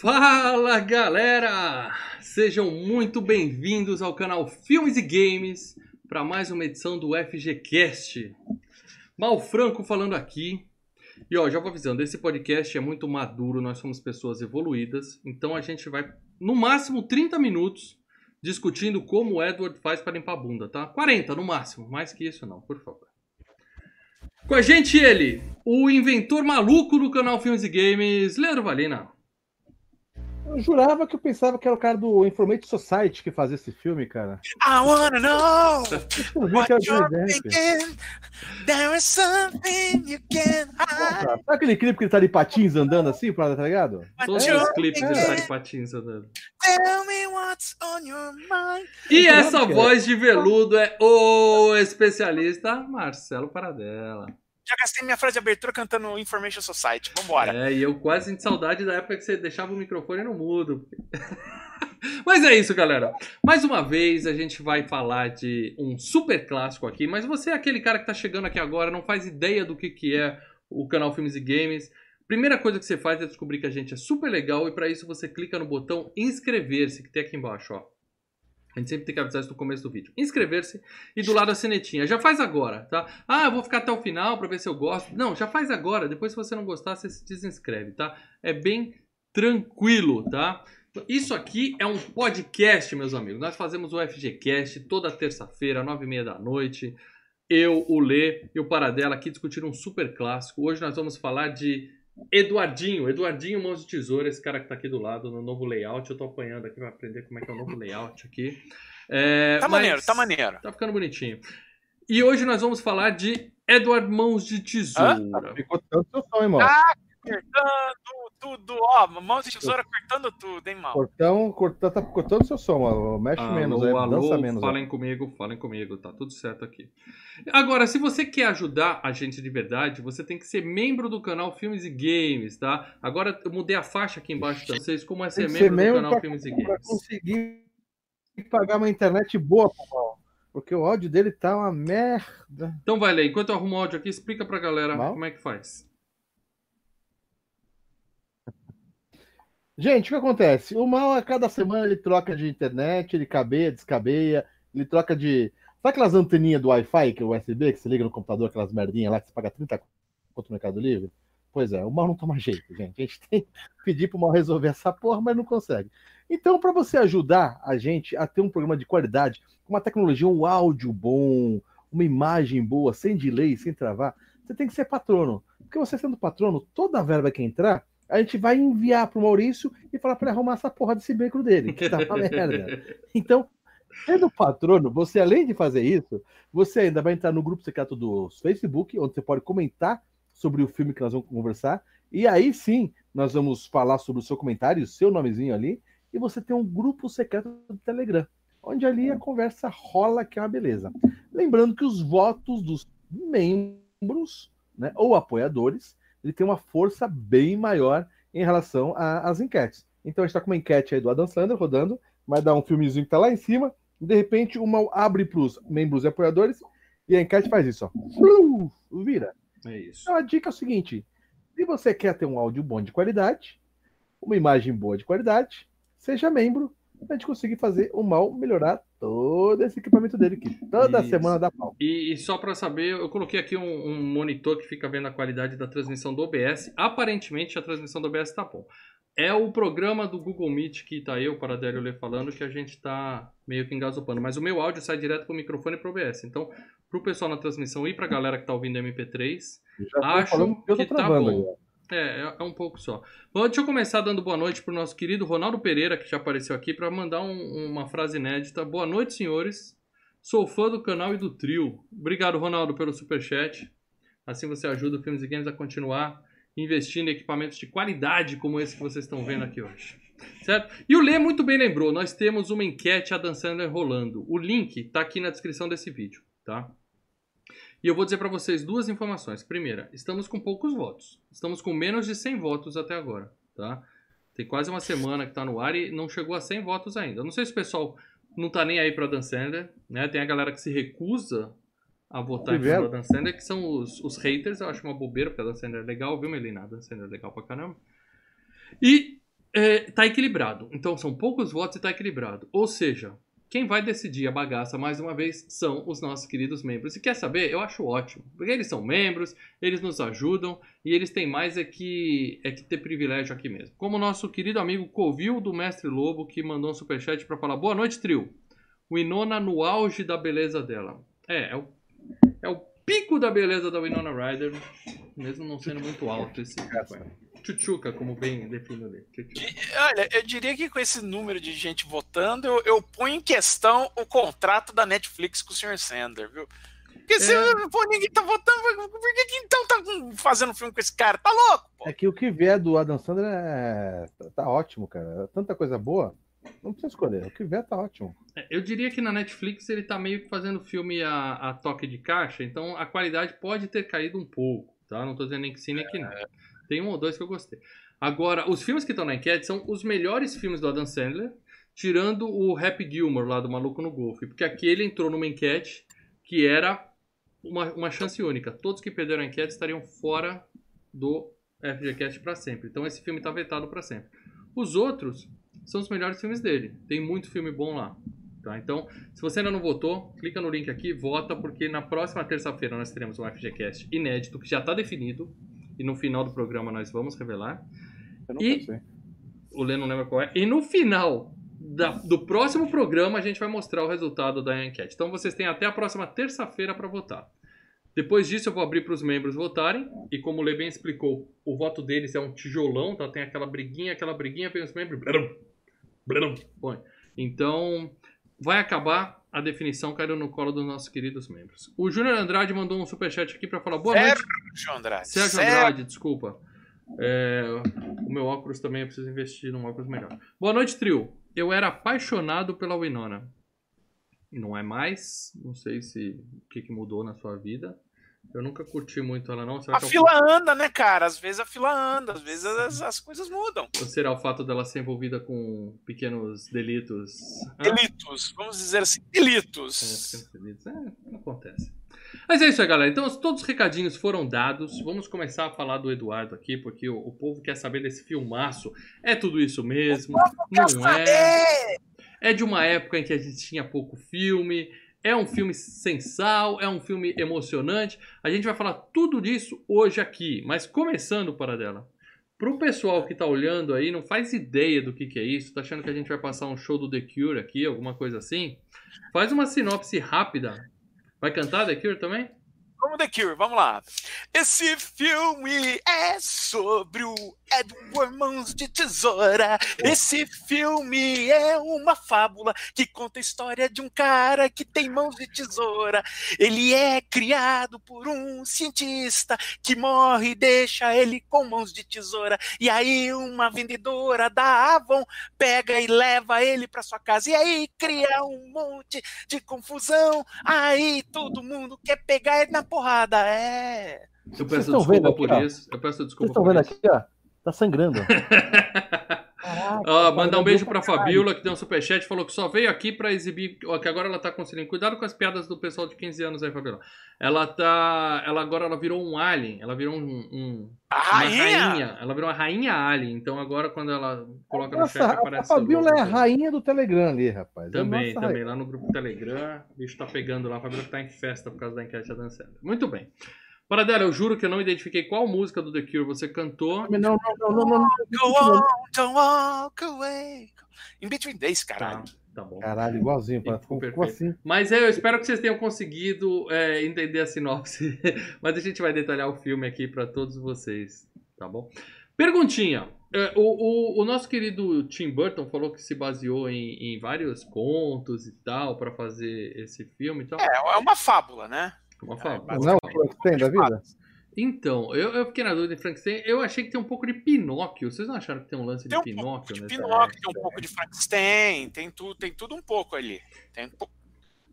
Fala galera! Sejam muito bem-vindos ao canal Filmes e Games para mais uma edição do FGCast. Mal Franco falando aqui. E ó, já vou avisando, esse podcast é muito maduro, nós somos pessoas evoluídas, então a gente vai no máximo 30 minutos discutindo como o Edward faz para limpar a bunda, tá? 40 no máximo, mais que isso não, por favor. Com a gente ele, o inventor maluco do canal Filmes e Games, Leandro Valina. Eu jurava que eu pensava que era o cara do Information Society que fazia esse filme, cara. I wanna know Eu vi que era what you're thinking. There is something you can't hide. Sabe aquele clipe que ele tá de patins andando assim, pra- tá ligado? Todos you're os clipes ele tá de patins andando. Tell me what's on your mind. E essa é. voz de veludo é o especialista Marcelo Paradela. Já gastei minha frase de abertura cantando Information Society. Vambora. É, e eu quase sinto saudade da época que você deixava o microfone no mudo. Mas é isso, galera. Mais uma vez a gente vai falar de um super clássico aqui, mas você é aquele cara que tá chegando aqui agora, não faz ideia do que, que é o canal Filmes e Games. Primeira coisa que você faz é descobrir que a gente é super legal e para isso você clica no botão inscrever-se que tem aqui embaixo, ó. A gente sempre tem que avisar isso no começo do vídeo. Inscrever-se e do lado a sinetinha. Já faz agora, tá? Ah, eu vou ficar até o final para ver se eu gosto. Não, já faz agora. Depois, se você não gostar, você se desinscreve, tá? É bem tranquilo, tá? Isso aqui é um podcast, meus amigos. Nós fazemos o FGCast toda terça-feira, nove e meia da noite. Eu, o Lê e o Paradela aqui discutindo um super clássico. Hoje nós vamos falar de Eduardinho. Eduardinho Mãos de Tesoura, esse cara que tá aqui do lado no novo layout. Eu tô apanhando aqui pra aprender como é que é o novo layout aqui. É, Tá mas- maneiro, tá maneiro. Tá ficando bonitinho. E hoje nós vamos falar de Edward Mãos de Tesoura. Ficou tanto seu som, irmão. Ah! Cortando tudo, ó. Mãos de tesoura cortando tudo, hein, mal. Cortão, cortão, tá cortando seu som, ó. Mexe menos, aí, Alô, dança menos. ó. falem comigo, falem comigo, tá tudo certo aqui. Agora, se você quer ajudar a gente de verdade, você tem que ser membro do canal Filmes e Games, tá? Agora eu mudei a faixa aqui embaixo pra vocês, como é ser membro do canal pra, Filmes e pra Games. conseguir pagar uma internet boa, Paulo. Porque o áudio dele tá uma merda. Então vai, Lê, enquanto eu arrumo o áudio aqui, explica pra galera Mal? como é que faz. Gente, o que acontece? O mal a cada semana ele troca de internet, ele cabeia, descabeia, ele troca de. Sabe aquelas anteninhas do Wi-Fi, que é USB, que você liga no computador, aquelas merdinhas lá que você paga 30 conto no Mercado Livre? Pois é, o mal não toma jeito, gente. A gente tem que pedir pro mal resolver essa porra, mas não consegue. Então, para você ajudar a gente a ter um programa de qualidade, com uma tecnologia, um áudio bom, uma imagem boa, sem delay, sem travar, você tem que ser patrono. Porque você sendo patrono, toda a verba que entrar, a gente vai enviar pro Maurício e falar para ele arrumar essa porra desse veículo dele, que tá uma merda. Então, sendo patrono, você além de fazer isso, você ainda vai entrar no grupo secreto do Facebook, onde você pode comentar sobre o filme que nós vamos conversar. E aí sim, nós vamos falar sobre o seu comentário, o seu nomezinho ali, e você tem um grupo secreto do Telegram, onde ali a conversa rola, que é uma beleza. Lembrando que os votos dos membros, né, ou apoiadores, ele tem uma força bem maior em relação a- às enquetes. Então a gente está com uma enquete aí do Adam Sandler rodando, vai dar um filmezinho que tá lá em cima, e de repente uma abre para os membros e apoiadores, e a enquete faz isso, ó. Vira. É isso. Então a dica é o seguinte: se você quer ter um áudio bom de qualidade, uma imagem boa de qualidade, seja membro, pra gente conseguir fazer o mal melhorar todo esse equipamento dele, que toda Isso. semana dá pau. E, e só para saber, eu coloquei aqui um, um monitor que fica vendo a qualidade da transmissão do OBS. Aparentemente a transmissão do OBS tá bom. É o programa do Google Meet que tá eu, para Paradélio Lê falando, que a gente tá meio que engasopando. Mas o meu áudio sai direto pro microfone e pro OBS. Então, pro pessoal na transmissão e pra galera que tá ouvindo MP3, Já tô Acho que tá bom. agora. É, é, é um pouco só. Bom, deixa eu começar dando boa noite pro nosso querido Ronaldo Pereira, que já apareceu aqui, para mandar um- uma frase inédita. Boa noite, senhores. Sou fã do canal e do trio. Obrigado, Ronaldo, pelo superchat. Assim você ajuda o Filmes e Games a continuar investindo em equipamentos de qualidade como esse que vocês estão vendo aqui hoje. Certo? E o Lê muito bem lembrou, nós temos uma enquete a Dan Sandler rolando. O link tá aqui na descrição desse vídeo, tá? E eu vou dizer para vocês duas informações. Primeira, estamos com poucos votos. Estamos com menos de 100 votos até agora, tá? Tem quase uma semana que tá no ar e não chegou a 100 votos ainda. Eu não sei se o pessoal não tá nem aí pra Dan Sandler, né? Tem a galera que se recusa a votar em favor da Dan Sandler, que são os, os haters. Eu acho uma bobeira, porque a Dan Sandler é legal, viu, Melina? A Dan Sandler é legal pra caramba. E é, tá equilibrado. Então são poucos votos e tá equilibrado. Ou seja, quem vai decidir a bagaça mais uma vez são os nossos queridos membros. E quer saber? Eu acho ótimo. Porque eles são membros, eles nos ajudam e eles têm mais é que, é que ter privilégio aqui mesmo. Como o nosso querido amigo Covil do Mestre Lobo, que mandou um superchat para falar: Boa noite, trio. Winona no auge da beleza dela. É, é o, é o pico da beleza da Winona Ryder, mesmo não sendo muito alto esse. Chuchuca, como bem definido ali. Olha, eu diria que com esse número de gente votando, eu, eu ponho em questão o contrato da Netflix com o Sr. Sander, viu? Porque se é. pô, ninguém tá votando, por que, que então tá fazendo filme com esse cara? Tá louco, pô? É que o que vier do Adam Sandler é... tá ótimo, cara. Tanta coisa boa. Não precisa escolher. O que vier tá ótimo. É, eu diria que na Netflix ele tá meio que fazendo filme a, a toque de caixa, então a qualidade pode ter caído um pouco, tá? Não tô dizendo nem que sim, nem que não. Tem um ou dois que eu gostei. Agora, os filmes que estão na enquete são os melhores filmes do Adam Sandler, tirando o Happy Gilmore lá do Maluco no Golfe. Porque aqui ele entrou numa enquete que era uma, uma chance única. Todos que perderam a enquete estariam fora do FGCast para sempre. Então esse filme está vetado para sempre. Os outros são os melhores filmes dele. Tem muito filme bom lá. Tá? Então, se você ainda não votou, clica no link aqui, vota, porque na próxima terça-feira nós teremos um FGCast inédito que já está definido e no final do programa nós vamos revelar. e pensei. o Lê não lembra qual é. E no final da, do próximo programa a gente vai mostrar o resultado da enquete. Então vocês têm até a próxima terça-feira para votar. Depois disso eu vou abrir para os membros votarem e como o Lê bem explicou, o voto deles é um tijolão, tá? Tem aquela briguinha, aquela briguinha, vem os membros. Põe. Então vai acabar a definição caiu no colo dos nossos queridos membros. O Júnior Andrade mandou um superchat aqui para falar boa Sérgio noite. Andrade. Sérgio Sérgio Andrade, desculpa. É, o meu óculos também eu preciso investir num óculos melhor. Boa noite, trio. Eu era apaixonado pela Winona. Não é mais. Não sei se o que, que mudou na sua vida. Eu nunca curti muito ela, não. Será a fila eu... anda, né, cara? Às vezes a fila anda, às vezes as, as coisas mudam. Ou será o fato dela ser envolvida com pequenos delitos? Delitos, ah? vamos dizer assim, delitos. É, pequenos delitos. É, acontece. Mas é isso aí, galera. Então, todos os recadinhos foram dados. Vamos começar a falar do Eduardo aqui, porque o, o povo quer saber desse filmaço. É tudo isso mesmo? Não é? É de uma época em que a gente tinha pouco filme é um filme sensal, é um filme emocionante. A gente vai falar tudo disso hoje aqui, mas começando para dela. Para o pessoal que está olhando aí, não faz ideia do que, que é isso, tá achando que a gente vai passar um show do The Cure aqui, alguma coisa assim? Faz uma sinopse rápida. Vai cantar The Cure também? Vamos The Cure, vamos lá. Esse filme é sobre o Edward Mãos de Tesoura. Esse filme é uma fábula que conta a história de um cara que tem mãos de tesoura. Ele é criado por um cientista que morre e deixa ele com mãos de tesoura. E aí uma vendedora da Avon pega e leva ele para sua casa. E aí cria um monte de confusão. Aí todo mundo quer pegar ele na porrada. É. Eu peço desculpa por isso. Eu peço desculpa Vocês estão vendo isso. aqui, ó? Tá sangrando. Caraca, mandar um beijo pra Fabiola, que deu um superchat, falou que só veio aqui pra exibir. Que agora ela tá conseguindo. Cuidado com as piadas do pessoal de 15 anos aí, Fabiola. Ela tá. Ela agora ela virou um alien. Ela virou um. um a rainha? rainha? Ela virou uma rainha alien. Então agora quando ela coloca Nossa, no chat aparece. A Fabiola é a rainha do Telegram ali, rapaz. Também, é também. Rainha. Lá no grupo Telegram. O bicho tá pegando lá. A Fabiola tá em festa por causa da enquete da dançando. Muito bem. Paradela, eu juro que eu não identifiquei qual música do The Cure você cantou. Não, não, não, não, não. Go on, don't walk away. In between days, caralho. Tá, tá bom. Caralho, igualzinho, ficou, ficou assim. Mas é, eu espero que vocês tenham conseguido é, entender a sinopse. Mas a gente vai detalhar o filme aqui para todos vocês, tá bom? Perguntinha. É, o, o, o, nosso querido Tim Burton falou que se baseou em, em vários contos e tal para fazer esse filme. Então... É, é uma fábula, né? Uma fábula. É, não é Frankenstein da vida? Então, eu, eu fiquei na dúvida de Frankenstein. Eu achei que tem um pouco de Pinóquio. Vocês não acharam que tem um lance tem de um Pinóquio? de Pinóquio, tem um pouco de Frankenstein, tem tudo, tem tudo um pouco ali. Tem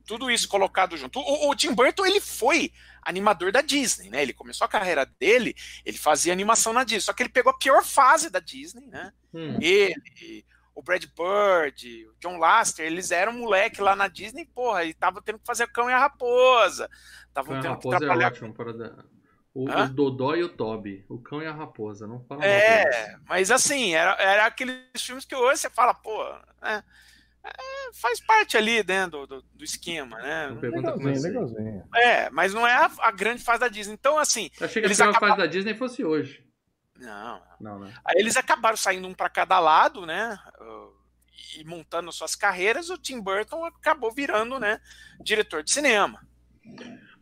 tudo isso colocado junto. O, o, Tim Burton, ele foi animador da Disney, né? Ele começou a carreira dele, ele fazia animação na Disney, só que ele pegou a pior fase da Disney, né? Hum. Ele, o Brad Bird, o John Lasseter, eles eram moleque lá na Disney, porra, e tava tendo que fazer cão e a raposa. Estavam tendo que é trabalhar. É ótimo para O, Hã? o Dodó e o Toby. O cão e a raposa. Não fala É, mas assim, era, era aqueles filmes que hoje você fala, pô, né, é, faz parte ali, né, do, do, do esquema, né? Legalzinho, legalzinho. É, mas não é a, a grande fase da Disney. Então, assim, Eu achei que a pior acabaram- fase da Disney fosse hoje. Não. Não, né? Aí eles acabaram saindo um para cada lado, né? E montando suas carreiras, o Tim Burton acabou virando, né, diretor de cinema.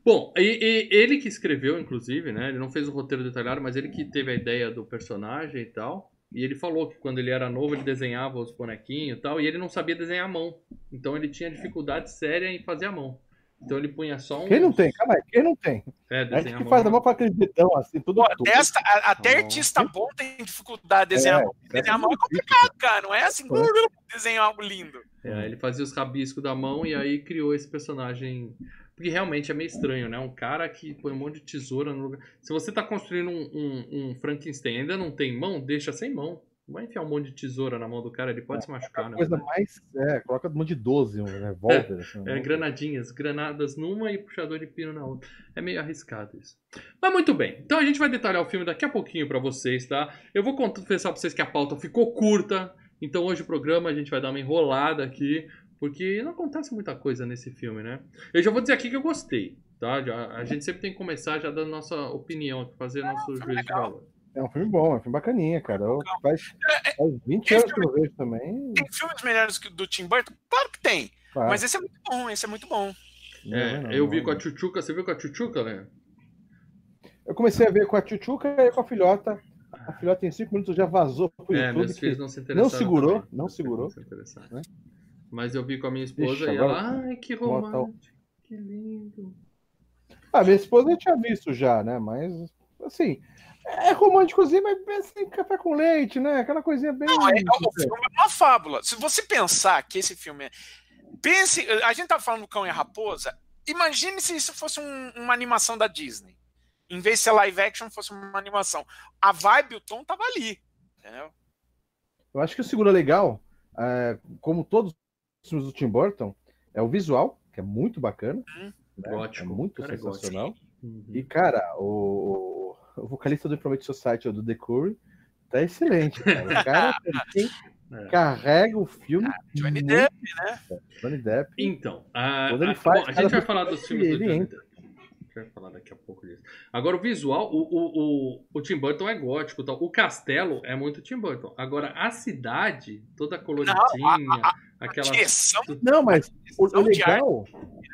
Bom, e, e ele que escreveu, inclusive, né? Ele não fez o roteiro detalhado, mas ele que teve a ideia do personagem e tal. E ele falou que quando ele era novo, ele desenhava os bonequinhos e tal, e ele não sabia desenhar a mão. Então ele tinha dificuldade séria em fazer a mão. Então ele punha só um. Quem não tem? Calma aí, quem não tem? É, É desenhar que a faz a mão. com aquele dedão assim, tudo Pô, até, esta- a- até bom. artista bom tem dificuldade de desenhar a mão. Desenhar a mão é complicado, cara. Não é assim, desenhar algo lindo. É, ele fazia os rabiscos da mão e aí criou esse personagem. Porque realmente é meio estranho, né? Um cara que põe um monte de tesoura no lugar. Se você tá construindo um, um, um Frankenstein e ainda não tem mão, deixa sem mão. Não vai enfiar um monte de tesoura na mão do cara, ele pode se machucar, né? coisa mais. É, coloca um monte de 12, um revólver. assim, É, né? granadinhas, granadas numa e puxador de pino na outra. É meio arriscado isso. Mas muito bem. Então a gente vai detalhar o filme daqui a pouquinho pra vocês, tá? Eu vou confessar pra vocês que a pauta ficou curta. Então hoje o programa a gente vai dar uma enrolada aqui. Porque não acontece muita coisa nesse filme, né? Eu já vou dizer aqui que eu gostei, tá? Já- a gente sempre tem que começar já dando nossa opinião fazer nosso juízo de valor. É um filme bom, é um filme bacaninha, cara. Eu, faz, É, faz 20 anos que eu vejo também. Tem filmes melhores que o do Tim Burton? Claro que tem. Claro. Mas esse é muito bom, esse é muito bom. Não, É, não, eu não, vi não. com a Chuchuca. Você viu com a Chuchuca, né? Eu comecei a ver com a Tchutchuca e com a filhota. A filhota em 5 minutos já vazou pro É, YouTube. meus filhos não se interessaram. segurou, também. não segurou. se interessaram. né? Mas eu vi com a minha esposa Ixi, e ela, ai, que romântico, que lindo. Ah, minha esposa eu tinha visto já, né? Mas, assim, é românticozinho, mas assim, café com leite, né? Aquela coisinha bem. Não, é, é uma fábula. Se você pensar que esse filme é. Pense. A gente tava falando do Cão e a Raposa. Imagine se isso fosse um- uma animação da Disney. Em vez de ser live action, fosse uma animação. A vibe, o tom tava ali. Entendeu? Eu acho que o seguro legal, é, como todos os filmes do Tim Burton, é o visual, que é muito bacana. Hum. né? Gótico. É muito Cara, é sensacional. Uhum. E, cara, o, o- vocalista do Information Society, o do The Curry, tá excelente. Cara. O cara É. carrega o filme. Johnny muito- Depp, Johnny Depp. Então, a, a- faz bom, a gente vai falar dos filmes do Johnny. Depp. A gente vai falar daqui a pouco disso. Agora, o visual, o, o, o, o Tim Burton é gótico. Tal. O castelo é muito Tim Burton. Agora, a cidade, toda coloridinha, aquela... direção, Não, mas o, o legal, o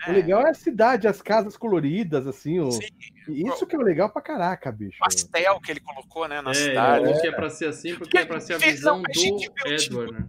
né? legal é a cidade, as casas coloridas, assim. O, Sim, isso que é o legal pra caraca, bicho. pastel que ele colocou, né, na É, cidade. ele falou que é pra ser assim porque é pra ser a visão a do o Tim Edward, né?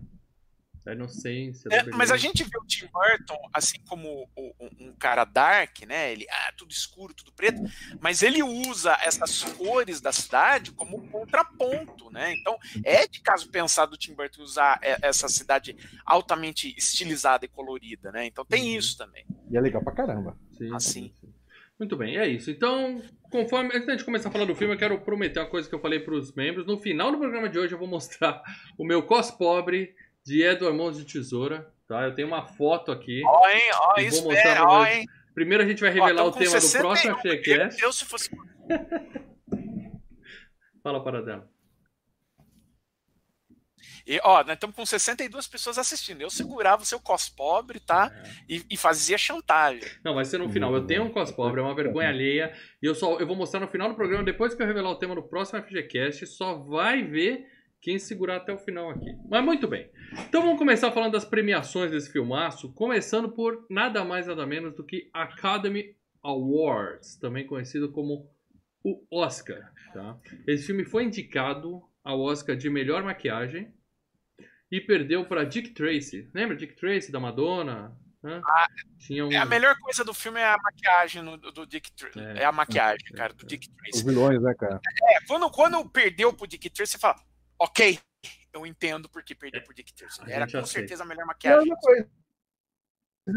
Da inocência, É, da mas a gente vê o Tim Burton, assim como o- um, um cara dark, né? Ele, ah, tudo escuro, tudo preto, mas ele usa essas cores da cidade como um contraponto, né? Então, é de caso pensar do Tim Burton usar é, essa cidade altamente estilizada e colorida, né? Então tem Uhum. isso também. E é legal pra caramba. Sim, assim. sim, sim. Muito bem, é isso. Então, conforme antes de começar a falar do filme, eu quero prometer uma coisa que eu falei para os membros. No final do programa de hoje, eu vou mostrar o meu cos pobre de Edward Mãos de Tesoura. Tá? Eu tenho uma foto aqui. Ó, hein, ó, Eu vou isso mostrar é, ó, hein. Primeiro a gente vai revelar o tema do 61, próximo eu, FGCast. eu, se fosse Fala para dela. E, ó, nós estamos com 62 pessoas assistindo. Eu segurava o seu cos pobre, tá? E, e fazia chantagem. Não, vai ser no final. Eu tenho um cos pobre, é uma vergonha alheia. E eu só eu vou mostrar no final do programa, depois que eu revelar o tema do próximo FGCast, só vai ver quem segurar até o final aqui. Mas muito bem. Então vamos começar falando das premiações desse filmaço, começando por nada mais nada menos do que Academy Awards, também conhecido como o Oscar. Tá? Esse filme foi indicado ao Oscar de melhor maquiagem e perdeu para Dick Tracy. Lembra Dick Tracy da Madonna? Hã? Tinha um... É, A melhor coisa do filme é a maquiagem no- do, Dick Tracy. É. É. a maquiagem, É. cara, do Dick Os Tracy. vilões, né, cara? É, quando, quando perdeu pro Dick Tracy, você fala, ok, eu entendo porque perdeu pro Dick Tracy. Era com aceita. certeza a melhor E maquiagem. outra coisa.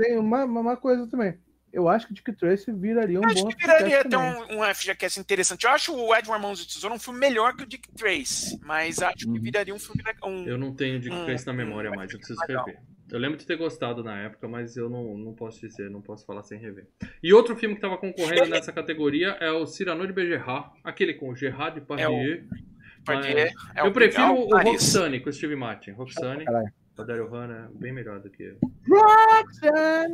Tem uma, uma uma coisa também. Eu acho que Dick Tracy viraria um Eu acho bom que viraria até um, um FGCast interessante. Eu acho o Edward Mãos de Tesouro um filme melhor que o Dick Tracy, mas acho que Uhum. viraria um filme. Um, Eu não tenho Dick Hum, Tracy na memória mas mais, eu preciso legal. rever. Eu lembro de ter gostado na época, mas eu não, não posso dizer, não posso falar sem rever. E outro filme que tava concorrendo nessa categoria é o Cyrano de Bergerac, aquele com Gerard Depardieu. Porque Mas é eu o- prefiro o. Roxane com o Steve Martin. Roxane, o Daryl Hannah é bem melhor do que eu.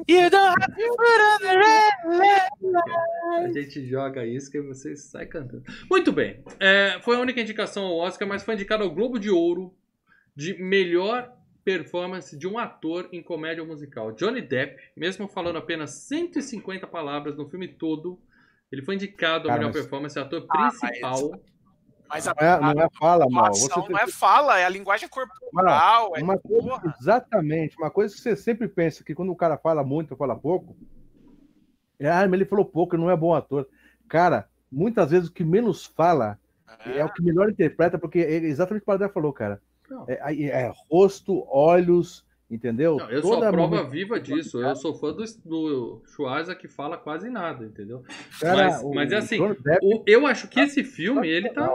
You don't have to put on the red light. A gente joga isso que você sai cantando. Muito bem. É, foi a única indicação ao Oscar, mas foi indicado ao Globo de Ouro de melhor performance de um ator em comédia musical. Johnny Depp, mesmo falando apenas 150 palavras no filme todo, ele foi indicado a melhor performance, ator Ah, mas- a, Não é, não é fala, a mal. Você atuação tem- não é fala, é a linguagem corporal. é Uma coisa, porra. exatamente, uma coisa que você sempre pensa que quando o cara fala muito ou fala pouco, é, ah, mas ele falou pouco, ele não é bom ator. Cara, muitas vezes o que menos fala é, o que melhor interpreta, porque é exatamente o que o falou, cara. Não. É, é rosto, olhos, entendeu? Não, eu sou Toda a prova viva disso. Eu sou fã do, do Schwarza que fala quase nada, entendeu? Cara, mas- o- mas é assim, O- eu acho que esse filme, ele tá,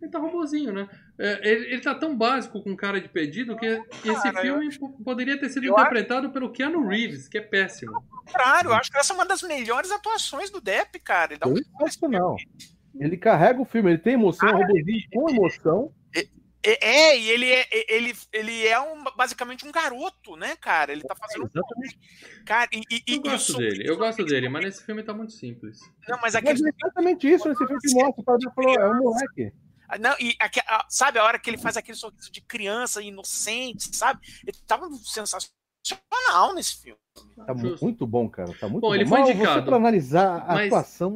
ele tá robozinho, né? É, ele, ele tá tão básico com cara de pedido que esse Cara, filme po- poderia ter sido eu interpretado pelo Keanu Reeves, que é péssimo. contrário, eu acho que essa é uma das melhores atuações do Depp, cara. Ele dá um Sensacional. Ele carrega o filme, ele tem emoção, é um robozinho com emoção. É, é, e ele é, ele, ele é um, basicamente um garoto, né, cara? Ele tá fazendo. Exatamente. Cara, e, e, Eu gosto isso- dele, eu gosto dele, mas nesse filme tá muito simples. Não, mas Mas aquele. é exatamente isso nesse filme que mostra. O Paradé falou, é um moleque. Não, e aque- a- sabe a hora que ele faz aquele sorriso de criança inocente, sabe? Ele tava sensacional nesse filme. Tá muito bom, cara. Tá muito Bom, bom. ele foi Mal, indicado. Você pra analisar a Mas- atuação.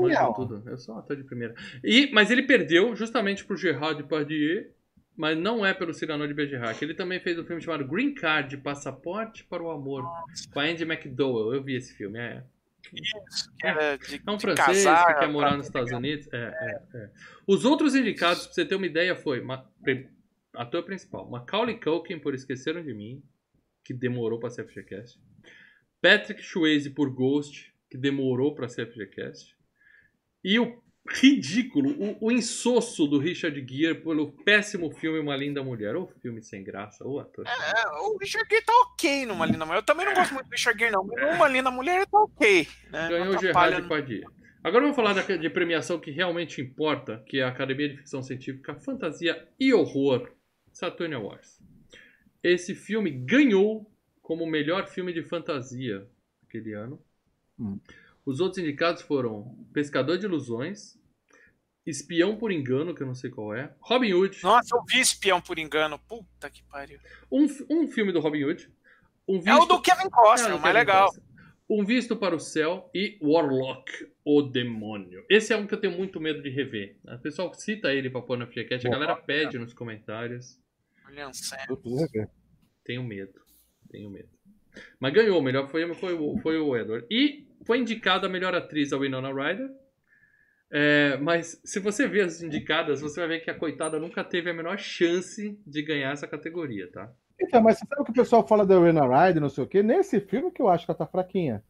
Manjo tudo. Eu sou um ator de primeira. E, mas ele perdeu justamente pro Gerard Depardieu, mas não é pelo Cyrano de Bergerac. Ele também fez um filme chamado Green Card, Passaporte para o Amor, com a Andy McDowell. Eu vi esse filme, é. Isso, de, É um de francês casar, que quer morar pra- nos Estados Unidos. É, é, é. Os outros indicados, pra você ter uma ideia, foi Ma- pre- ator principal, Macaulay Culkin por Esqueceram de Mim, que demorou pra ser FGCast. Patrick Swayze por Ghost, que demorou pra ser FGCast. E o ridículo, o, o insosso do Richard Gere pelo péssimo filme Uma Linda Mulher. Ou filme sem graça, ou ator. É, o Richard Gere tá ok numa linda mulher. Eu também não gosto muito do Richard Gere, não. Mas numa linda mulher ele tá ok. Né? Ganhou o Gerard Depardieu. Agora vamos falar da, de premiação que realmente importa, que é a Academia de Ficção Científica, Fantasia e Horror, Saturn Awards. Esse filme ganhou como o melhor filme de fantasia aquele ano. Hum. Os outros indicados foram Pescador de Ilusões, Espião por Engano, que eu não sei qual é, Robin Hood, Nossa, eu vi espião por engano. Puta que pariu. um, um filme do Robin Hood, um É o do Kevin Costner, É, o o mais Kevin legal. Costner. Um Visto para o Céu e Warlock, o Demônio. Esse é um que eu tenho muito medo de rever. O pessoal cita ele pra pôr na FGCast, a galera pede nos comentários. Preciso ver. Tenho medo. Tenho medo. Mas ganhou, o melhor foi, foi, foi o Edward. E foi indicada a melhor atriz a Winona Ryder. É, mas se você ver as indicadas, você vai ver que a coitada nunca teve a menor chance de ganhar essa categoria, tá? Então, mas você sabe o que o pessoal fala da Rena Ryder, não sei o quê? Nesse filme que eu acho que ela tá fraquinha.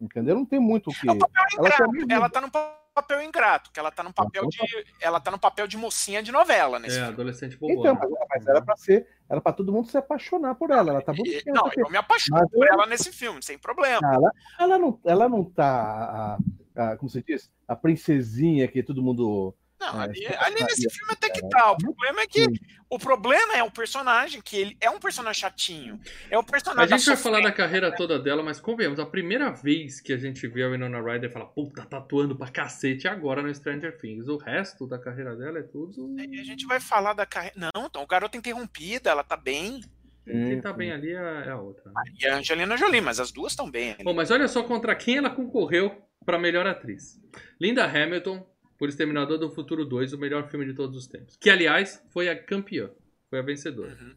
Entendeu? Não tem muito o que. Ela ingrato. também- Ela tá no papel ingrato, que ela tá no papel de. Ela tá no papel de mocinha de novela nesse É, filme. adolescente Então, bobona. mas, mas era pra ser. Era pra todo mundo se apaixonar por ela. Ela tá E- Não, eu me apaixono Mas por eu- ela nesse filme, sem problema. Ela, ela, não, ela não tá. A, a- como você diz? A princesinha que todo mundo. Não, É, ali, isso ali é nesse faria, filme até que cara. tá. O problema é que. Sim. O problema é o personagem, que ele é um personagem chatinho. É o A personagem. gente vai falar da carreira toda dela, mas convenhamos, a primeira vez que a gente vê a Winona Ryder falar, puta, tá atuando pra cacete é agora no Stranger Things. O resto da carreira dela é tudo. E a gente vai falar da carreira. Não, então, o garoto interrompida, ela tá bem. Quem tá bem ali é é a outra. né? E a Angelina Jolie, mas as duas estão bem. ali. Bom, mas olha só contra quem ela concorreu pra melhor atriz. Linda Hamilton, por Exterminador do Futuro 2, o melhor filme de todos os tempos. Que, aliás, foi a campeã. Foi a vencedora. Uhum.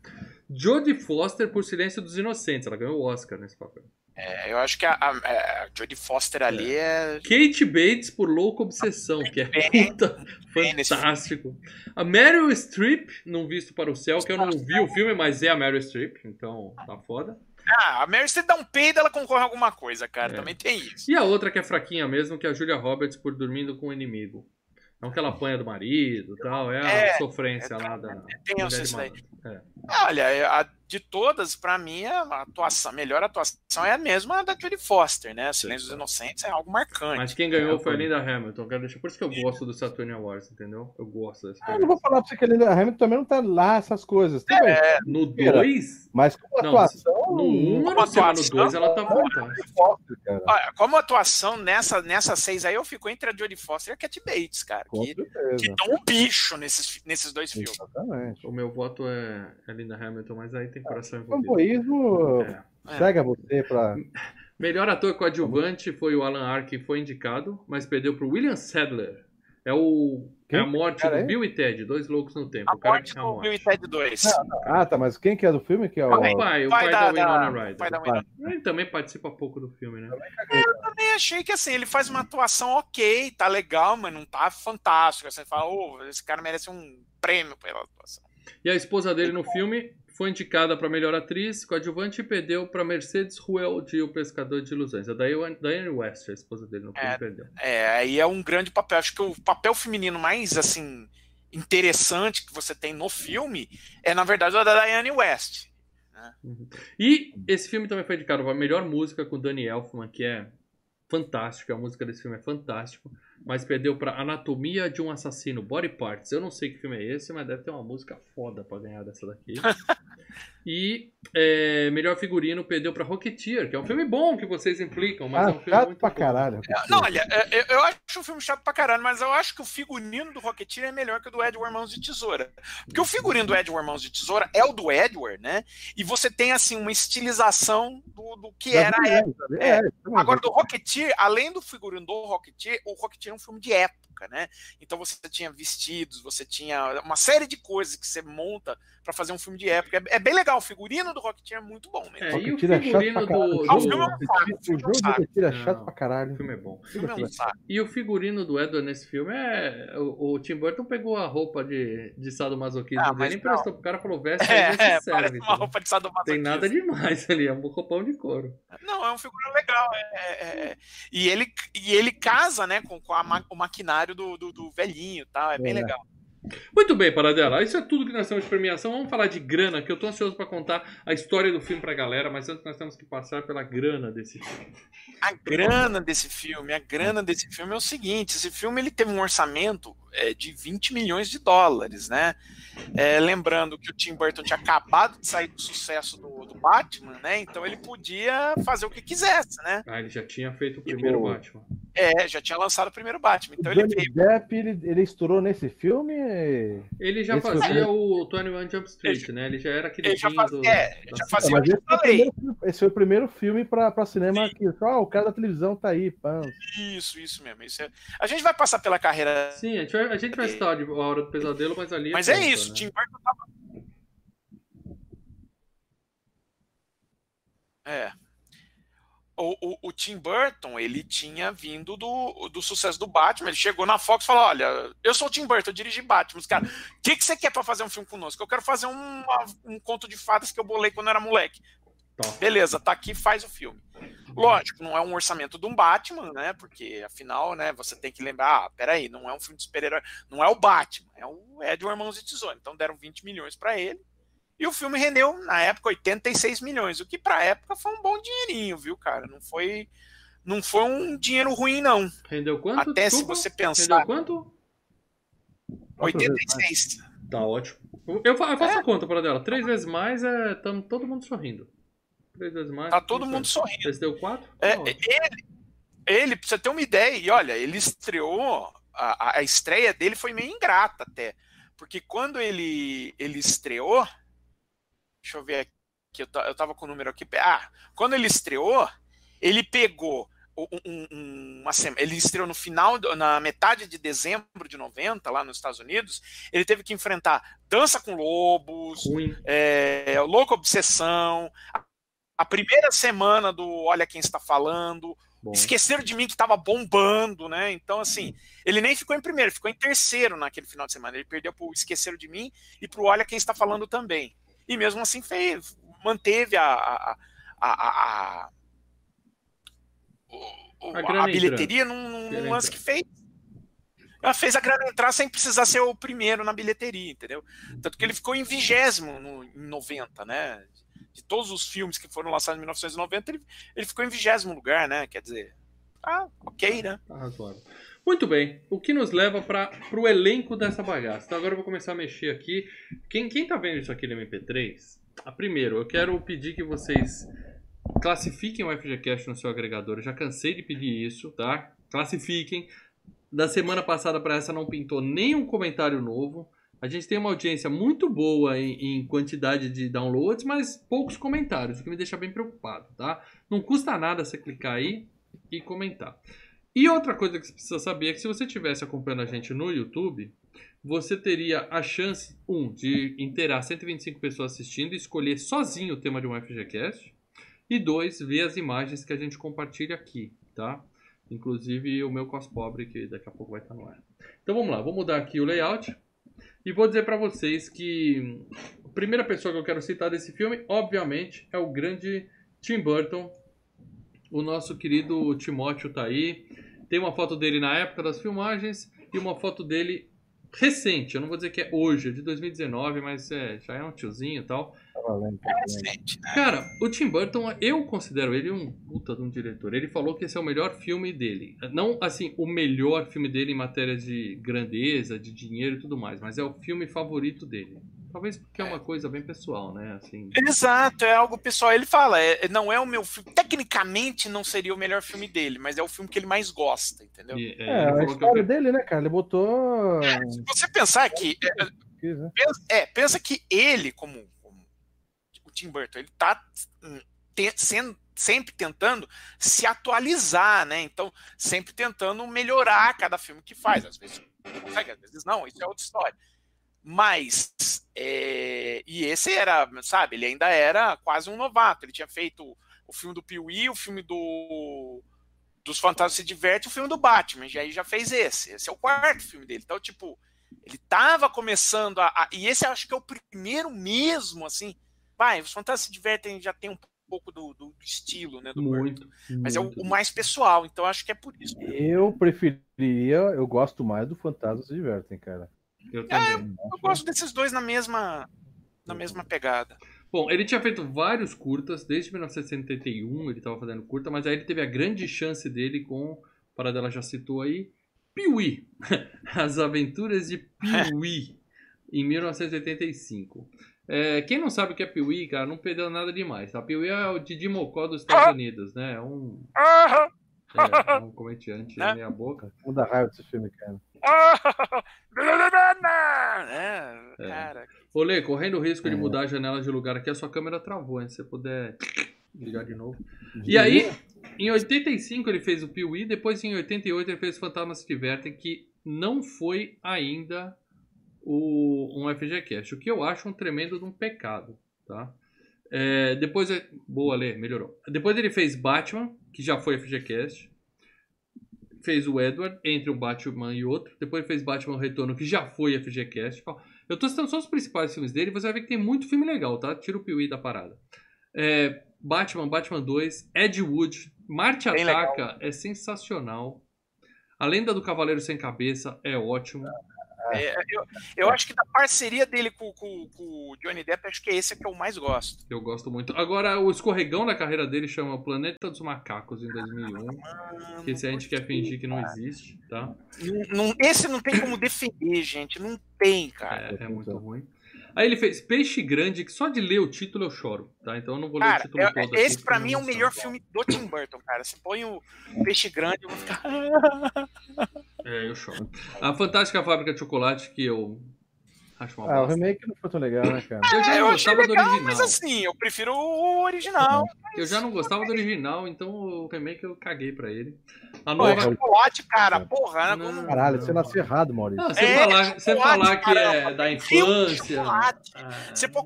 Jodie Foster por Silêncio dos Inocentes. Ela ganhou o Oscar nesse papel. É, eu acho que a, a, a Jodie Foster ali é. Kate Bates por Louca Obsessão, que é puta fantástico. A Meryl Streep, Não Visto para o Céu, que eu não vi o filme, mas é a Meryl Streep, então tá foda. Ah, a Mary Streep dá um peido, ela concorre a alguma coisa, cara. É. Também tem isso. E a outra que é fraquinha mesmo, que é a Julia Roberts por Dormindo com o Inimigo. Não que ela apanha do marido e tal, é a É, sofrência é lá da. tenso mulher isso daí. É. Olha, a de todas, para mim, a atuação, a melhor atuação é a mesma da Judy Foster, né? Silêncio dos Inocentes é algo marcante. Mas quem ganhou foi a Linda Hamilton. Quero deixar... Por isso que eu gosto do Saturn Awards, entendeu? Eu gosto dessa Ah, eu não vou falar pra você que a Linda Hamilton também não tá lá essas coisas. Bem. É, No 2? Mas como Não, atuação. No 1 um, Como mas no atuação, 2 ela tá olha, como atuação nessa, nessa seis aí, eu fico entre a Jodie Foster e a Cat Bates, cara. Com Que, que certeza. dão um bicho nesses, nesses dois filmes. Exatamente. O meu voto é, é Linda Hamilton, mas aí tem coração envolvido. Fanboísmo É. É. cega você pra. Melhor ator coadjuvante foi o Alan Arkin, que foi indicado, mas perdeu pro William Sadler. É o é Quem? a morte Cara, do é? Bill e Ted, dois loucos no tempo. A o cara morte é do. Bill e Ted 2. Ah, tá, mas quem que é do filme? Que é o. O pai, o pai, da, Winona Ryder. pai da Winona. Ele também participa pouco do filme, né? Eu também achei que assim, ele faz uma atuação ok, tá legal, mas não tá fantástico. Você fala, ô, esse cara merece um prêmio pela atuação. E a esposa dele no filme foi indicada para melhor atriz coadjuvante e perdeu para Mercedes Ruel de O Pescador de Ilusões. A Diane Diane West, a esposa dele no filme, É. perdeu. É, aí é um grande papel. Acho que o papel feminino mais, assim, interessante que você tem no filme é, na verdade, o da Diane West. E esse filme também foi indicado para melhor música com Danny Elfman, que é fantástico, a música desse filme é fantástico, mas perdeu para Anatomia de um Assassino, Body Parts. Eu não sei que filme é esse, mas deve ter uma música foda para ganhar dessa daqui. e é, melhor figurino perdeu para Rocketeer, que é um filme bom que vocês implicam, mas Ah, é um filme chato muito pra bom. caralho. Não, olha, é, é, eu acho um filme chato pra caralho, mas eu acho que o figurino do Rocketeer é melhor que o do Edward Mãos de Tesoura. Porque o figurino do Edward Mãos de Tesoura é o do Edward, né? E você tem, assim, uma estilização do, do que era a época. É, é, Agora, do Rocketeer, além do figurino do Rocketeer, o Rocketeer é um filme de época, né? Então você tinha vestidos, você tinha uma série de coisas que você monta pra fazer um filme de época. É, é bem legal, o figurino do Rocketeer é muito bom mesmo. É, e o é chato figurino caralho. do. Ah, o filme é um saco, o é um jogo do é chato pra caralho. O filme é bom. O filme é um saco. E o figurino do Edward nesse filme é. O, o Tim Burton pegou a roupa de, de sadomasoquismo Ah, dele e emprestou pro cara e falou: veste É, aí, é, serve. parece uma roupa de sadomasoquismo. Tem nada demais ali, é um roupão de couro. Não, é um figurino legal. é- é- é- E, ele, e ele casa, né, com, com a ma- o maquinário do, do, do velhinho e tal. É bem É. legal. Muito bem, Paradela. Isso é tudo que nós temos de premiação. Vamos falar de grana, que eu tô ansioso pra contar a história do filme pra galera, mas antes nós temos que passar pela grana desse filme. A grana desse filme, a grana desse filme é o seguinte: esse filme ele teve um orçamento é, de 20 milhões de dólares, né? É, lembrando que o Tim Burton tinha acabado de sair do sucesso do, do Batman, né? Então ele podia fazer o que quisesse, né? Ah, ele já tinha feito o primeiro Batman. É, já tinha lançado o primeiro Batman. Então o ele Johnny veio. Depp, ele, ele estourou nesse filme. Ele já o fazia primeiro- o 21 Jump Street, né? Ele já era aquele Ele já fazia, é, já fazia o que eu esse foi, o falei. primeiro, filme- esse foi o primeiro filme pra, pra cinema que. Ó, o cara da televisão tá aí, pã. Isso, isso mesmo. Isso é- A gente vai passar pela carreira. Sim, a gente vai, a gente vai citar de- a Hora do Pesadelo, mas ali. Mas é conta, isso, né? Tim Burton tava. É. O, o, o Tim Burton, ele tinha vindo do, do sucesso do Batman. Ele chegou na Fox e falou: Olha, eu sou o Tim Burton, eu dirigi Batman. Os caras, o que, que você quer pra fazer um filme conosco? Eu quero fazer um, um conto de fadas que eu bolei quando eu era moleque. Tá. Beleza, tá aqui, faz o filme. Lógico, não é um orçamento de um Batman, né? Porque afinal, né, você tem que lembrar, ah, peraí, não é um filme de super-herói, não é o Batman, é o Edward Mãos de Tesoura. Então deram 20 milhões para ele. E o filme rendeu, na época, 86 milhões, o que pra época foi um bom dinheirinho, viu, cara? Não foi, não foi um dinheiro ruim, não. Rendeu quanto? Até Desculpa? se você pensar. Rendeu quanto? 86. Tá ótimo. Eu, eu fa- eu É. faço a conta para dela. Três vezes mais é tamo todo mundo sorrindo. Três vezes mais. Tá todo mundo sorrindo. Você deu? É, ele, ele, pra você ter uma ideia, e olha, ele estreou, a, a estreia dele foi meio ingrata até, porque quando ele, ele estreou, deixa eu ver aqui, eu, eu tava com o número aqui, ah, quando ele estreou, ele pegou um- um- um- uma semana, ele estreou no final, na metade de dezembro de 90, lá nos Estados Unidos, ele teve que enfrentar Dança com Lobos, é, Louca Obsessão, a, primeira semana do Olha Quem Está Falando, Bom. Esqueceram de mim que estava bombando, né? Então, assim, ele nem ficou em primeiro, ficou em terceiro naquele final de semana. Ele perdeu pro Esqueceram de mim e pro Olha Quem Está Falando também. E mesmo assim fez, manteve a, a, a, a, a, o- A bilheteria num, num lance que fez. Ela fez a grana entrar sem precisar ser o primeiro na bilheteria, entendeu? Tanto que ele ficou em vigésimo no, em 90, né? De todos os filmes que foram lançados em 1990, ele, ele ficou em vigésimo lugar, né? Quer dizer, ah, ok, né? Tá razoável. Muito bem, o que nos leva para o elenco dessa bagaça. Então agora eu vou começar a mexer aqui. Quem, quem tá vendo isso aqui no MP3, a, primeiro, eu quero pedir que vocês classifiquem o FGCast no seu agregador. Eu já cansei de pedir isso, tá? Classifiquem. Da semana passada para essa não pintou nenhum comentário novo. A gente tem uma audiência muito boa em, em, quantidade de downloads, mas poucos comentários, o que me deixa bem preocupado, tá? Não custa nada você clicar aí e comentar. E outra coisa que você precisa saber é que se você estivesse acompanhando a gente no YouTube, você teria a chance, um, de inteirar 125 pessoas assistindo e escolher sozinho o tema de um FGCast. E dois, ver as imagens que a gente compartilha aqui, tá? Inclusive o meu cospobre, que daqui a pouco vai estar no ar. Então vamos lá, vou mudar aqui o layout. E vou dizer para vocês que a primeira pessoa que eu quero citar desse filme, obviamente, é o grande Tim Burton, o nosso querido Timóteo tá aí. Tem uma foto dele na época das filmagens e uma foto dele recente. Eu não vou dizer que é hoje, é de 2019, mas é, já é um tiozinho e tal. É recente, né? Cara, o Tim Burton, eu considero ele um puta de um diretor. Ele falou que esse é o melhor filme dele. Não, assim, o melhor filme dele em matéria de grandeza, de dinheiro e tudo mais, mas é o filme favorito dele. Talvez porque é uma coisa bem pessoal, né? Assim... Exato, é algo pessoal. Ele fala, é, não é o meu filme. Tecnicamente não seria o melhor filme dele, mas é o filme que ele mais gosta, entendeu? E, é, é a história eu... dele, né, cara? Ele botou. É, se você pensar que. É, pensa, é, pensa que ele, como, como, o Tim Burton, ele tá hum, te, sendo, sempre tentando se atualizar, né? Então, sempre tentando melhorar cada filme que faz. Às vezes consegue, às vezes não, isso é outra história. Mas, é, e esse era, sabe, ele ainda era quase um novato. Ele tinha feito o filme do Piuí, o filme do dos Fantasmas se Diverte, o filme do Batman. E aí já fez esse. Esse é o quarto filme dele. Então, tipo, ele tava começando a, a e esse acho que é o primeiro mesmo, assim. Vai, os Fantasmas se Divertem já tem um pouco do, do estilo, né? Do muito, Mas é o, o, mais pessoal, então acho que é por isso. Eu preferiria, eu gosto mais do Fantasmas se Divertem, cara. Eu também. É, eu, gosto desses dois na mesma, na mesma pegada. Bom, ele tinha feito vários curtas, desde 1971 ele estava fazendo curta, mas aí ele teve a grande chance dele com, para dela já citou aí, Piuí. As Aventuras de Piuí, em 1985. É, quem não sabe o que é Piuí, cara, não perdeu nada demais. Tá? Piuí é o Didi Mocó dos Estados Unidos, né? É um, é, um comediante na minha boca. Muda raiva desse filme, cara. É, cara. Olê, correndo o risco de é. mudar a janela de lugar aqui, a sua câmera travou, hein? Se você puder ligar de novo. E aí, em 85 ele fez o Piuí, depois em 88 ele fez Fantasmas se Divertem, que não foi ainda o, um FGCast, o que eu acho um tremendo de um pecado, tá? É, depois, boa, Lê, melhorou. Depois ele fez Batman, que já foi FGCast fez o Edward entre um Batman e outro. Depois fez Batman Retorno, que já foi FGCast. Eu tô citando só os principais filmes dele. Você vai ver que tem muito filme legal, tá? Tira o Piuí da parada. É, Batman, Batman 2, Ed Wood, Marte Bem Ataca legal. é sensacional. A Lenda do Cavaleiro Sem Cabeça é ótimo. É, eu, eu acho que da parceria dele com, com, com, o Johnny Depp, acho que é esse que eu mais gosto. Eu gosto muito. Agora, o escorregão da carreira dele chama Planeta dos Macacos, em 2001. Mano, que esse a gente quer fingir que não existe, tá? Não, não, esse não tem como defender, gente. Não tem, cara. É, é muito ruim. Aí ele fez Peixe Grande, que só de ler o título eu choro, tá? Então eu não vou ler cara, o título todo. Esse aqui, pra mim é o melhor filme do Tim Burton, cara. Você põe o Peixe Grande, eu vou ficar. é, eu choro. A Fantástica Fábrica de Chocolate, que eu Acho uma ah, o remake não foi tão legal, né, cara? Eu já não eu gostava legal, do original. Mas assim, eu prefiro o original. Eu já não gostava do original, então o remake eu caguei pra ele. A nova... Pô, chocolate, cara, porra. Né? Não, Caralho, você nasceu errado, Maurício. Não, você é, falar, você falar que é da infância. Ah, você, pô,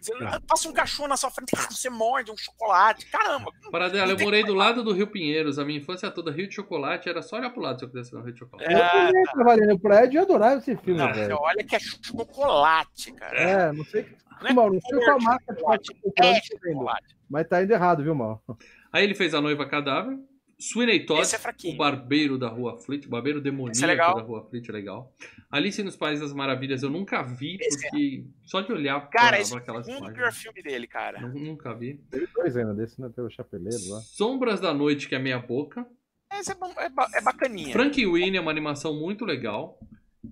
você passa um cachorro na sua frente, você morde um chocolate. Caramba. Para dela, eu morei do lado do Rio Pinheiros. A minha infância toda, Rio de Chocolate, era só olhar pro lado se eu pudesse ver o Rio de Chocolate. É, eu trabalhei no prédio e adorava esse filme, não, velho. Olha que é chocolate chocolate, cara. É, não sei. Não é Mal, não sei qual marca de chocolate, é chocolate, mas tá indo errado, viu, Mal? Aí ele fez A Noiva Cadáver, Sweeney Todd, Esse é o barbeiro da Rua Fleet, o barbeiro demoníaco Esse é da Rua Fleet, é legal. Alice nos Países das Maravilhas eu nunca vi, Esse é. porque só de olhar Cara, pra, esse pra é o aquelas segundo pior páginas. filme dele, cara. Nu- Nunca vi. Teve dois ainda desse, né? Teve o Chapeleiro lá. Sombras da Noite, que é meia boca. Esse é, bom- é, ba- é bacaninha. Frank Winnie é uma animação muito legal.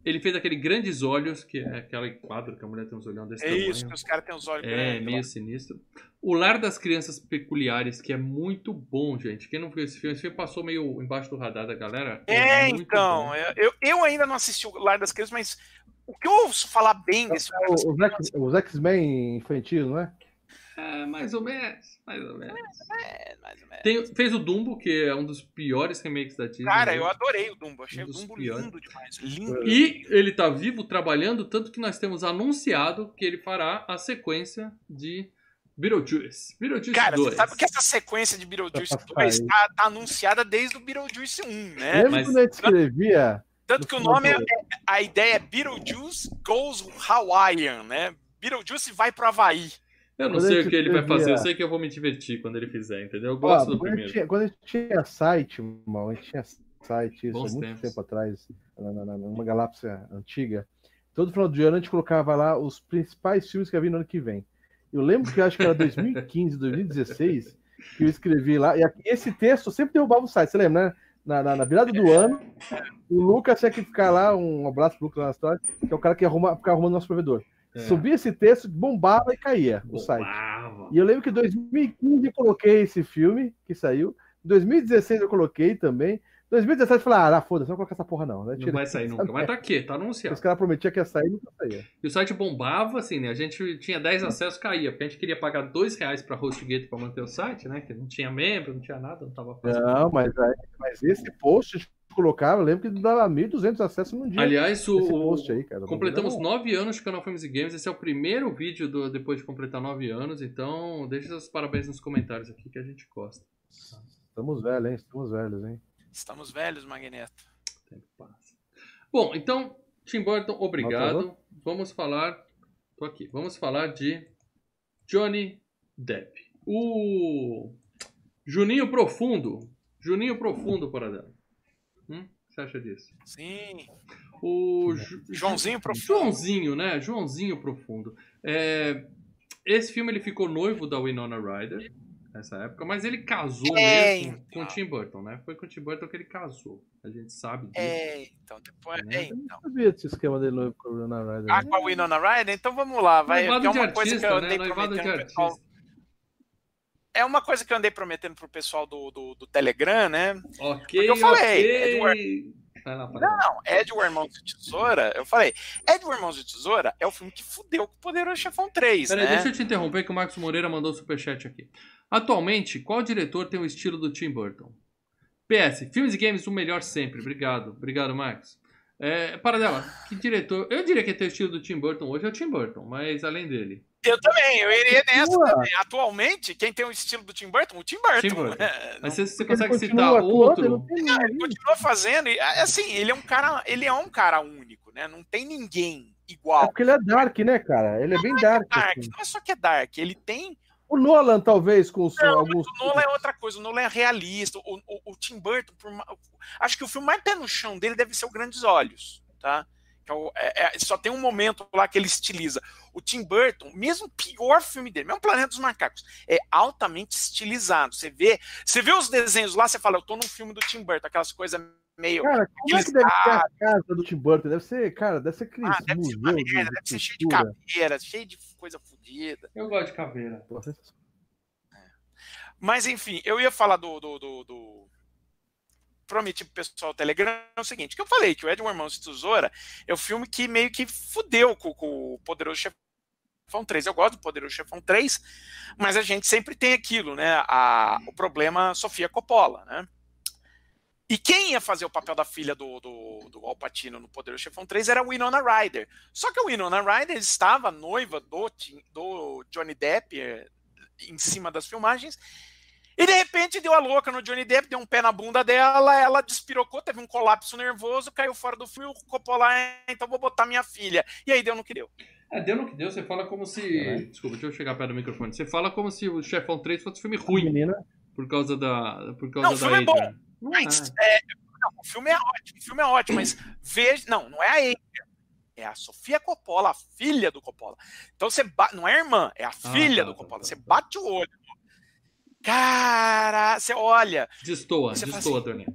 Ele fez aquele Grandes Olhos, que é aquele quadro que a mulher tem uns olhão desse É tamanho. isso, que os caras têm os olhos É, grandes. meio lá. sinistro. O Lar das Crianças Peculiares, que é muito bom, gente. Quem não viu esse filme, esse filme passou meio embaixo do radar da galera. É, muito então. Eu, eu ainda não assisti o Lar das Crianças, mas o que eu ouço falar bem desse Lar das Os X-Men infantis, não é? É, mais ou menos, mais ou menos. É, mais ou menos. Tem- fez o Dumbo, que é um dos piores remakes da Disney. Cara, né? eu adorei o Dumbo. Achei Um o Dumbo piores. lindo demais. Lindo. E ele tá vivo, trabalhando, tanto que nós temos anunciado que ele fará a sequência de Beetlejuice. Beetlejuice Cara, 2. você sabe que essa sequência de Beetlejuice Tá 2 aí. tá, tá anunciada desde o Beetlejuice 1, né? Lembra mas- quando a gente escrevia? Tanto que o nome é, a ideia é Beetlejuice Goes Hawaiian, né? Beetlejuice vai pro Havaí. Eu não Quando sei o que ele vai fazer, eu sei que eu vou me divertir quando ele fizer, entendeu? Eu gosto do quando, a gente primeiro. tinha, quando a gente tinha site, irmão, a gente tinha site, isso há muito tempos. tempo atrás, numa galáxia antiga. Todo final de ano a gente colocava lá os principais filmes que havia no ano que vem. Eu lembro que eu acho que era 2015, 2016, que eu escrevi lá, e aqui- esse texto sempre derrubava o site, você lembra, né? Na, na- na virada do ano, o Lucas tinha que ficar lá, um abraço pro Lucas na história, que é o cara que arruma, fica arrumando nosso provedor. É. Subia esse texto, bombava e caía o site. Bombava. E eu lembro que em 2015 eu coloquei esse filme que saiu. Em 2016 eu coloquei também. 2017 eu falei, ah, foda-se, não vou colocar essa porra não. Né? Não vai sair nunca. Mas tá aqui, tá Os anunciado. caras prometiam que ia sair e nunca saía. E o site bombava, assim, né? A gente tinha 10 acessos, caía. Porque a gente queria pagar 2 reais pra HostGate pra manter o site, né? Que não tinha membro, não tinha nada, não tava fazendo. Não, mas, aí- mas esse post colocava, eu lembro que dava 1.200 acessos num dia. Aliás, o, post aí, cara. completamos 9 anos de canal Filmes e Games. Esse é o primeiro vídeo do, depois de completar 9 anos. Então, deixa seus parabéns nos comentários aqui que a gente gosta. Estamos velhos, hein? Estamos velhos, hein? Estamos velhos, Magneto. O tempo passa. Bom, então, Tim Burton, obrigado. Nota Vamos falar. Tô aqui. Vamos falar de Johnny Depp. O Juninho Profundo. Juninho Profundo, para dela. Você acha disso? Sim. O Ju- Joãozinho Profundo. Joãozinho, né? Joãozinho Profundo. É, Esse filme ele ficou noivo da Winona Ryder nessa época, mas ele casou É, mesmo com o então. Tim Burton, né? Foi com o Tim Burton que ele casou. A gente sabe disso. É, então, depois. É, Eu então. não sabia desse esquema dele noivo com o Winona Ryder. Ah, né? com a Winona Ryder? Então vamos lá. Vai, Noivado é de uma coisa que eu artista, né? Noivado de pro pessoal. É uma coisa que eu andei prometendo pro pessoal do, do, do Telegram, né? Ok, eu falei, ok. Edward- lá. Não, Edward Irmãos de Tesoura, eu falei, Edward Irmãos de Tesoura é o filme que fudeu com o Poderoso Chefão 3, Peraí, né? deixa eu te interromper que o Marcos Moreira mandou superchat aqui. Atualmente, qual diretor tem o estilo do Tim Burton? PS, filmes e games o melhor sempre. Obrigado. Obrigado, Marcos. É, para dela, que diretor... Eu diria que tem o estilo do Tim Burton hoje é o Tim Burton, mas além dele. Eu também, eu iria nessa também. Atualmente, quem tem o estilo do Tim Burton? O Tim Burton. Tim Burton. É, Mas você, você consegue citar outro... ele não. Ele continua fazendo, e assim, ele é um cara, ele é um cara único, né? Não tem ninguém É igual. porque ele é dark, né, cara? Ele é bem dark. Dark, assim. não é só que é dark, ele tem O Nolan, talvez, com os, Não, alguns. O Nolan é outra coisa, o Nolan é realista. O, o, o Tim Burton, por acho que o filme mais pé no chão dele deve ser o Grandes Olhos, tá? Que é é- é- só tem um momento lá que ele estiliza. O Tim Burton, mesmo o pior filme dele, mesmo Planeta dos Macacos, é altamente estilizado. Você vê, você vê os desenhos lá, você fala, eu tô num filme do Tim Burton, aquelas coisas meio. Cara, como é que deve ser a casa do Tim Burton? Deve ser, cara, deve ser aquele Ah, deve ser uma museu de- merda, de deve ser cheio de caveira, cheio de coisa fodida. Eu gosto de caveira. Pô, sensacional. Mas enfim, eu ia falar do. do, do, do... Prometi pro pessoal do Telegram é o seguinte: que eu falei que o Edward Mãos de Tesoura é o filme que meio que fudeu com, com o Poderoso Chefão 3. Eu gosto do Poderoso Chefão 3, mas a gente sempre tem aquilo, né? A, o problema Sofia Coppola, né? E quem ia fazer o papel da filha do, do, do Al Pacino no Poderoso Chefão 3 era a Winona Ryder. Só que a Winona Ryder estava noiva do, do Johnny Depp eh, em cima das filmagens. E de repente deu a louca no Johnny Depp, deu um pé na bunda dela, ela despirocou, teve um colapso nervoso, caiu fora do filme, o Coppola, "Ah, então vou botar minha filha. E aí deu no que deu. É, deu no que deu, você fala como se. É. Desculpa, deixa eu chegar perto do microfone. Você fala como se o Chefão 3 fosse um filme ruim. Menina, por causa da. Por causa Não, o da filme é Adrian. bom. Não Mas, é. é, não, o filme é ótimo, o filme é ótimo, mas veja. Não, não é a Adrian. É a Sofia Coppola, a filha do Coppola. Então você bate. Não é a irmã, é a filha tá, do tá, Coppola. tá, você bate o olho. Cara, você olha. Destoa, destoa, assim, Tony.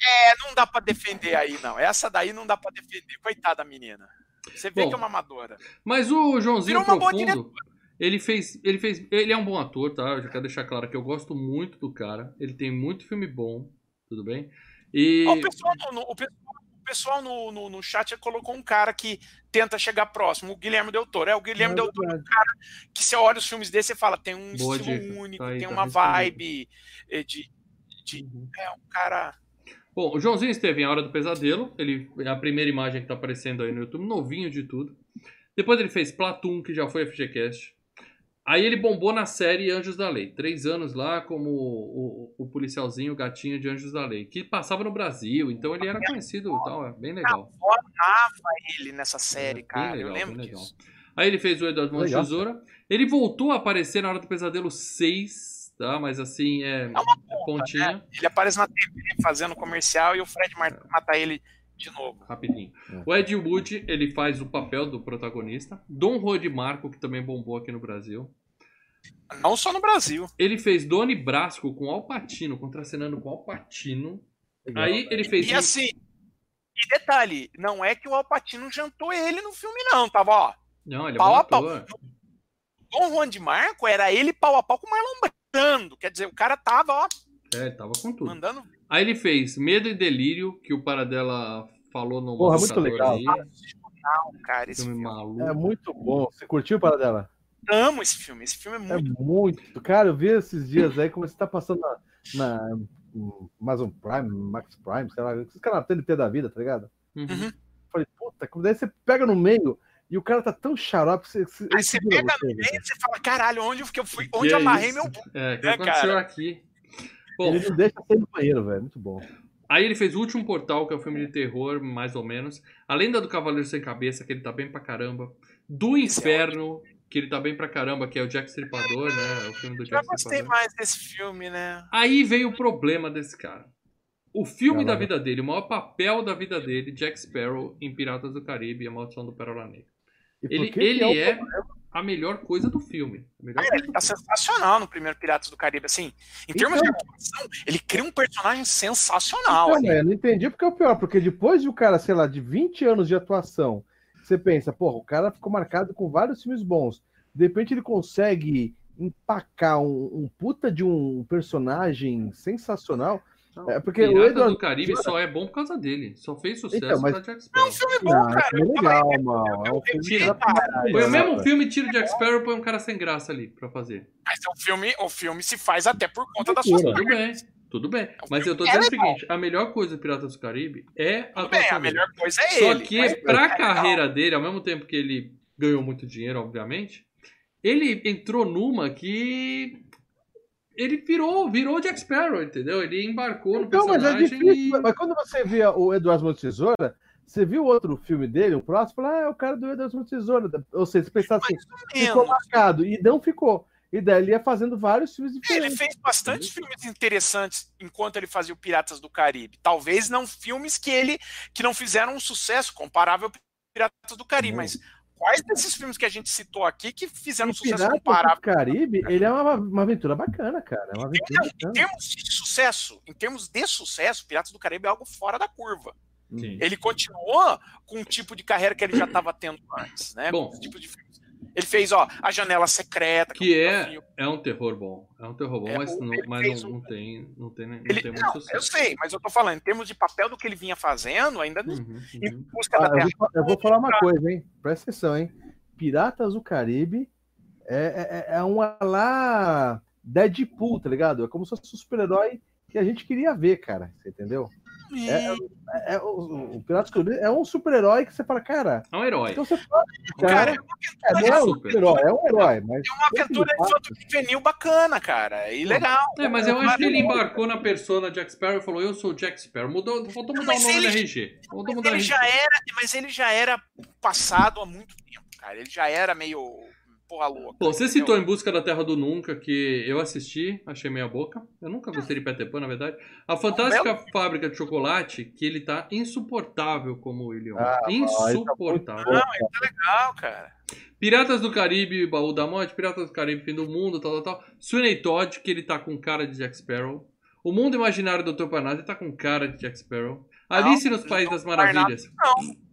É, não dá pra defender aí, não. Essa daí não dá pra defender. Coitada da menina. Você vê Bom, que é uma amadora. Mas o Joãozinho Profundo, ele fez, ele fez, ele é um bom ator, tá? Eu já quero deixar claro que eu gosto muito do cara. Ele tem muito filme bom, tudo bem? E o pessoal, o pessoal, pessoal no, no, no chat colocou um cara que tenta chegar próximo, o Guilherme Del Toro. É, o Guilherme É Del Toro verdade. que você olha os filmes dele, você fala, tem um Boa estilo dica. único, Tá aí, tem tá uma vibe eh, de, de- Uhum. É um cara. Bom, o Joãozinho esteve em A Hora do Pesadelo. Ele é a primeira imagem que tá aparecendo aí no YouTube, novinho de tudo. Depois ele fez Platum, que já foi FGCast. Aí ele bombou na série Anjos da Lei. Três anos lá como o, o policialzinho, o gatinho de Anjos da Lei. Que passava no Brasil, então ele era conhecido e tal. É bem legal. Amava ele nessa série, É, cara. legal, eu lembro disso. Aí ele fez o Eduardo Mão de. Tesoura. Ele voltou a aparecer na Hora do Pesadelo 6, tá? Mas assim, é, uma é pontinha, Ele aparece na TV fazendo comercial e o Fred mata ele de novo. rapidinho. É. O Ed Wood, ele faz o papel do protagonista. Dom Juan de Marco, que também bombou aqui no Brasil. Não só no Brasil. Ele fez Doni Brasco com Alpatino, contracenando com Alpatino. Legal. Aí ele fez... E assim. E detalhe, não é que o Alpatino jantou ele no filme, não. Tava, ó. Não, ele é Pau bom a pau. Dom Juan de Marco era ele pau a pau com o Marlon Brando. Quer dizer, o cara tava, ó, É, ele tava com tudo. mandando. Aí ele fez Medo e Delírio, que o Paradela falou no Porra, muito legal. aí. Não, cara, esse Filme filme. maluco. É muito bom. Você curtiu para dela? Amo esse filme. Esse filme é É muito. muito. Cara, eu vi esses dias aí como você tá passando na, na Amazon Prime, Max Prime, sei lá, esses na TNT da vida, tá ligado? Uhum. Uhum. Falei, puta, como daí você pega no meio e o cara tá tão xarope. Você, você, Aí você pega você, no meio e você fala, caralho, onde que eu fui? Que Onde é eu amarrei isso? meu. É, o que É, aconteceu cara. aqui? Bom, Ele não deixa sair do banheiro, velho. Muito bom. Aí ele fez o Último Portal, que é um filme de terror, mais ou menos. A Lenda do Cavaleiro Sem Cabeça, que ele tá bem pra caramba. Do é Inferno, que ele tá bem pra caramba, que é o Jack Stripador, né? O filme do Já Jack gostei Stripador. mais desse filme, né? Aí veio o problema desse cara. O filme da Caralho. vida dele, o maior papel da vida dele, Jack Sparrow em Piratas do Caribe e a Maldição do Pérola Negra. E por Ele, que que ele o é problema? A melhor coisa do filme. A melhor Cara, ele tá sensacional no primeiro Piratas do Caribe, assim. Em termos Então- de atuação, ele cria um personagem sensacional. Não, ali. velho, não entendi porque é o pior, porque depois de o cara, sei lá, de 20 anos de atuação, você pensa, porra, o cara ficou marcado com vários filmes bons. De repente ele consegue empacar um, um puta de um personagem sensacional. É porque o Piratas Edward do Caribe só é bom por causa dele. Só fez sucesso Então, mas- pra Jack Sparrow. filme bom, Não, é cara. um filme legal, mano. É um filme Tira. Foi o mesmo filme, tira o Jack Sparrow e põe um cara sem graça ali pra fazer. Mas o filme, o filme se faz até por conta da sua. Tudo bem, tudo bem. Mas eu tô É dizendo o legal. seguinte, a melhor coisa do Piratas do Caribe é a Tudo bem, a melhor coisa é Só ele. que mas- pra é legal. carreira dele, ao mesmo tempo que ele ganhou muito dinheiro, obviamente, ele entrou numa que ele virou, virou Jack Sparrow, entendeu? Ele embarcou no Então, mas é personagem difícil. e... Mas quando você via o Eduardo Mão Tesoura, você viu outro filme dele, o próximo, fala, ah, é o cara do Eduardo Mão Tesoura. Ou seja, você pensava assim, ficou marcado. E não ficou. E daí ele ia fazendo vários filmes Ele diferentes. fez bastante filmes interessantes enquanto ele fazia o Piratas do Caribe. Talvez não filmes que ele que não fizeram um sucesso comparável ao Piratas do Caribe, Não. mas quais desses filmes que a gente citou aqui que fizeram E sucesso Piratas comparável? do Caribe, ele é uma, uma aventura bacana, cara. É uma aventura Em bacana. termos de sucesso, em termos de sucesso, Piratas do Caribe é algo fora da curva. Sim. Ele continuou com um tipo de carreira que ele já estava tendo antes, né? Bom. Com esse tipo de filmes. Ele fez, ó, A Janela Secreta, Que é um é, é um terror bom. É um terror bom, É, mas, não, mas não, um- não tem, não tem, não Ele, tem muito não, sucesso. eu sei, mas eu tô falando, em termos de papel do que ele vinha fazendo, ainda Uhum, em uhum. busca da Ah, eu, Terra. vou, eu vou falar uma coisa, hein? Presta atenção, hein? Piratas do Caribe é, é, é um lá Deadpool, tá ligado? É como se fosse um super-herói que a gente queria ver, cara. Você entendeu? É, é, o, o Piratas do Caribe é um super-herói que você fala, cara. É um herói. Então você fala, Cara, cara, é, é um super. super-herói, é um herói, mas. É uma aventura infantil juvenil bacana, cara. E legal. É, mas eu acho que ele embarcou na persona Jack Sparrow e falou: Eu sou o Jack Sparrow. Mudou, faltou mudar Mas o nome ele- do RG. Mas ele RG. já era, mas ele já era passado há muito tempo, cara. Ele já era meio porra louca. Bom, você entendeu? citou Em Busca da Terra do Nunca, que eu assisti, achei meia boca. Eu nunca gostei de Peter Pan, na verdade. A Fantástica Fábrica de Chocolate, que ele tá insuportável como o William. Ah, insuportável. Não, ele tá legal, cara. Piratas do Caribe, Baú da Morte, Piratas do Caribe, Fim do Mundo, tal, tal, tal. Sweeney Todd, que ele tá com cara de Jack Sparrow. O Mundo Imaginário do Dr. Parnassus, ele tá com cara de Jack Sparrow. Alice nos Países das Maravilhas. No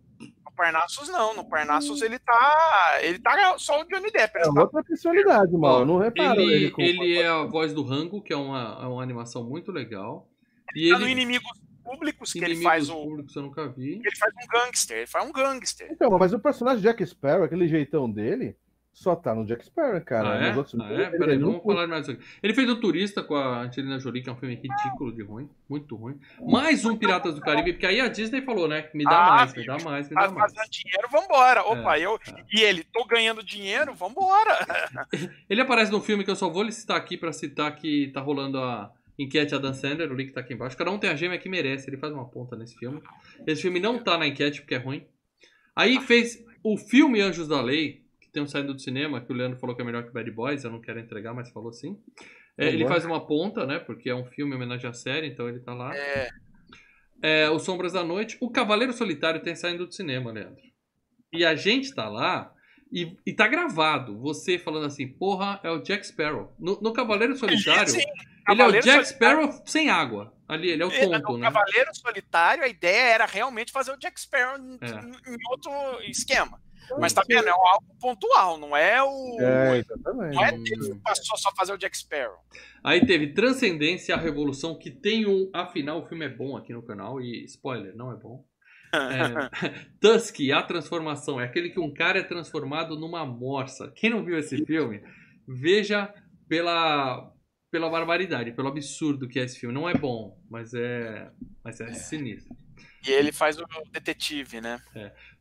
Parnassus não, no Parnassus ele tá. Ele tá só o Johnny Depp. É Ele tá outra personalidade, mano. Eu não reparo ele, Ele, com- ele é a voz do Rango, que é uma, é uma animação muito legal. E tá no ele, Inimigos Públicos, que ele Inimigos faz o. Públicos eu nunca vi. Ele faz um gangster, ele faz um gangster. Então, mas o personagem Jack Sparrow, aquele jeitão dele, só tá no Jack Sparrow, cara. ah, é? Nos outros Ah, filmes, é? Peraí, não vamos falar mais aqui. Ele fez o Turista com a Angelina Jolie, que é um filme ridículo de ruim. Muito ruim. Mais um Piratas do Caribe, porque aí a Disney falou, né? Me dá Ah, mais, me dá mais, me dá mais. fazendo dinheiro, vambora. Opa, É, eu. é. E ele, tô ganhando dinheiro, vambora. Ele aparece num filme que eu só vou listar aqui pra citar que tá rolando a enquete Adam Sandler, o link tá aqui embaixo. Cada um tem a gêmea que merece, ele faz uma ponta nesse filme. Esse filme não tá na enquete porque é ruim. Aí fez o filme Anjos da Lei, um saindo do cinema, que o Leandro falou que é melhor que Bad Boys, eu não quero entregar, mas falou sim. É, ele faz uma ponta, né, porque é um filme em homenagem à série, então ele tá lá. É, É, o Sombras da Noite. O Cavaleiro Solitário tem saindo do cinema, Leandro. E a gente tá lá e, e tá gravado. Você falando assim, porra, é o Jack Sparrow. No, no Cavaleiro Solitário, Sim, ele é o Jack Solitário. Sparrow sem água. Ali, ele é o É, tonto, no né? Cavaleiro Solitário, a ideia era realmente fazer o Jack Sparrow É. em outro esquema. Mas tá vendo? É algo pontual, não é o. É, exatamente. Não é Hum. ele que passou só a fazer o Jack Sparrow. Aí teve Transcendência, a Revolução, que tem um. Afinal, o filme é bom aqui no canal. E spoiler, não é bom. É, Tusk, a transformação. É aquele que um cara é transformado numa morsa. Quem não viu esse filme, veja pela, pela barbaridade, pelo absurdo que é esse filme. Não é bom, mas é, mas é sinistro. E ele faz o detetive, né?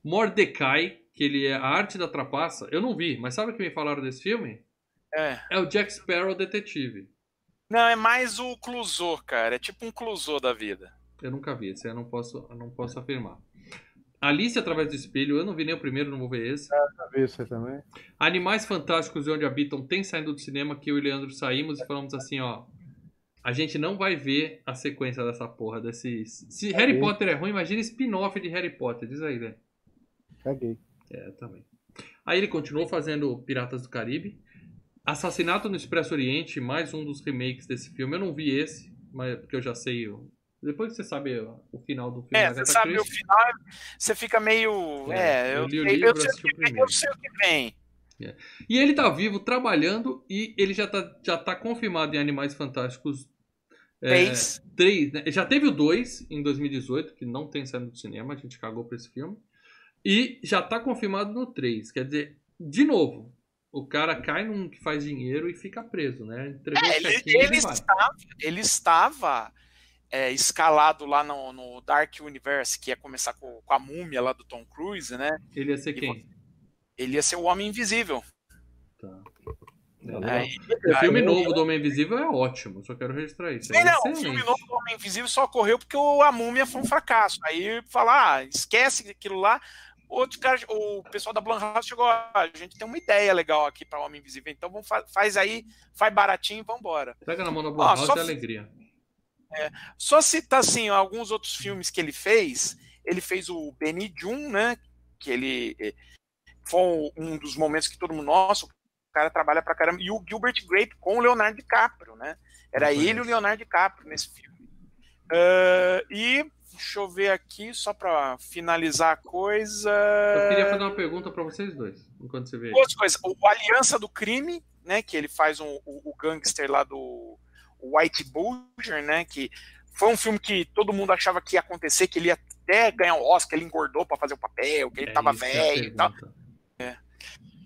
Mordecai, que ele é a arte da trapaça. Eu não vi, mas sabe o que me falaram desse filme? É. É o Jack Sparrow detetive. Não, é mais o Clouseau, cara. É tipo um Clouseau da vida. Eu nunca vi, esse eu não posso, eu não posso afirmar. Alice através do espelho, eu não vi nem o primeiro, não vou ver esse. Já vi isso aí também. Animais Fantásticos e Onde Habitam tem saindo do cinema que eu e o Leandro saímos e falamos assim, ó. A gente não vai ver a sequência dessa porra desses. Se Harry. Potter é ruim, imagina spin-off de Harry Potter. Diz aí, né? Caguei. É, também. Aí ele continuou fazendo Piratas do Caribe. Assassinato no Expresso Oriente, mais um dos remakes desse filme. Eu não vi esse, mas porque eu já sei. o- Depois que você sabe o o final do filme. É, você sabe o Christie. final, você fica meio. É, É, eu eu, li o livro, eu, sei o o que vem, eu sei o que vem. E ele tá vivo, trabalhando, e ele já tá, já tá confirmado em Animais Fantásticos. é, Três. três, né? Já teve o 2 em 2018, que não tem saindo do cinema, a gente cagou pra esse filme. E já tá confirmado no 3. Quer dizer, de novo, o cara cai num que faz dinheiro e fica preso, né? Entregou É, o ele, e ele estava, ele estava é, escalado lá no, no Dark Universe, que ia começar com, com a múmia lá do Tom Cruise, né? Ele ia ser quem? Ele ia ser o Homem Invisível. Tá. Aí, O filme novo do Homem Invisível é ótimo, só quero registrar isso. Sim, É não, o filme novo do Homem Invisível só ocorreu porque o, a múmia foi um fracasso. Aí falar, ah, esquece aquilo lá. Outro cara, o pessoal da Blumhouse chegou, ah, a gente tem uma ideia legal aqui para o Homem Invisível, então vamos fa- faz aí, faz baratinho e vambora. Pega na mão da Blumhouse só- e alegria. Só citar assim alguns outros filmes que ele fez. Ele fez o Benny Jun, né? Que ele eh, foi um dos momentos que todo mundo, nossa, o cara trabalha pra caramba. E o Gilbert Grape com o Leonardo DiCaprio, né? Era ele e o Leonardo DiCaprio nesse filme. Ah, e deixa eu ver aqui, só pra finalizar a coisa. Eu queria fazer uma pergunta pra vocês dois, enquanto você vê. Outras coisas. O Aliança do Crime, né? Que ele faz um, o, o gangster lá do White Bulger, né? Que foi um filme que todo mundo achava que ia acontecer, que ele ia até ganhar um Oscar, ele engordou pra fazer o papel, que ele É tava é velho e tal. pergunta.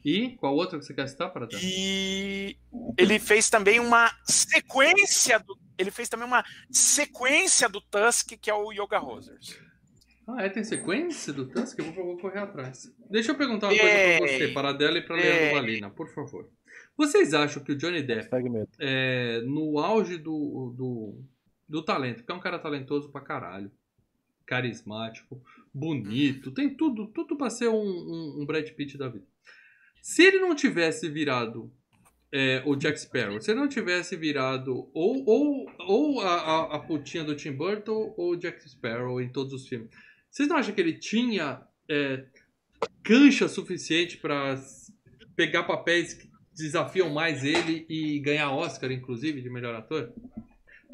E qual outro que você quer citar para E ele fez também uma sequência do. Ele fez também uma sequência do Tusk, que é o Yoga Rosers. Ah, é? Tem sequência do Tusk? Eu vou, vou correr atrás. Deixa eu perguntar uma Ei. coisa pra você, para dela e pra Leandro. Valina, por favor. Vocês acham que o Johnny Depp, é, no auge do, do, do talento, porque é um cara talentoso pra caralho, carismático, bonito, tem tudo, tudo pra ser um, um, um Brad Pitt da vida. Se ele não tivesse virado é, o Jack Sparrow, se ele não tivesse virado ou, ou, ou a, a, a putinha do Tim Burton ou o Jack Sparrow em todos os filmes, vocês não acham que ele tinha é, cancha suficiente para pegar papéis que desafiam mais ele e ganhar Oscar, inclusive, de melhor ator?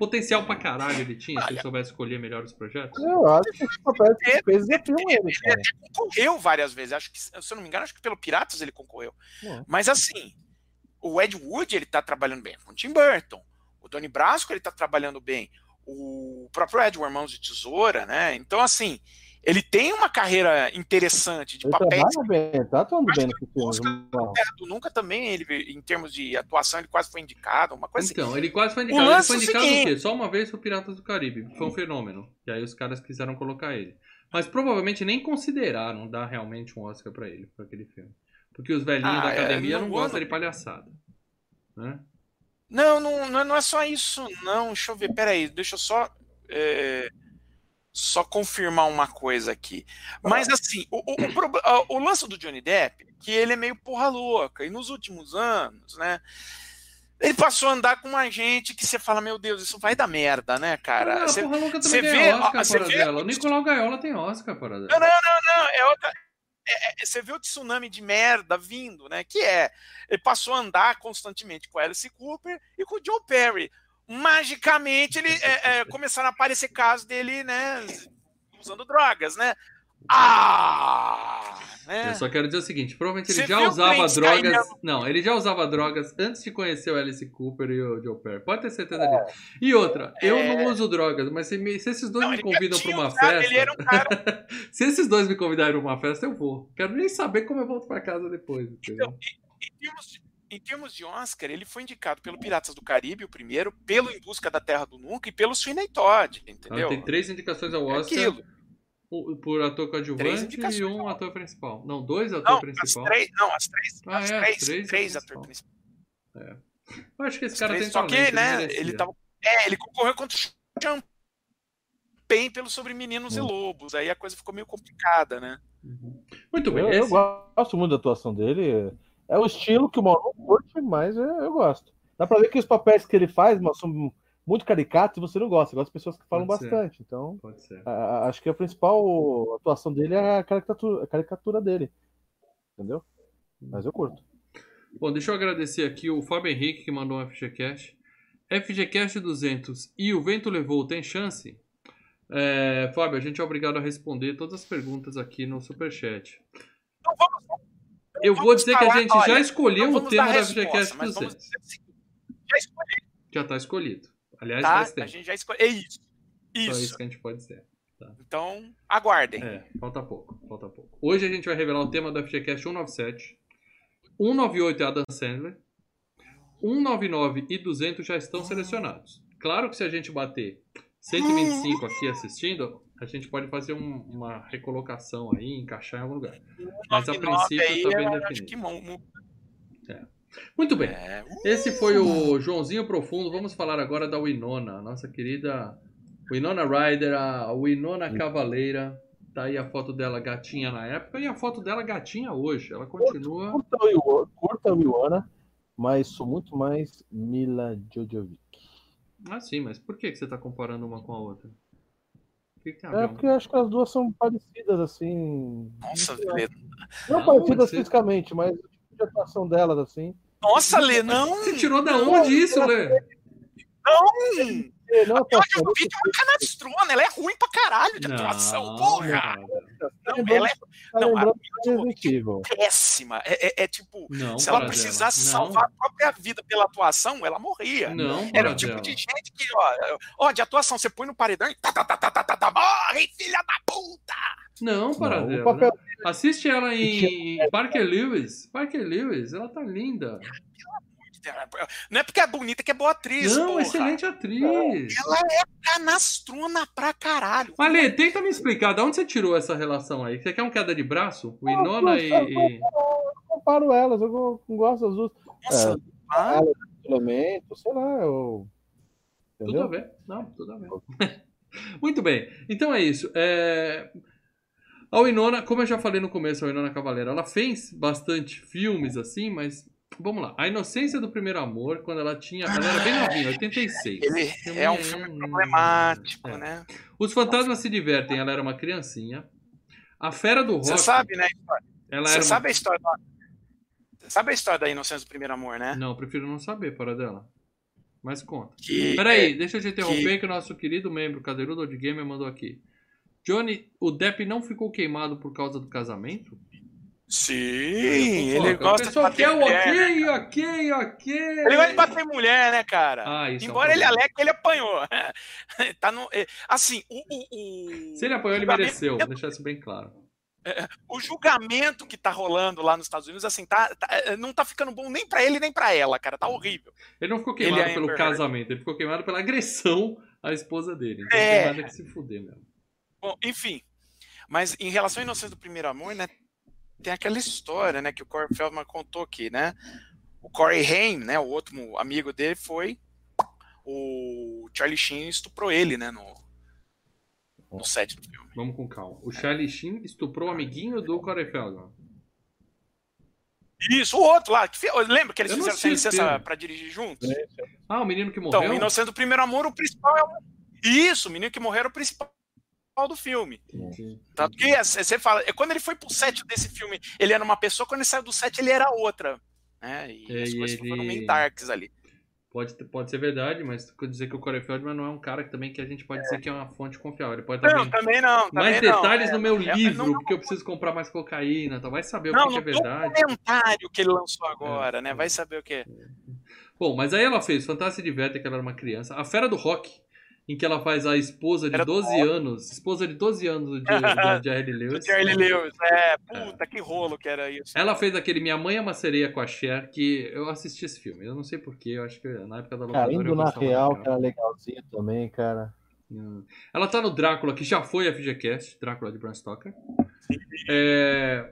Potencial pra caralho ele tinha, se ele soubesse escolher melhor os projetos? Eu acho que esse papel que fez desafiam ele, Ele concorreu várias vezes. Acho que, se eu não me engano, acho que pelo Piratas ele concorreu. Bom. Mas assim, o Ed Wood ele tá trabalhando bem com o Tim Burton. O Donnie Brasco ele tá trabalhando bem. O próprio Ed, o Irmão de Tesoura, né? Então, assim, ele tem uma carreira interessante de Ele papéis. bem, tá atuando bem nesse filme. Não. Nunca também, ele, em termos de atuação, ele quase foi indicado, uma coisa assim. Então, ele quase foi O indicado. Ele lance foi é o indicado o seguinte- quê? Só uma vez pro Piratas do Caribe. Foi um fenômeno. E aí os caras quiseram colocar ele. Mas provavelmente nem consideraram dar realmente um Oscar pra ele, pra aquele filme. Porque os velhinhos Ah, da é, academia não não vou, gostam não. de palhaçada. Né? Não, não, não é- não é só isso, não. Deixa eu ver, peraí, deixa eu só. é, só confirmar uma coisa aqui. Mas assim, o, o, o ah, o lance do Johnny Depp, que ele é meio porra louca, e nos últimos anos, né? Ele passou a andar com uma gente que você fala, meu Deus, isso vai dar merda, né, cara? Ah, Você- porra louca você também vê- Oscar, você vê- dela. O Nicolau Gaiola tem Oscar, para dela. Não, não, não, não, é outra. é- é- você vê o tsunami de merda vindo, né? Que é, ele passou a andar constantemente com a Alice Cooper e com o Joe Perry. Magicamente, ele é, é, começaram a aparecer casos dele, né? Usando drogas, né? Ah! Né? Eu só quero dizer o seguinte, provavelmente ele Você já usava drogas. caindo? Não, ele já usava drogas antes de conhecer o Alice Cooper e o Joe Perry. Pode ter certeza disso. E outra, eu É. não uso drogas, mas se, me- se esses dois Não, me convidam tinha uma usado, festa. Um cara. se esses dois me convidarem pra uma festa, eu vou. Quero nem saber como eu volto pra casa depois. Entendeu? Então, em termos de, em termos de Oscar, ele foi indicado pelo Piratas do Caribe, o primeiro, pelo Em Busca da Terra do Nunca e pelo Sweeney Todd, entendeu? tem três indicações ao É Oscar aquilo. o- por ator coadjuvante e um ator principal. Não, dois atores Não, as principais. três, não, as três, Ah, as é, três, três três, é atores principal. principais. Eu acho que esse Os cara três, tem só talento. que, né, ele tava. É, ele concorreu contra o Champagne pelo Sobre Meninos e Hum. Lobos. Aí a coisa ficou meio complicada, né? Uhum. Muito bem. Eu, eu esse- gosto muito da atuação dele. É o estilo que o Mauro curte, mas eu, eu gosto. Dá pra ver que os papéis que ele faz são muito caricatos e você não gosta. Gosta de pessoas que falam Pode bastante. Então, Pode ser. a- a- acho que a principal atuação dele é a caricatura, a caricatura dele. Entendeu? Mas eu curto. Bom, deixa eu agradecer aqui o Fábio Henrique que mandou um FGCast. FGCast 200 e o vento levou, tem chance? É, Fábio, a gente é obrigado a responder todas as perguntas aqui no Superchat. Então vamos, Eu vou dizer que a falar- gente já olha, escolheu não o tema da FGCast mas vamos 200. dizer o seguinte, Já escolhi, Já está escolhido. Aliás, tá? faz A tempo. gente já escolheu. É isso. Só isso Isso. que a gente pode dizer. Então, aguardem. É, falta pouco, falta pouco. Hoje a gente vai revelar o tema do FGCast 197. 198 é Adam Sandler. 199 e 200 já estão selecionados. Claro que se a gente bater 125 aqui assistindo, a gente pode fazer um- uma recolocação aí, encaixar em algum lugar. Mas a 99 princípio está bem acho definido. mu- Muito bem. é, Esse foi o Joãozinho Profundo. Vamos falar agora da Winona, a nossa querida Winona Ryder, a Winona Cavaleira. Tá aí a foto dela gatinha na época e a foto dela gatinha hoje. Ela continua. Curta o Iwana, mas sou muito mais Mila Jojovic. Ah, sim, mas por que você tá comparando uma com a outra? Que, que É porque eu acho que as duas são parecidas, assim. Nossa, Não, Lê. não Não, parecidas fisicamente, mas o tipo de atuação delas, assim. Nossa, Lê, não! Você tirou da onde isso, Lê? Não! É, Não, A Jojo Vick é uma canastrona, ela é ruim pra caralho de atuação, porra! Não, Não, ela é tá não, a Mila Evil. péssima. É, é- é tipo, não se ela para precisasse salvar a própria vida pela atuação, ela morria. Não, não Era o tipo de gente que, ó, ó, de atuação, você põe no paredão e tá, tá, tá, tá, tá, tá, tá, morre, filha da puta! Não, para Não, o dela. papel- não. Assiste ela em Parker Lewis. Parker Lewis, ela tá linda. Não é porque é bonita que é boa atriz, Não, porra. excelente atriz. Ela é canastrona pra caralho. Lê, tenta me explicar, de onde você tirou essa relação aí? Você quer um queda de braço? Winona e. e- Eu comparo elas, eu go- gosto das duas. Nossa, ah, Elemento, sei lá, eu. Tudo a Entendeu? ver. Não, tudo a ver. Muito bem. Então é isso. É, A Winona, como eu já falei no começo, a Winona Cavaleira, ela fez bastante filmes assim, mas vamos lá. A Inocência do Primeiro Amor, quando ela tinha. Ela era bem novinha, 86. Ele é um filme problemático, é. né? Os Fantasmas se Divertem, ela era uma criancinha. A Fera do Rock. Você sabe, né? ela Você uma- sabe a história da... Você sabe a história da Inocência do Primeiro Amor, né? Não, prefiro não saber, para dela. Mas conta. Que, Peraí, deixa eu te interromper que... o nosso querido membro Cadeirudo de Gamer mandou aqui. Johnny, o Depp não ficou queimado por causa do casamento? Sim, ele gosta de pessoal bater quer o mulher. ok, ok, ok. Ele gosta de bater mulher, né, cara? Ah, isso é um Embora ele problema. alegue que ele apanhou. tá no, é, assim, o, o, o- Se ele apoiou, ele mereceu. Vou deixar isso bem claro. O julgamento que tá rolando lá nos Estados Unidos, assim, tá, tá- é, não tá ficando bom nem pra ele nem pra ela, cara. Tá horrível. Ele não ficou Ele queimado é pelo casamento, ele ficou queimado pela agressão à esposa dele. Então É. tem nada que se fuder mesmo. Bom, enfim. Mas em relação à inocência do primeiro amor, né? Tem aquela história, né, que o Corey Feldman contou aqui, né? O Corey Haim, né, o outro amigo dele foi o Charlie Sheen estuprou ele, né, no, no set do filme. Vamos com calma. O Charlie Sheen estuprou o amiguinho do Corey Feldman. Isso, o outro lá, que lembra que eles fizeram sem licença pra dirigir juntos? Ah, o menino que Então, morreu? o Inocência do Primeiro Amor, o principal é o... Isso, o menino que morreu era o principal do filme. Entendi. Tanto que é, você fala, é, quando ele foi pro set desse filme, ele era uma pessoa, quando ele saiu do set, ele era outra. Né? E É, as coisas ele- foram meio darks ali. Pode, pode ser verdade, mas dizer que o Corey Feldman não é um cara que também que a gente pode dizer que é uma fonte confiável. Ele pode também Não, também não. Também mais não. detalhes É, no meu é, livro, não- porque eu preciso comprar mais cocaína, tá? vai saber Não, o que, que é verdade. documentário que ele lançou agora, né? Vai saber o que. Bom, mas aí ela fez Fantasia se Diverte, que ela era uma criança. A Fera do Rock, em que ela faz a esposa de Fera do 12 anos, esposa de 12 anos Jer- do Jerry Lewis. Charlie Lewis, é, puta, que rolo que era isso. Ela fez aquele Minha Mãe é uma Sereia com a Cher, que eu assisti esse filme. Eu não sei porquê, eu acho que na época da Cara, locadora indo eu na real, que era legalzinho também, cara. Hum. Ela tá no Drácula, que já foi a FGCast, Drácula de Bram Stoker. É...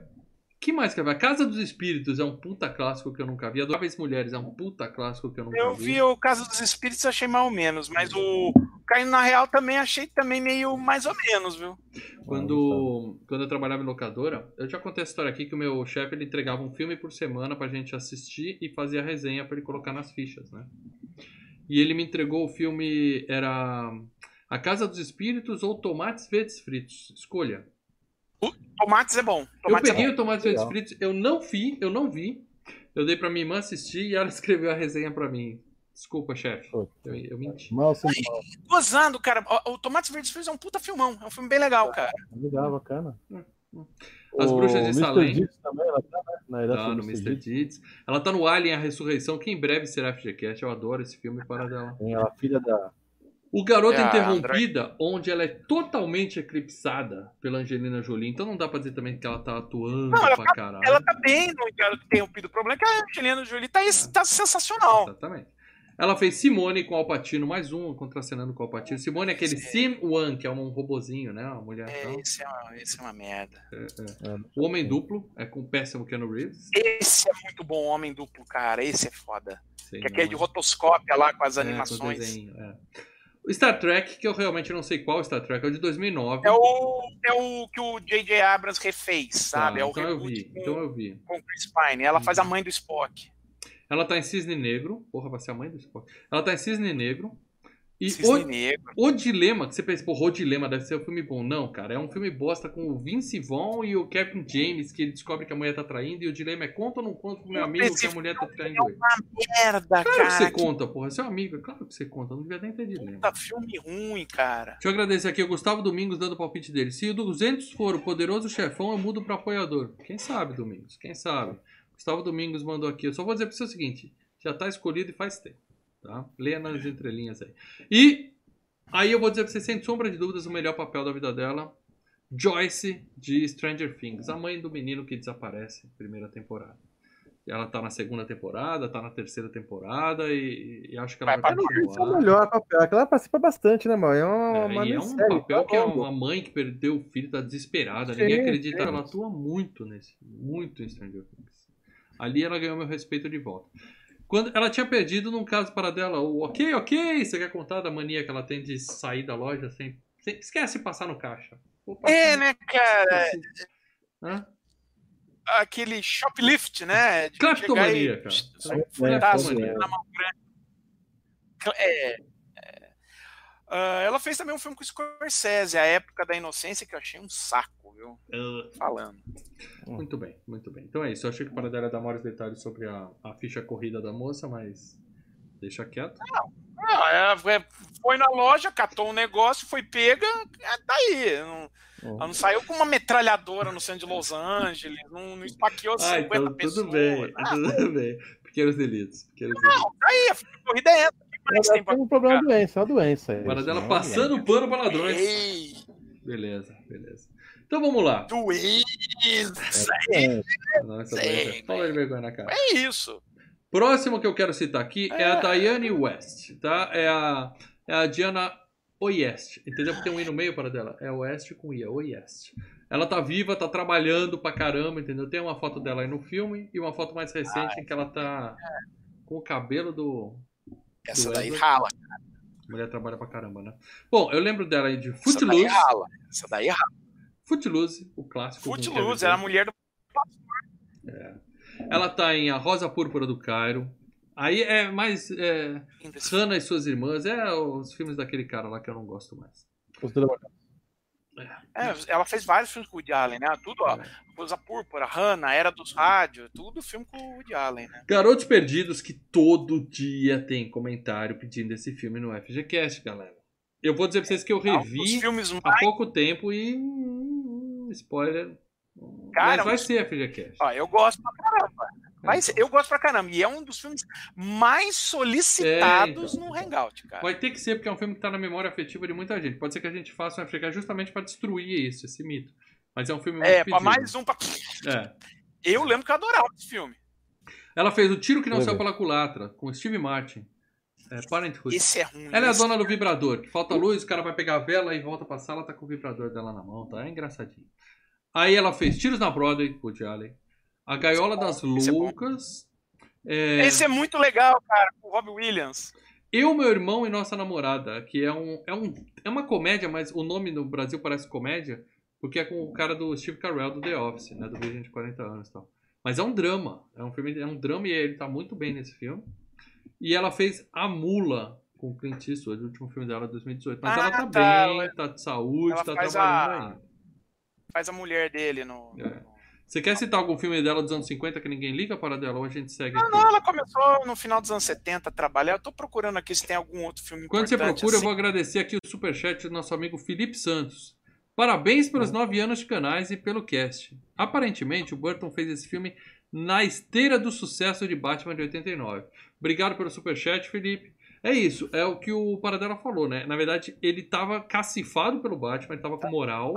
que mais que vai? Casa dos Espíritos é um puta clássico que eu nunca vi. Adoráveis Mulheres é um puta clássico que eu nunca Eu vi. vi o Caso dos Espíritos achei mal menos, mas o Caindo na Real também achei também meio mais ou menos, viu? Quando, quando eu trabalhava em locadora, eu já contei a história aqui que o meu chefe ele entregava um filme por semana pra gente assistir e fazia resenha pra ele colocar nas fichas, né? E ele me entregou o filme, era A Casa dos Espíritos ou Tomates Verdes Fritos. Escolha. Tomates é bom. Eu Tomates peguei é o Tomates Verdes. Fritos, eu não vi, eu não vi. Eu dei pra minha irmã assistir e ela escreveu a resenha pra mim. Desculpa, chefe. Eu, eu menti. Mal sem mal. Gozando, cara. O, o Tomates Verdes Fritos é um puta filmão. É um filme bem legal, cara. Legal, bacana. As O Bruxas de Mr. Salem. Deeds também, ela tá, né? Na Tá no Mr. Deeds. Ela tá no Alien a Ressurreição, que em breve será FGCast. Eu adoro esse filme para dela. Tem ela, filha da. O Garota É Interrompida, onde ela é totalmente eclipsada pela Angelina Jolie. Então não dá pra dizer também que ela tá atuando Não, ela pra caralho. Ela tá bem no Garoto Interrompido. O problema é que a Angelina Jolie tá, tá sensacional. Exatamente. Ela fez Simone com Alpatino, mais um contracenando com Alpatino. Simone é aquele Sim One, que é um robozinho, né? Uma mulher. É, tal. esse, é uma, esse é uma merda. é, O Homem Duplo, é com o péssimo Keanu Reeves. Esse é muito bom, Homem Duplo, cara. Esse é foda. Sei Que é aquele de é. rotoscópia lá com as É, com animações. desenho, é. O Star Trek, que eu realmente não sei qual Star Trek, é o de 2009. É o, é o que o J.J. Abrams refez, sabe? Tá, é o então eu vi, com, então eu vi. com Chris Pine. Ela faz a mãe do Spock. Ela tá em Cisne Negro. Porra, vai ser a mãe do Spock. Ela tá em Cisne Negro. E Cisne o, Negro. o Dilema, que você pensa, porra, o Dilema deve ser um filme bom. Não, cara, é um filme bosta com o Vince Vaughn e o Captain James, que ele descobre que a mulher tá traindo. E o Dilema é conta ou não conta pro meu amigo que a mulher tá traindo ele? Merda, Claro que cara. você que conta, porra. É seu amigo, é claro que você conta. Não devia nem ter Dilema. puta filme ruim, cara. Deixa eu agradecer aqui o Gustavo Domingos dando o palpite dele. Se o 200 for o poderoso chefão, eu mudo para apoiador. Quem sabe, Domingos? Quem sabe? Gustavo Domingos mandou aqui. Eu só vou dizer para você o seguinte: já tá escolhido e faz tempo. Tá? Leia nas entrelinhas aí. E aí eu vou dizer pra você, sem sombra de dúvidas, o melhor papel da vida dela. Joyce de Stranger Things, a mãe do menino que desaparece, primeira temporada. Ela tá na segunda temporada, tá na terceira temporada e, e acho que ela Vai vai, Esse é o continuar. melhor papel. Aquela participa bastante, né, mano? É uma, É, uma e é um papel tá que é uma mãe que perdeu o filho, tá desesperada, Sim, ninguém acredita. sim. Ela atua muito nesse, muito em Stranger Things. Ali ela ganhou meu respeito de volta. Quando ela tinha perdido num caso para dela, o ok, ok, você quer contar da mania que ela tem de sair da loja sem, sem esquece de passar no caixa. Opa, É, né, cara? Hã? Aquele shoplift, né? De Cleptomania, e- cara. Só É, é, é. na mão grande. É. Ah, ela fez também um filme com o Scorsese, A Época da Inocência, que eu achei um saco, viu? Ah, Falando. Muito bem, muito bem. Então é isso. Eu achei que o Paradela ia dar maiores detalhes sobre a, a ficha corrida da moça, mas deixa quieto. Não, ela foi- foi na loja, catou um negócio, foi pega, é, tá aí. Não, ela não saiu com uma metralhadora no centro de Los Angeles, não, não esfaqueou 50 Ah, então pessoas. tudo bem, Ah, tudo bem. Pequenos delitos. Pequenos delitos. tá aí, a corrida é essa. O mais tem pra um problema de doença, é uma doença. Paradela passando pano para ladrões. Ei, Beleza, beleza. Então vamos lá. doença. É, Nossa, doença. Fala de vergonha na cara. É isso. Próximo que eu quero citar aqui é a É. Diane West, tá? É a, é a Diana Oyest, entendeu? Porque tem um i no meio para dela. É West com i, é Oyest. Ela tá viva, tá trabalhando pra caramba, entendeu? Tem uma foto dela aí no filme e uma foto mais recente em que ela tá com o cabelo do. Essa daí rala. A mulher trabalha pra caramba, né? Bom, eu lembro dela aí de Essa daí Footloose. rala. Essa daí rala. Footloose, o clássico. Footloose, era a mulher do. Ela tá em A Rosa Púrpura do Cairo. Aí é mais. É, Hannah e suas irmãs. É os filmes daquele cara lá que eu não gosto mais. os. É, ela fez vários filmes com o Woody Allen, né? Tudo, ó. Rosa Púrpura, Hannah, Era dos Rádios, tudo filme com o Woody Allen, né? Garotos Perdidos, que todo dia tem comentário pedindo esse filme no FGCast, galera. Eu vou dizer pra vocês que eu dos revi filmes há mais. pouco tempo e. hum, Spoiler. Cara, Mas vai mas- ser FGCast. Ó, eu gosto pra caramba. É, Vai ser- eu gosto pra caramba. E é um dos filmes mais solicitados É, então. no Hangout, cara. Vai ter que ser, porque é um filme que tá na memória afetiva de muita gente. Pode ser que a gente faça um FGCast justamente pra destruir isso, esse mito. Mas é um filme muito É, pra pedido. mais um. Pra... É. Eu lembro que eu adorava esse filme. Ela fez O Tiro que Não Saiu pela Culatra, com Steve Martin. É, Parenthood. Esse é ruim. Ela é a dona do vibrador, que falta luz, o cara vai pegar a vela e volta pra sala, tá com o vibrador dela na mão, tá? É engraçadinho. Aí ela fez Tiros na Broadway, com o Woody Allen. A Gaiola das esse é. Loucas. É, Esse é muito legal, cara, com o Robbie Williams. Eu, meu irmão e nossa namorada, que é um, é um é uma comédia, mas o nome no Brasil parece comédia, porque é com o cara do Steve Carell do The Office, né, do Virgem de 40 anos e tal. Mas é um drama, é um filme, é um drama e ele tá muito bem nesse filme. E ela fez A Mula com o Clint Eastwood, o último filme dela de 2018. Mas Ah, ela tá, tá, bem, ela- tá de saúde, ela tá trabalhando a- ainda. Faz a mulher dele no. É. no- Você quer citar algum filme dela dos anos 50 que ninguém liga para dela ou a gente segue Não, aqui? não, ela começou no final dos anos 70 a trabalhar. Eu tô procurando aqui se tem algum outro filme Quando você procura, eu assim. vou agradecer aqui o superchat do nosso amigo Felipe Santos. Parabéns pelos nove anos de canais e pelo cast. Aparentemente, o Burton fez esse filme na esteira do sucesso de Batman de 89. Obrigado pelo superchat, Felipe. É isso, é o que o Paradela falou, né? Na verdade, ele tava cacifado pelo Batman, ele tava com moral.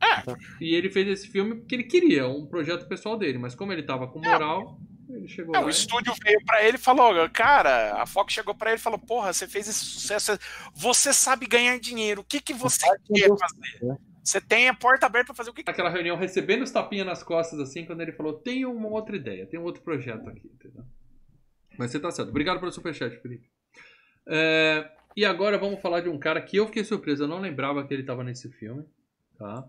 Vai fuder. E ele fez esse filme porque ele queria, um projeto pessoal dele. Mas como ele tava com moral, ele chegou É, lá. o e- estúdio veio pra ele e falou, cara, a Fox chegou pra ele e falou, porra, você fez esse sucesso, você sabe ganhar dinheiro, o que que você quer fazer? né? Você tem a porta aberta pra fazer o que naquela reunião, recebendo os tapinhas nas costas, assim, quando ele falou: tenho uma outra ideia, tem um outro projeto aqui, entendeu? Mas você tá certo. Obrigado pelo superchat, Felipe. É, e agora vamos falar de um cara que eu fiquei surpreso, eu não lembrava que ele tava nesse filme, tá?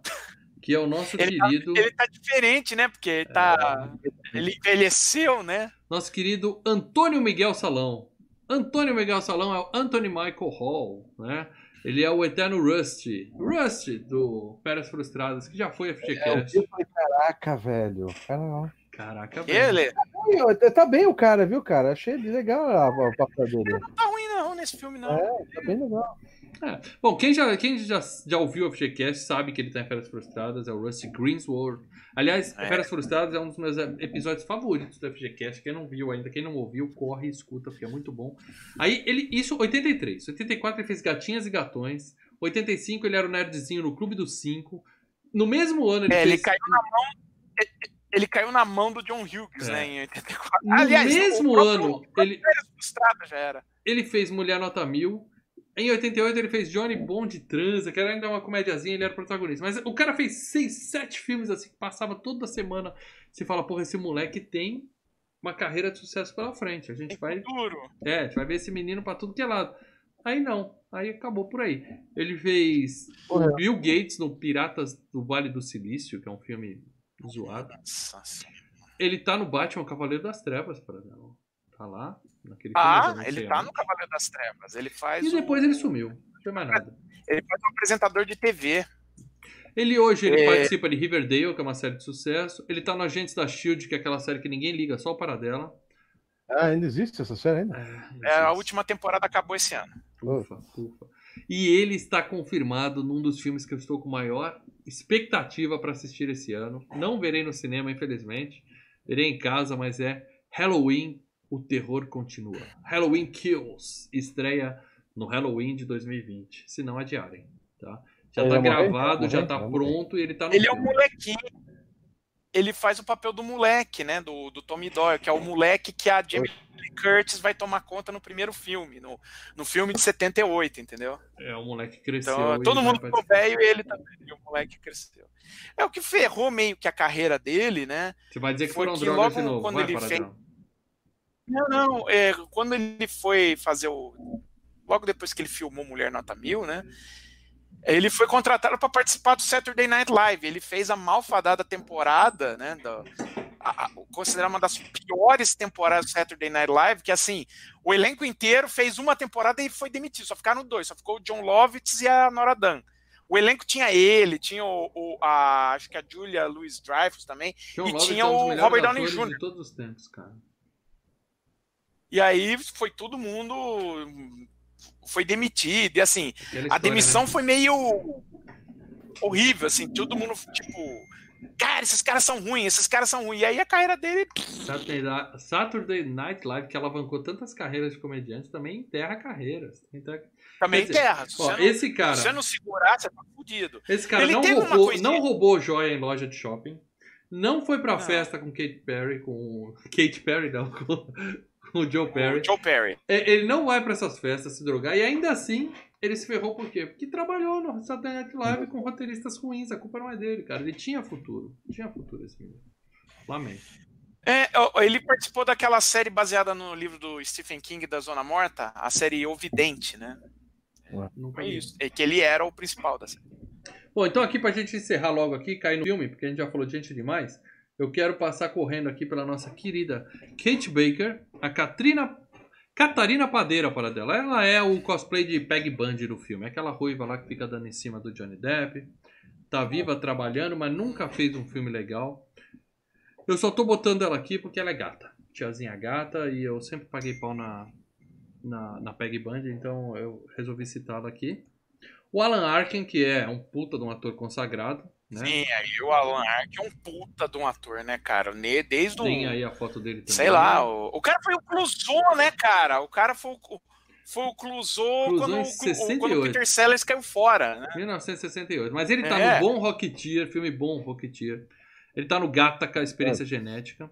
Que é o nosso Ele tá- querido, Ele tá diferente, né? Porque ele tá. É. Ele envelheceu, né? nosso querido Antônio Miguel Salão. Antônio Miguel Salão é o Anthony Michael Hall, né? Ele é o eterno Rusty. Rusty do Férias Frustradas, que já foi É, FGCast. eu falei, caraca, velho. Cara, Caraca, velho. Ele Ai, tá bem o cara, viu, cara? Achei legal a, a papel dele. não tá ruim, não, nesse filme, não. É, tá bem legal. Bom, quem já, quem já, já ouviu o FGCast sabe que ele tá em Férias Frustradas, é o Rusty Greensward. Aliás, É. Férias Frustradas é um dos meus episódios favoritos do FGCast. Quem não viu ainda, quem não ouviu, corre e escuta, porque é muito bom. Aí, ele, isso 83. 84 ele fez Gatinhas e Gatões. 85 ele era o nerdzinho no Clube dos Cinco. No mesmo ano ele É, fez... ele caiu na mão. Ele caiu na mão do John Hughes, É. né? Em 84. No Aliás, mesmo ano, ele, Férias Frustradas já era. ele fez Mulher Nota Mil. Em 88 ele fez Johnny Bond Transa, que era ainda uma comediazinha, ele era protagonista. Mas o cara fez seis, sete filmes assim, que passava toda semana. Você fala, porra, esse moleque tem uma carreira de sucesso pela frente. A gente vai, Duro. é, a gente vai ver esse menino pra tudo que é lado. Aí não. Aí acabou por aí. Ele fez Porra. o Bill Gates no Piratas do Vale do Silício, que é um filme zoado. Nossa Senhora. Ele tá no Batman Cavaleiro das Trevas, por exemplo. Tá lá, naquele Ah, ele tá no Cavaleiro das Trevas. Ele faz. E depois ele sumiu. Não foi mais nada. Ele faz um apresentador de TV. Ele hoje ele É. participa de Riverdale, que é uma série de sucesso. Ele tá no Agentes da Shield, que é aquela série que ninguém liga, só o Paradela. Ah, ainda existe essa série ainda? É, a última temporada acabou esse ano. Ufa, ufa. E ele está confirmado num dos filmes que eu estou com maior expectativa para assistir esse ano. Não verei no cinema, infelizmente. Verei em casa, mas é Halloween, o terror continua. Halloween Kills estreia no Halloween de 2020. Se não adiarem, tá? Já Ele tá morrer? gravado, já tá morrer. pronto e ele tá no Ele é um filme. molequinho. Ele faz o papel do moleque, né? Do, do Tommy Doyle, que é o moleque que a Jamie Lee Curtis vai tomar conta no primeiro filme, no, no filme de 78, entendeu? É, o moleque cresceu. Então, todo mundo ficou velho e ele também. E o moleque cresceu. É o que ferrou meio que a carreira dele, né? Você vai dizer que Foi foram que drogas de novo. quando Vai, ele Paradela. Não, não. É, quando ele foi fazer o. Logo depois que ele filmou Mulher Nota Mil, né? Ele foi contratado para participar do Saturday Night Live. Ele fez a malfadada temporada, né? Da, a- a- considerada uma das piores temporadas do Saturday Night Live, que assim, o elenco inteiro fez uma temporada e foi demitido. Só ficaram dois, só ficou o John Lovitz e a Nora Dunn. O elenco tinha ele, tinha o, o- a, acho que a Julia Louis Dreyfus também. John E Lovitz tinha é um o Robert Downey Jr.. de todos os tempos, cara. E aí foi todo mundo foi demitido e assim Aquela a história, demissão né? foi meio horrível assim todo mundo tipo cara esses caras são ruins esses caras são ruins e aí a carreira dele Saturday Night- Live, que alavancou tantas carreiras de comediantes, também enterra carreiras. Enterra- também dizer, enterra se Ó, não, esse cara, se você não segurar você tá fudido esse cara ele não roubou, não roubou joia em loja de shopping. Não foi pra Não. festa com Kate Perry, com Kate Perry não, com o Joe Perry. o Joe Perry É, Ele não vai pra essas festas se drogar e ainda assim ele se ferrou por quê? Porque trabalhou no Saturday Night Live com roteiristas ruins. A culpa não é dele, cara. Ele tinha futuro. Tinha futuro esse menino. Lamento. é, ele participou daquela série baseada no livro do Stephen King da Zona Morta a série O Vidente né foi vi. isso é que ele era o principal da série Bom, então aqui pra gente encerrar logo aqui, cair no filme, porque a gente já falou de gente demais, eu quero passar correndo aqui pela nossa querida Kate Baker, a Katrina, Catarina Padeira para dela. Ela é o cosplay de Peg Bundy do filme, é aquela ruiva lá que fica dando em cima do Johnny Depp. Tá viva, trabalhando, mas nunca fez um filme legal. Eu só tô botando ela aqui porque ela é gata. Tiazinha gata, e eu sempre paguei pau na, na, na Peg Bundy, então eu resolvi citá-la aqui. O Alan Arkin, que é um puta de um ator consagrado, né? Sim, aí o Alan Arkin é um puta de um ator, né, cara? Desde o. Tem aí a foto dele também. Sei lá, o, o cara foi o Clouseau, né, cara? O cara foi o, foi o Clouseau quando, o Clu- 68. quando o Peter Sellers caiu fora, né? 1968. Mas ele tá É. no Bom Rocketeer, filme Bom Rocketeer. Ele tá no Gattaca, Experiência É. Genética.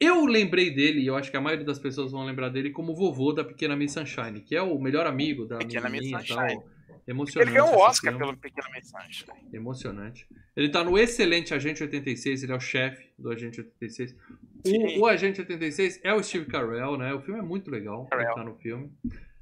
Eu lembrei dele, e eu acho que a maioria das pessoas vão lembrar dele como o vovô da Pequena Miss Sunshine, que é o melhor amigo da Pequena Miss e Sunshine. tal. Emocionante. Ele ganhou esse Oscar pelo Pequena Miss Sunshine. Emocionante. Ele tá no excelente Agente 86, ele é o chefe do Agente 86. Sim. O, o Agente 86 é o Steve Carell, né? O filme é muito legal. Ele Carell. tá no filme.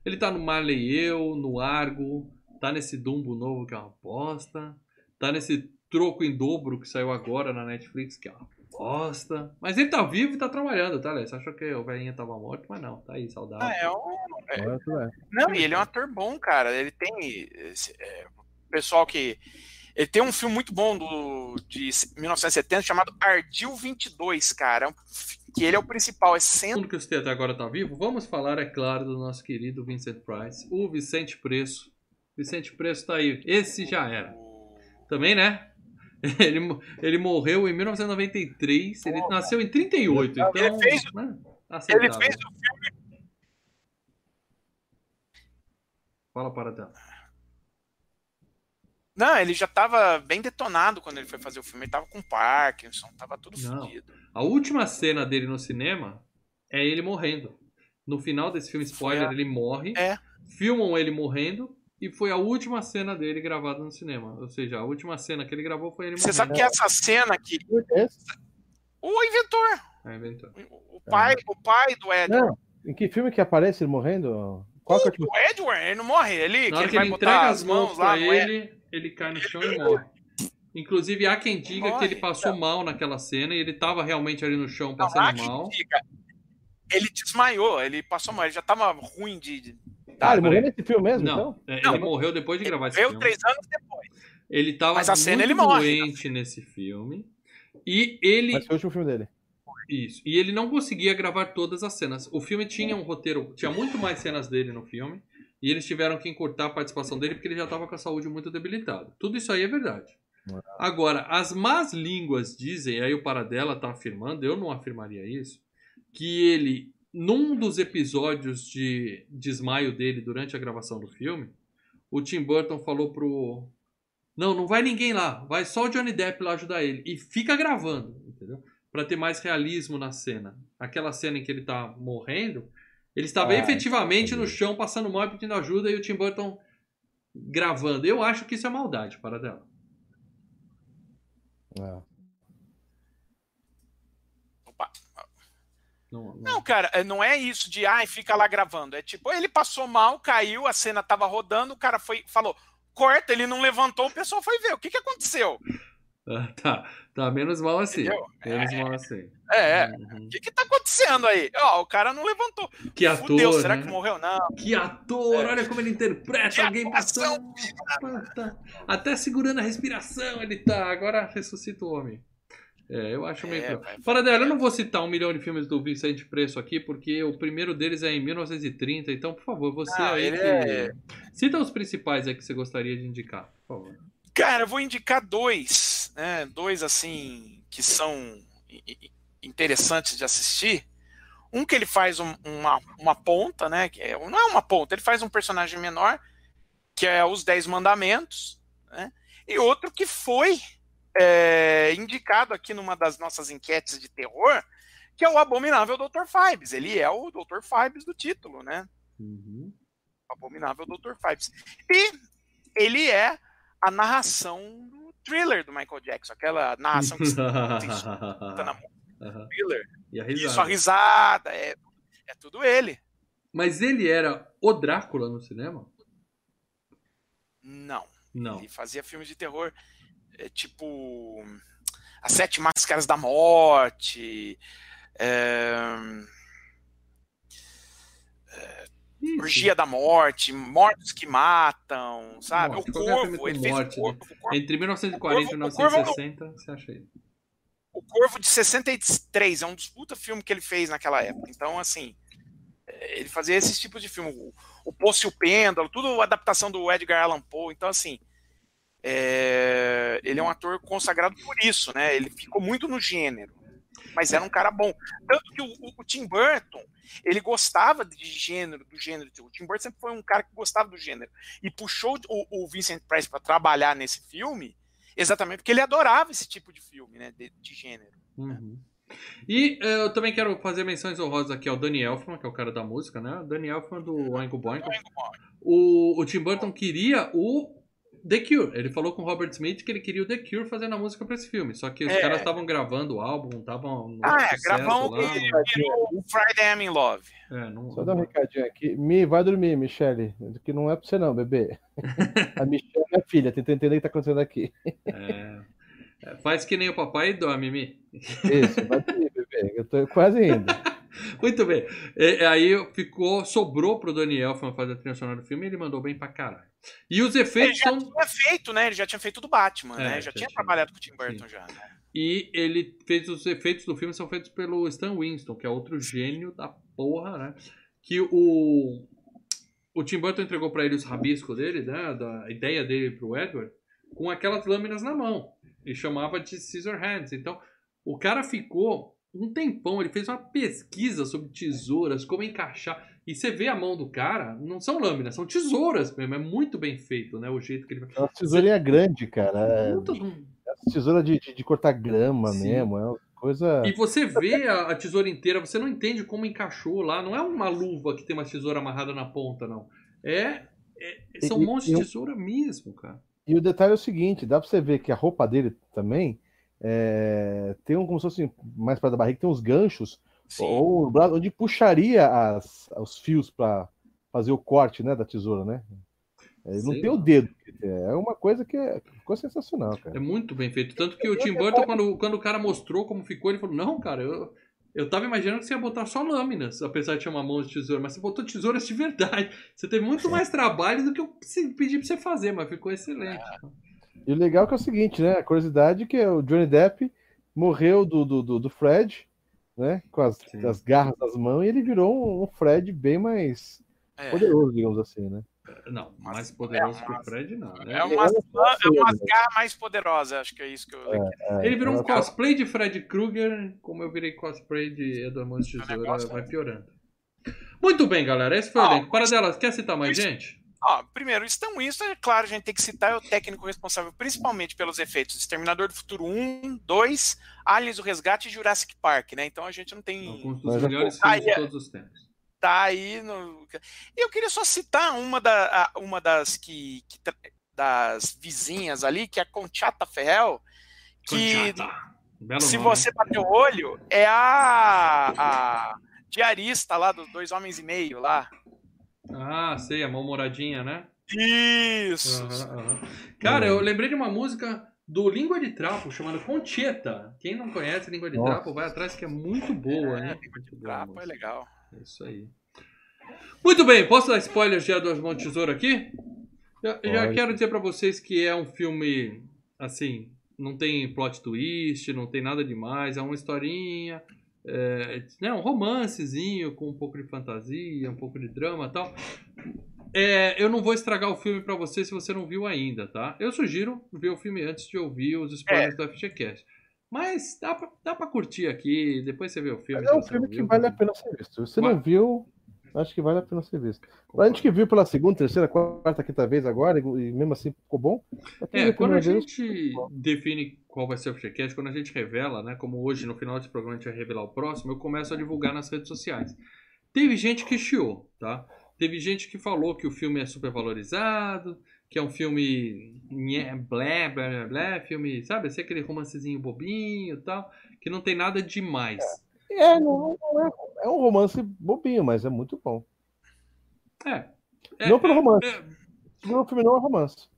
Ele tá no Marley e Eu, no Argo, tá nesse Dumbo novo que é uma bosta. Tá nesse Troco em Dobro que saiu agora na Netflix, que é uma bosta. Mas ele tá vivo e tá trabalhando, tá, Léo? Você achou que o velhinho tava morto, mas não, tá aí, saudável. Ah, é um... Tu é. Não, e ele é um ator bom, cara. Ele tem. esse, é, pessoal que. Ele tem um filme muito bom do, de 1970 chamado Ardil 22, cara. É Que ele é o principal, é centro. mundo que eu citei até agora tá vivo. Vamos falar, é claro, do nosso querido Vincent Price, o Vicente Preço. Vicente Preço tá aí. Esse já era. Também, né? Ele, ele morreu em 1993, ele nasceu em 38, Ele então. fez- né, Ele fez o Fala para dela. Não, ele já tava bem detonado quando ele foi fazer o filme. Ele tava com Parkinson, tava tudo Não. fodido. A última cena dele no cinema é ele morrendo. No final desse filme, spoiler, a- ele morre. É. Filmam ele morrendo. E foi a última cena dele gravada no cinema. Ou seja, a última cena que ele gravou foi ele Você morrendo. sabe que essa cena aqui. O inventor, É, inventou. o pai, o pai do Ed. Não. Em que filme que aparece ele morrendo? Qual que é o último? O Edward, ele não morre. Ele, Na que ele ele vai entrega botar as mãos pra lá, não é? ele, ele cai no chão e morre. Inclusive, há quem diga que ele Morre, passou mal naquela cena e ele tava realmente ali no chão Não, passando há quem mal. diga. Ele desmaiou, ele passou mal, ele já tava ruim de. De- Ah, ele peraí. morreu nesse filme mesmo, Não, então? é, Não, ele morreu depois de Ele gravar esse morreu filme. três anos depois. Ele tava Mas a cena muito ele morre, doente nesse filme. E ele. Mas foi o último filme dele. Isso. E ele não conseguia gravar todas as cenas. O filme tinha um roteiro, tinha muito mais cenas dele no filme. E eles tiveram que encurtar a participação dele porque ele já estava com a saúde muito debilitada. Tudo isso aí é verdade. Agora, as más línguas dizem, aí o Paradela está afirmando, eu não afirmaria isso, que ele, num dos episódios de desmaio dele durante a gravação do filme, o Tim Burton falou pro. Não, não vai ninguém lá, vai só o Johnny Depp lá ajudar ele. E fica gravando, entendeu? Pra ter mais realismo na cena. Aquela cena em que ele tá morrendo, ele estava Ah, efetivamente no chão, passando mal e pedindo ajuda, e o Tim Burton gravando. Eu acho que isso é maldade, Paradela. É. Não, não. Não, cara, é- não é isso de ai, fica lá gravando. É tipo, ele passou mal, caiu, a cena tava rodando, o cara foi, falou, corta, ele não levantou, o pessoal foi ver. O que que aconteceu? Ah, tá, tá, menos mal assim. Entendeu? Menos mal assim. É, é. Uhum. O que que tá acontecendo aí? Ó, o cara não levantou. Que ator, Fudeu, será né? que morreu? Não. Que ator, É. olha como ele interpreta Que alguém passando. Tá- Até segurando a respiração ele tá. Agora ressuscita o homem. É, eu acho meio. É, cruel. dela, eu não vou citar um milhão de filmes do Vicente Preço aqui, porque o primeiro deles é em 1930. Então, por favor, você Não, aí. que- é- Cita os principais aí que você gostaria de indicar, por favor. Cara, eu vou indicar dois, né? Dois, assim, que são interessantes de assistir. Um que ele faz um- uma, uma ponta, né? Que é, não é uma ponta, ele faz um personagem menor, que é Os Dez Mandamentos, né? E outro que foi é, indicado aqui numa das nossas enquetes de terror, que é o Abominável Dr. Fibes. Ele é o Dr. Fibes do título, né? Uhum. Abominável Dr. Fibes. E ele é a narração do thriller do Michael Jackson, aquela narração que está na Aham. thriller. E a Isso, risada. a risada, é, é tudo ele. Mas ele era o Drácula no cinema? Não, Não. ele fazia filmes de terror é, tipo As Sete Máscaras da Morte, é. Orgia da Morte, Mortos que Matam, sabe? Morte, o filme Corvo, ele fez morte, o Corvo, o Corvo, Entre 1940 e O Corvo- o Corvo- 1960, você acha aí? o Corvo de 63, é um dos puta filmes que ele fez naquela época. Então, assim, é, ele fazia esses tipos de filme. O, o Poço e o Pêndulo, tudo adaptação do Edgar Allan Poe. Então, assim, é, ele é um ator consagrado por isso, né? Ele ficou muito no gênero, mas era um cara bom. Tanto que o, o- Tim Burton, ele gostava de gênero, do gênero. O Tim Burton sempre foi um cara que gostava do gênero. E puxou o, o Vincent Price para trabalhar nesse filme exatamente porque ele adorava esse tipo de filme, né? De, de gênero. Uhum. E eh, eu também quero fazer menções honrosas aqui ao Danny Elfman, que é o cara da música, né? Danny Elfman do Oingo Boingo. O, o Tim Burton queria o The Cure. Ele falou com o Robert Smith que ele queria o The Cure fazendo a música pra esse filme. Só que os É. caras estavam gravando o álbum, estavam Ah, é, gravão lá. o Friday I'm in Love. É, não, Só dar um recadinho aqui. Mi, vai dormir, Michele. Que não é pra você não, bebê. A Michelle é minha filha, tenta entender o que tá acontecendo aqui. é. É, Faz que nem o papai e dorme, Mimi. Isso, vai dormir, bebê. Eu tô quase indo. Muito bem. E, aí ficou, sobrou pro Elfman fazer a trilha sonora do filme e ele mandou bem pra caralho. E os Ele efeitos já são. tinha feito, né? Ele já tinha feito do Batman, É, né? Já, já tinha tinha. trabalhado com o Tim Burton já. né? E ele fez os efeitos do filme são feitos pelo Stan Winston, que é outro gênio da porra, né? Que o o Tim Burton entregou pra ele os rabiscos dele, né, da ideia dele pro Edward, com aquelas lâminas na mão. E chamava de scissor hands. Então, o cara ficou um tempão, ele fez uma pesquisa sobre tesouras, como encaixar. E você vê a mão do cara, não são lâminas, são tesouras mesmo. É muito bem feito, né? O jeito que ele É uma tesourinha grande, cara. É Puta de um- tesoura de, de, de cortar grama Sim. mesmo. É uma coisa. E você vê a, a tesoura inteira, você não entende como encaixou lá. Não é uma luva que tem uma tesoura amarrada na ponta, não. É. é- são E- e de eu- tesoura mesmo, cara. E o detalhe é o seguinte: dá pra você ver que a roupa dele também é, tem um, como se fosse mais para da barriga, tem uns ganchos Sim. ou o braço onde puxaria as, os fios para fazer o corte, né, da tesoura, né? Ele não Sei tem o dedo. É uma coisa que é- ficou sensacional, cara. É muito bem feito. Tanto que o Tim Burton, quando, quando o cara mostrou como ficou, ele falou: Não, cara, eu, eu tava imaginando que você ia botar só lâminas, apesar de chamar mão de tesoura, mas você botou tesouras de verdade. Você teve muito mais trabalho do que eu pedi pra você fazer, mas ficou excelente. E o legal que é o seguinte, né? A curiosidade é que o Johnny Depp morreu do, do, do, do Fred, né? Com as, as garras nas mãos, e ele virou um, um Fred bem mais É, poderoso, digamos assim, né? Não, Mas- mais poderoso é que o Fred, não. Né? é uma, é uma garra mais poderosa, acho que é isso que eu. É, Ele virou um é, cosplay de Fred Krueger, como eu virei cosplay de O Tesoura, negócio vai piorando. Muito bem, galera. Esse foi o Ah, elenco. Para dela, quer citar mais gente? Ó, primeiro, Stan Winston, é claro, a gente tem que citar é o técnico responsável principalmente pelos efeitos Exterminador do Futuro 1, 2, Aliens, o Resgate e Jurassic Park, né? Então a gente não tem. Alguns dos Mas é melhores filmes de é. todos os tempos. tá aí no. Eu queria só citar uma, da, uma das que, que das vizinhas ali, que é a Conchata Ferrell, que Conchata. Belo se nome, você hein? bater o olho, é a, a diarista lá dos dois homens e meio lá. Ah, sei, a mal-humoradinha, né? Isso! Aham, aham. Cara, eu lembrei de uma música do Língua de Trapo, chamada Concheta. Quem não conhece Língua de Nossa. Trapo, vai atrás que é muito boa, É, hein? Muito boa a Trapo é legal. É isso aí. Muito bem, posso dar spoilers de Edward Mão de Tesoura aqui? Já, já quero dizer pra vocês que é um filme, assim, não tem plot twist, não tem nada demais, é uma historinha, é, né, um romancezinho com um pouco de fantasia, um pouco de drama e tal. É, eu não vou estragar o filme pra você se você não viu ainda, tá? Eu sugiro ver o filme antes de ouvir os spoilers do FGCast. Mas dá pra, dá pra curtir aqui, depois você vê o filme. Mas é um não filme que viu. vale a pena ser visto. Se você não Vai. viu, acho que vale a pena ser visto. Pra gente que viu pela segunda, terceira, quarta, quinta vez agora, e mesmo assim ficou bom. É, quando a primeira vez, gente define qual vai ser o FGCast, quando a gente revela, né? Como hoje, no final desse programa, a gente vai revelar o próximo, eu começo a divulgar nas redes sociais. Teve gente que chiou, tá? Teve gente que falou que o filme é super valorizado, que é um filme nhé, blé, blé, blé, blé, filme, sabe? Assim, aquele romancezinho bobinho e tal, que não tem nada demais. É, não, não é, é um romance bobinho, mas é muito bom. É. É, não pelo romance. é, O filme não é romance.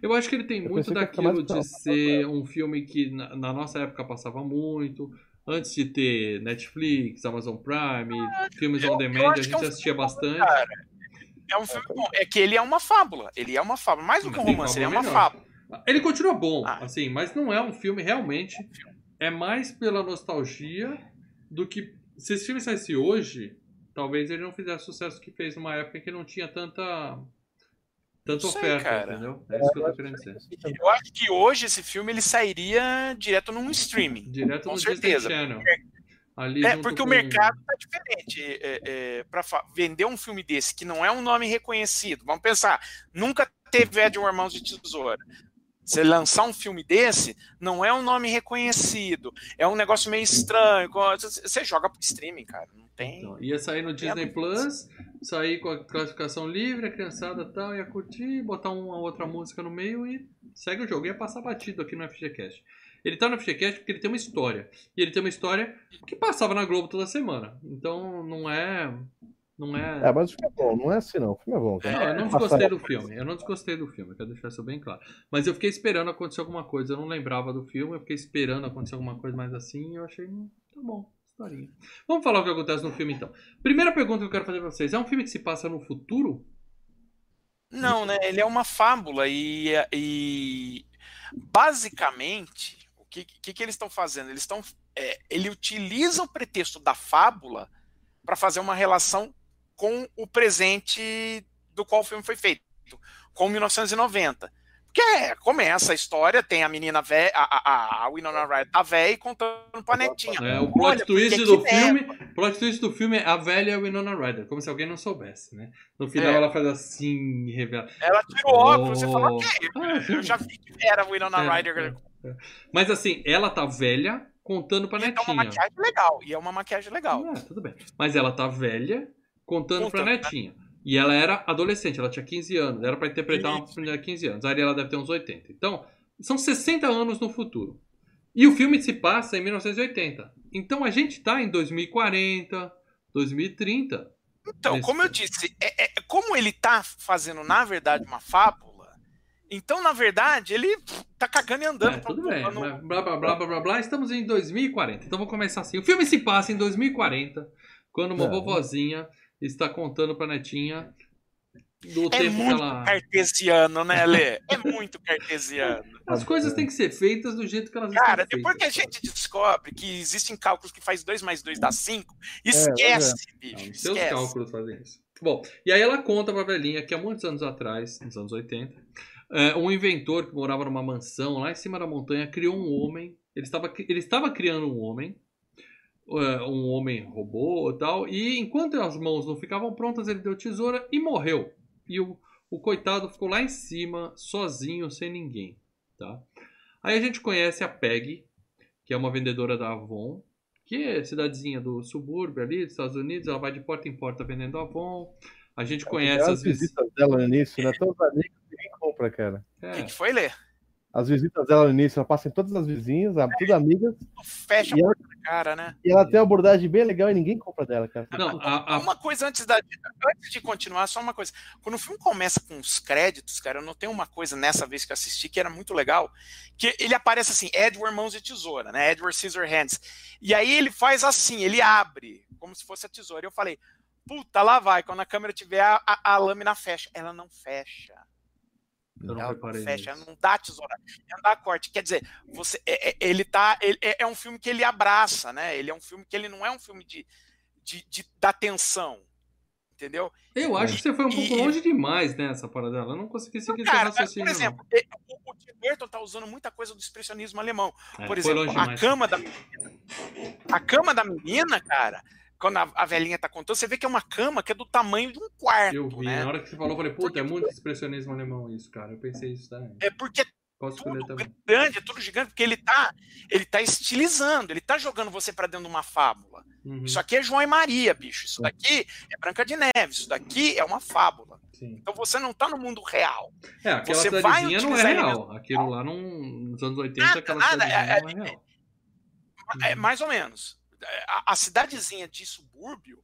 Eu acho que ele tem Eu muito daquilo de ser um filme que na, na nossa época passava muito. Antes de ter Netflix, Amazon Prime, filmes on demand, a é gente um assistia filme bastante. cara. É um filme bom. É que ele é uma fábula. Ele é uma fábula. Mais do que um romance, ele é uma melhor. fábula. Ele continua bom, Ah. assim, mas não é um filme realmente. É mais pela nostalgia do que. Se esse filme saísse hoje, talvez ele não fizesse o sucesso que fez numa época que não tinha tanta. Tanta sei, oferta, cara. entendeu? É isso que eu tô querendo dizer. Eu acho que hoje esse filme ele sairia direto num streaming. Direto Com no certeza. Disney Channel. Ali É, porque o com- mercado tá diferente. É, é, para vender um filme desse que não é um nome reconhecido, vamos pensar, nunca teve Edward Mãos de Tesoura. Você lançar um filme desse, não é um nome reconhecido, é um negócio meio estranho. Você joga pro streaming, cara. Não tem. Então, ia sair no Disney muito Plus, sair com a classificação livre, a criançada tal, ia curtir, botar uma outra música no meio e segue o jogo. Ia passar batido aqui no FGCast. Ele tá no FGCast porque ele tem uma história. E ele tem uma história que passava na Globo toda semana. Então não é. Não é. É, mas o filme é bom, não é assim não. O filme é bom. Não, cara. eu não desgostei do filme. Eu não desgostei do filme, quero deixar isso bem claro. Mas eu fiquei esperando acontecer alguma coisa. Eu não lembrava do filme, eu fiquei esperando acontecer alguma coisa mais assim e eu achei, hum, tá bom, historinha. Vamos falar o que acontece no filme então. Primeira pergunta que eu quero fazer pra vocês: é um filme que se passa no futuro? Não, né? Ele é uma fábula e, e basicamente o que, que, que eles estão fazendo? Eles estão, é, ele utiliza o pretexto da fábula para fazer uma relação com o presente do qual o filme foi feito, com 1990. Porque é, começa a história, tem a menina velha, a, a, a Winona Ryder tá velha e contando pra netinha. É, o plot Olha, twist do filme. O plot twist do filme é a velha Winona Ryder, como se alguém não soubesse, né? No final É. ela faz assim revela. Ela tira o óculos e fala, Oh. ok, Ah, eu já vi que era a Winona É, Ryder. Mas assim, ela tá velha contando pra E é uma netinha. maquiagem legal. E é uma maquiagem legal. Ah, tudo bem. Mas ela tá velha contando pra Contando, né? netinha. E ela era adolescente, ela tinha 15 anos. Era pra interpretar uma menina de 15 anos. Aí ela deve ter uns 80. Então, são 60 anos no futuro. E o filme se passa em 1980. Então a gente tá em 2040, 2030. Então, Nesse como eu disse, é- é- como ele tá fazendo, na verdade, uma fábula, então, na verdade, ele tá cagando e andando. É, tudo pra- bem, pra não- mas blá blá blá blá blá blá, estamos em 2040. Então vou começar assim. O filme se passa em 2040, quando uma É. vovozinha está contando pra netinha do É tempo que muito ela. cartesiano, né, Lê? É muito cartesiano. As coisas têm que ser feitas do jeito que elas Cara, estão depois que a gente descobre que existem cálculos que faz 2 mais 2 dá 5, é. esquece, Não, bicho. os seus Esquece. cálculos fazem isso. Bom, e aí ela conta pra velhinha que há muitos anos atrás, nos anos 80, é, um inventor que morava numa mansão lá em cima da montanha criou um homem. Ele estava, ele estava criando um homem, é, um homem robô e tal, e enquanto as mãos não ficavam prontas, ele deu tesoura e morreu. E o, o coitado ficou lá em cima, sozinho, sem ninguém. Tá? Aí a gente conhece a Peg, que é uma vendedora da Avon, que é cidadezinha do subúrbio ali dos Estados Unidos, ela vai de porta em porta vendendo Avon. A gente conhece as as visitas. dela no início, né? Todos os amigos ninguém compra, cara. O que, que foi, Lê? As visitas dela no início, ela passa em todas as vizinhas, a- tudo amigas, Fecha E a ela- cara, né? e ela tem uma abordagem bem legal e ninguém compra dela, cara. Não, a, a- Uma coisa antes, da, antes de continuar, só uma coisa. Quando o filme começa com os créditos, cara, eu notei uma coisa nessa vez que eu assisti que era muito legal, que ele aparece assim, Edward Mãos de Tesoura, né? Edward Scissorhands. E aí ele faz assim, ele abre, como se fosse a tesoura. E eu falei, puta, lá vai, quando a câmera tiver, a, a- a lâmina fecha. Ela não fecha. Eu não não preparei fecha, nisso. ela não dá tesoura, não dá corte. Quer dizer, você, é- é- ele tá. ele- é, é um filme que ele abraça, né? Ele é um filme que ele não é um filme de, de, de da tensão. Entendeu? Eu acho que você foi um pouco E- longe demais nessa parada dela. Eu não consegui seguir esse Cara, raciocínio. por exemplo, é, o, Tim Burton tá usando muita coisa do expressionismo alemão. não. É, Por exemplo, a demais. cama da menina. A cama da menina, cara, quando a, a velhinha tá contando, você vê que é uma cama que é do tamanho de um quarto, Eu vi, né? na hora que você falou, eu falei, puta, é muito expressionismo alemão isso, cara. Eu pensei isso também. É porque é Posso tudo também. grande, é tudo gigante, porque ele tá, ele tá estilizando, ele tá jogando você pra dentro de uma fábula. Uhum, Isso aqui é João e Maria, bicho. Isso daqui é Branca de Neve. Isso daqui é uma fábula. sim. Então você não tá no mundo real. É, aquela Você vai não é real. Aquilo lá não, nos anos 80, Nada, aquela nada, é- não é real. É, mais ou menos. A, a cidadezinha de subúrbio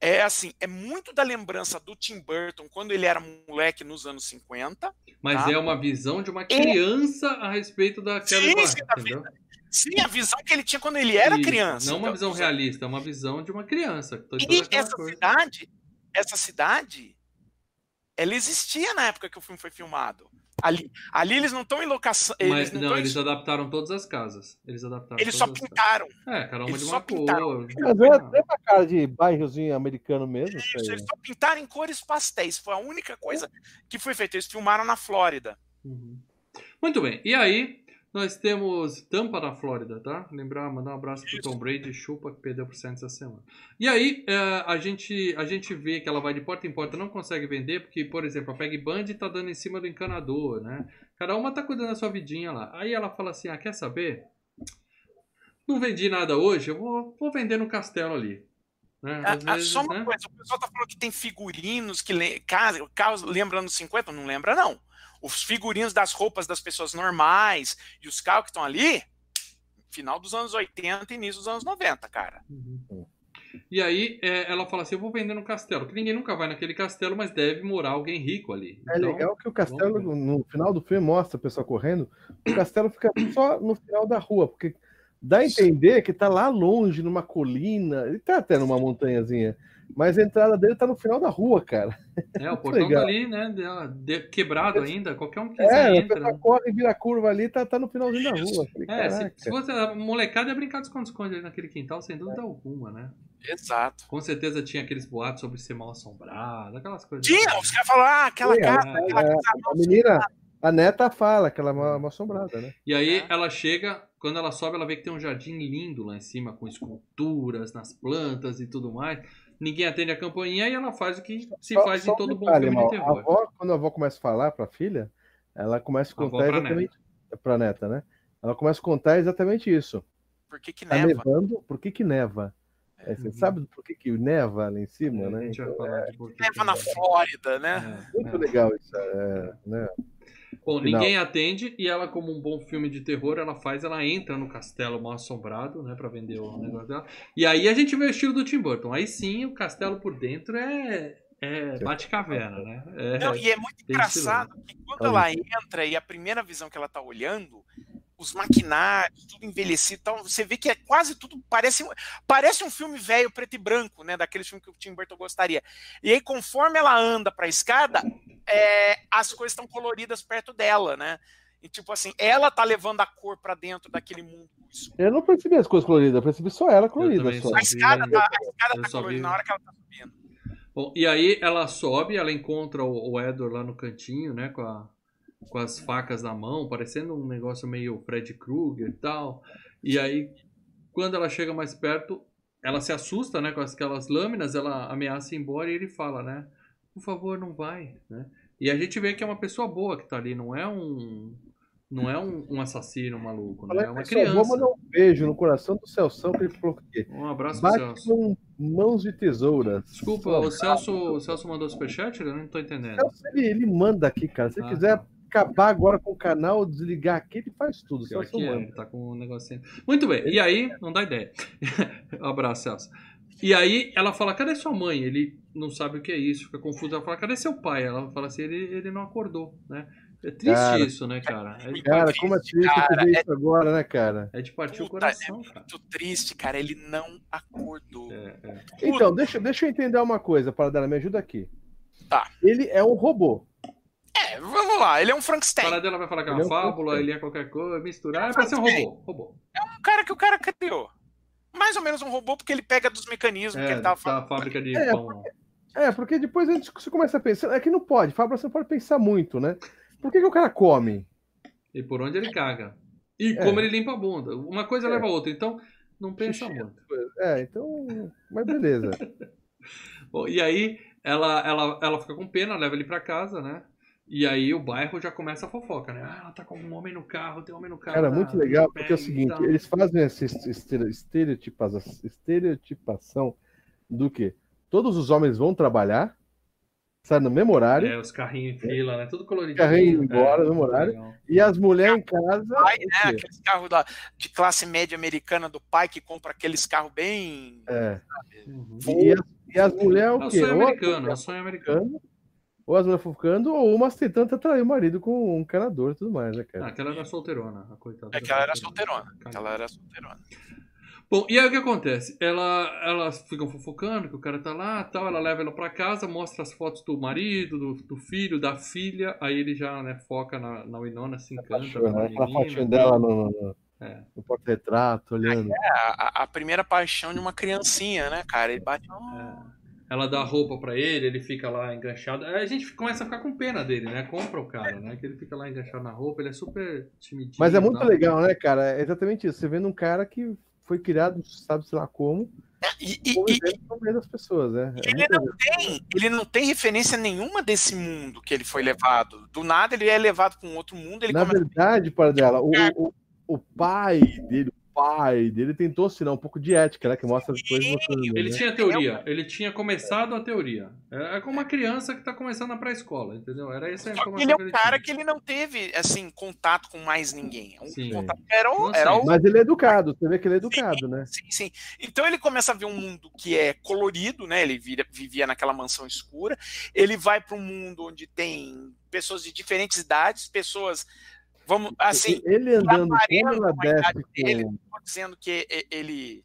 é assim, é muito da lembrança do Tim Burton quando ele era moleque nos anos 50. Mas Tá. é uma visão de uma criança a respeito daquela barra, sim, da entendeu? Sim, a visão que ele tinha quando ele era Isso, criança. Não uma Então, visão realista, é uma visão de uma criança. Toda E essa coisa. cidade, essa cidade, ela existia na época que o filme foi filmado. Ali, ali eles não estão em locação. Eles Mas não, não, tão em- eles adaptaram todas as casas. Eles adaptaram eles só pintaram. casas. É, cada uma eles de só uma pintaram. cor. Mas é, uma cara de bairrozinho americano mesmo. isso eles só pintaram em cores pastéis. Foi a única coisa que foi feita. Eles filmaram na Flórida. Uhum. Muito bem. E aí, nós temos Tampa na Flórida, tá? Lembrar, mandar um abraço pro Tom Brady, chupa que perdeu pro Santos essa semana. E aí, é, a, gente, a gente vê que ela vai de porta em porta, não consegue vender, porque, por exemplo, a Peg Band tá dando em cima do encanador, né? Cada uma tá cuidando da sua vidinha lá. Aí ela fala assim: ah, quer saber? Não vendi nada hoje, eu vou, vou vender no castelo ali. Né? Ah, Às ah, vezes, só uma né? coisa, o pessoal tá falando que tem figurinos que le... carros lembra anos 50, não lembra não. Os figurinos das roupas das pessoas normais e os carros que estão ali, final dos anos 80 e início dos anos 90, cara. Uhum. E aí é, ela fala assim: eu vou vender no castelo. Que ninguém nunca vai naquele castelo, mas deve morar alguém rico ali. É Então, legal que o castelo, no final do filme, mostra a pessoa correndo. O castelo fica só no final da rua, porque dá a entender que tá lá longe, numa colina. Ele tá até numa montanhazinha. Mas a entrada dele tá no final da rua, cara. É, o portão legal. tá ali, né? quebrado ainda. Qualquer um que quiser É, entra. né? corre, vira a curva ali, tá, tá no finalzinho da rua. Falei, É, se, se você. A molecada ia brincar de esconde-esconde ali naquele quintal, sem dúvida alguma, né? Exato. Com certeza tinha aqueles boatos sobre ser mal assombrado, aquelas coisas. Tinha, os caras falaram, ah, aquela Sim, casa, é, aquela é, casa A menina, a neta fala que ela é uma, uma assombrada, né? E aí É. ela chega, quando ela sobe, ela vê que tem um jardim lindo lá em cima, com esculturas nas plantas e tudo mais. Ninguém atende a campainha e ela faz o que se Só- faz só em um todo bom detalhe, filme Mal, de A terror. avó, quando a avó começa a falar pra filha, ela começa a A contar pra exatamente. Pra neta, né? Ela começa a contar exatamente isso. por que que Tá neva? nevando, por que que neva? Aí você Uhum. sabe por que que neva ali em cima, É, né? a gente vai Então, que Neva que- na Flórida, né? É, Muito é. legal isso, é, né? Bom, Final. ninguém atende e ela, como um bom filme de terror, ela faz, ela entra no castelo mal assombrado, né, pra vender o negócio dela. E aí a gente vê o estilo do Tim Burton. Aí sim, o castelo por dentro é, é bate-caverna, né? É, Não, e é muito bem engraçado que quando ela entra e a primeira visão que ela tá olhando, os maquinários, tudo envelhecido, então você vê que é quase tudo parece parece um filme velho preto e branco, né, daqueles filmes que o Tim Burton gostaria. E aí conforme ela anda para a escada, é, as coisas estão coloridas perto dela, né? E tipo assim, ela tá levando a cor para dentro daquele mundo escuro. Eu não percebi as coisas coloridas, eu percebi só ela colorida. Só. A escada tá, a escada tá colorida na hora que ela tá subindo. Bom, e aí ela sobe, ela encontra o, o Edward lá no cantinho, né, com, a- com as facas na mão, parecendo um negócio meio Fred Krueger e tal. E aí, quando ela chega mais perto, ela se assusta, né, com aquelas lâminas, ela ameaça ir embora e ele fala, né, por favor, não vai, né. E a gente vê que é uma pessoa boa que tá ali, não é um... Não é um, um assassino maluco, né? É uma Só vou criança. mandar um beijo no coração do Celção que ele falou que Um abraço pro Celso. Mãos de Tesouras. Desculpa, o Celso, o Celso mandou superchat? Eu não tô entendendo. Celso, ele, ele manda aqui, cara. Se Ah, quiser tá. acabar agora com o canal, desligar aqui, ele faz tudo. Pior Celso que é, manda. ele tá com um negocinho. Muito bem, e aí, não dá ideia. Abraço, Celso. E aí ela fala, cadê sua mãe? Ele não sabe o que é isso, fica confuso. Ela fala, cadê seu pai? Ela fala assim, ele, ele não acordou, né? É triste Cara. isso, né, cara? É de, Cara, como é triste Cara, ver isso agora, né, cara? é de partir o Puta, coração, é cara. muito triste, cara. Ele não acordou. É, é. Então, deixa, deixa eu entender uma coisa, para dela, me ajuda aqui. Tá. Ele é um robô. É, vamos lá. Ele é um A Frankenstein. paradela vai falar que é Ele uma é um fábula, pouco- ele é qualquer coisa, misturar, é pra ser um robô. robô. um cara que o cara criou. Mais ou menos um robô, porque ele pega dos mecanismos que É, ele tava da falando. fábrica de É, pão. É, porque depois a gente você começa a pensar. É que não pode, Fábio, você não pode pensar muito, né? Por que, que o cara come? E por onde ele caga. E É. como ele limpa a bunda. Uma coisa É. leva a outra. Então, não pensa Xixi. muito. É, então. Mas beleza. Bom, e aí ela, ela, ela fica com pena, leva ele pra casa, né? E aí o bairro já começa a fofoca, né? Ah, ela tá com um homem no carro, tem um homem no carro. Cara, tá, muito legal, porque é o seguinte, eles fazem essa estere- estereotipa- estereotipação do que todos os homens vão trabalhar, saem no mesmo horário, É, os carrinhos em fila, né? Tudo coloridinho. Carrinho embora É, no horário. legal. e as mulheres em casa. Pai, né? Aqueles carros da, de classe média americana do pai que compra aqueles carros bem. É. Uhum. E as, e as mulheres É o quê? sonho Ou americano, é o sonho americano. Ou as mulheres fofocando, ou umas tentando atrair o marido com um encanador e tudo mais, né, Ah, cara? aquela era solteirona, a coitada. É que ela era solteirona. Ela era solteirona. Bom, e aí o que acontece? Ela, elas ficam fofocando que o cara tá lá tal, ela leva ela pra casa, mostra as fotos do marido, do, do filho, da filha, aí ele já né, foca na, na Winona, se encanta. Pela né? Aquela fotinha dela no, no- no- É. no porta-retrato, olhando. É, a, a primeira paixão de uma criancinha, né, cara? Ele bate. "Oh, Ela dá roupa pra ele, ele fica lá enganchado. Aí a gente começa a ficar com pena dele, né? Compra o cara, né? Que ele fica lá enganchado na roupa, ele é super timidinho. Mas é muito tal. legal, né, cara? É exatamente isso. Você vendo um cara que foi criado, sabe sei lá como, E, e- e- das pessoas, né? É ele não legal. tem, ele não tem referência nenhuma desse mundo que ele foi levado. Do nada ele é levado para um outro mundo, ele Na verdade, para dela, o, o, o pai dele, o pai dele tentou ensinar um pouco de ética, né? Que mostra depois mostrando. Ele né? tinha teoria, ele tinha começado a teoria. É como uma criança que tá começando a pré-escola, entendeu? Era essa a Só que informação ele é que um ele cara tinha. que ele não teve, assim, contato com mais ninguém. Um Sim. contato era o, era o Mas ele é educado, você vê que ele é educado, né? Sim, sim. Então ele começa a ver um mundo que é colorido, né? Ele vira- vivia naquela mansão escura. Ele vai para um mundo onde tem pessoas de diferentes idades, pessoas, vamos, assim, ele andando, aparenta quando ela com a idade desce dele. com. dizendo que ele,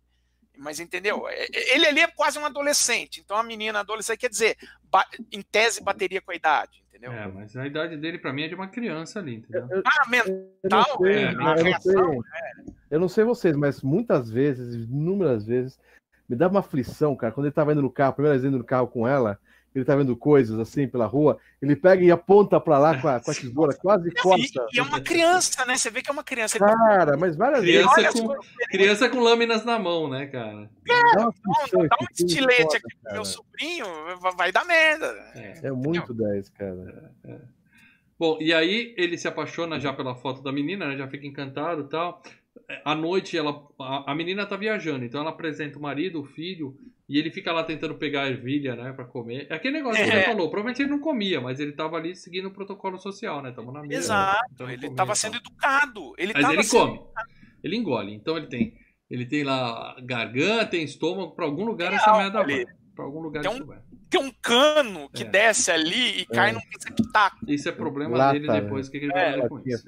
mas entendeu? É- é- Ele ali é quase um adolescente. Então a menina adolescente quer dizer, em tese bateria com a idade, entendeu? É, mas a idade dele pra mim é de uma criança ali, entendeu? Ah, mental, Eu não sei, é, eu não sei. Eu não sei vocês, mas muitas vezes, inúmeras vezes, me dá uma aflição, cara. Quando ele tava indo no carro, a primeira vez indo no carro com ela, ele tá vendo coisas assim pela rua, ele pega e aponta pra lá com a, com a tesoura, quase E, corta. e é uma criança, né? Você vê que é uma criança. Ele Cara, mas várias Criança vezes. com- Criança com lâminas na mão, né, cara? Dá uma aflição Não, dá um estilete foda, aqui pro cara. meu sobrinho, vai- dar merda. É. É muito 10, cara. Bom, e aí ele se apaixona já pela foto da menina, né? Já fica encantado e tal. À noite, ela, a, a menina tá viajando, então ela apresenta o marido, o filho, E ele fica lá tentando pegar a ervilha, né, pra comer. É aquele negócio que É. você falou. Provavelmente ele não comia, mas ele tava ali seguindo o protocolo social, né? Tava na mesa. Exato, então ele comia estava e sendo educado. Ele Mas tava ele come. Ele engole. Então ele tem. Ele tem lá garganta, tem estômago, pra algum lugar Tem essa merda vai. Pra algum lugar Tem isso vai. Tem um cano que É. desce ali e cai É. num receptáculo. Isso é problema Lata, dele depois, o que, que ele vai É, fazer com isso.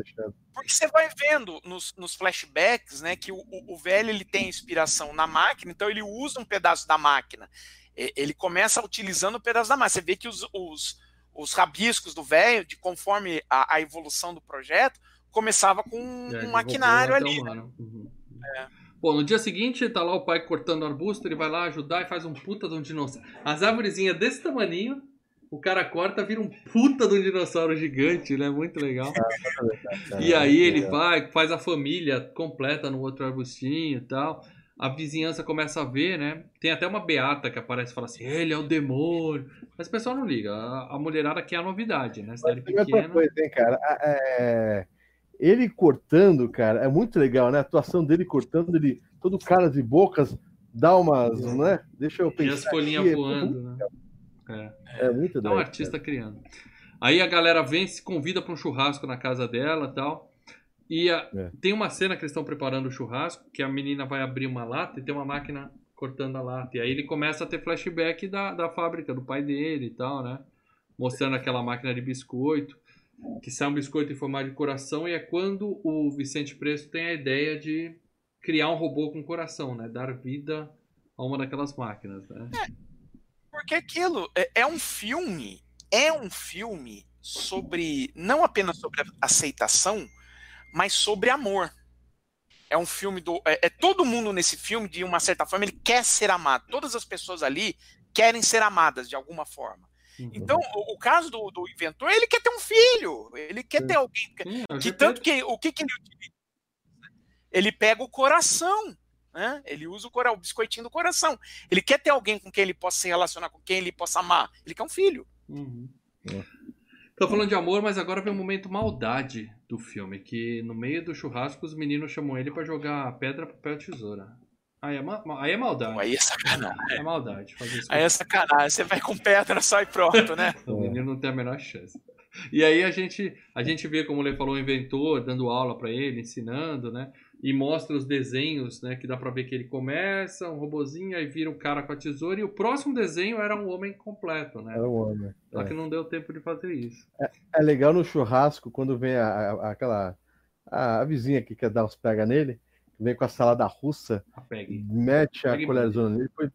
Porque você vai vendo nos, nos flashbacks, né, que o, o- velho ele tem inspiração na máquina, então ele usa um pedaço da máquina. Ele começa utilizando o pedaço da máquina. Você vê que os, os, os rabiscos do velho, de conforme a, a evolução do projeto, começava com um, É, maquinário desenvolveu ali. humano. Uhum. É. Pô, no dia seguinte, tá lá o pai cortando arbusto, ele vai lá ajudar e faz um puta de um dinossauro. As árvorezinhas desse tamaninho, o cara corta, vira um puta de um dinossauro gigante, né? Muito legal. E aí ele vai, faz a família completa no outro arbustinho e tal. A vizinhança começa a ver, né? Tem até uma beata que aparece e fala assim: ele é o demônio. Mas o pessoal não liga. A, a mulherada quer a novidade, né? Cidade outra pequena. coisa, hein, cara? É, Ele cortando, cara, é muito legal, né? A atuação dele cortando, ele todo caras e bocas, dá umas, né? Deixa eu E pensar. as folhinhas é voando, né? É. É muito É um artista criando. Aí a galera vem, se convida para um churrasco na casa dela tal. E a- É. tem uma cena que eles estão preparando o churrasco, que a menina vai abrir uma lata e tem uma máquina cortando a lata. E aí ele começa a ter flashback da, da fábrica, do pai dele e tal, né? Mostrando aquela máquina de biscoito, que sai um biscoito em formato de coração, e é quando o Vicente Preço tem a ideia de criar um robô com coração, né? Dar vida a uma daquelas máquinas, né? Porque aquilo é, é um filme, é um filme sobre, não apenas sobre aceitação, mas sobre amor. É um filme do. É, é todo mundo nesse filme, de uma certa forma, ele quer ser amado. Todas as pessoas ali querem ser amadas de alguma forma. Uhum. Então, o, o caso do, do inventor, ele quer ter um filho, ele quer Sim. ter alguém. Sim, é Que tanto que o que, que ele utiliza? Ele pega o coração, né? Ele usa o, cora- o biscoitinho do coração. Ele quer ter alguém com quem ele possa se relacionar, com quem ele possa amar. Ele quer um filho. Uhum. É. Tô falando de amor, mas agora vem o momento maldade do filme, que no meio do churrasco os meninos chamam ele pra jogar pedra, papel, tesoura. Aí é, ma- aí é maldade. Aí é sacanagem. É maldade fazer isso. Aí é sacanagem. Você vai com pedra só e pronto, né? O menino não tem a menor chance. E aí a gente, a gente vê, como ele falou, o inventor dando aula pra ele, ensinando, né? E mostra os desenhos, né? Que dá pra ver que ele começa, um robozinho, aí vira um cara com a tesoura, e o próximo desenho era um homem completo, né? É um homem. Só que não deu tempo de fazer isso. É legal no churrasco quando vem a, a- aquela a, a vizinha que quer dar uns pega nele, vem com a salada russa, A Peggy. mete a colherzona nele, depois,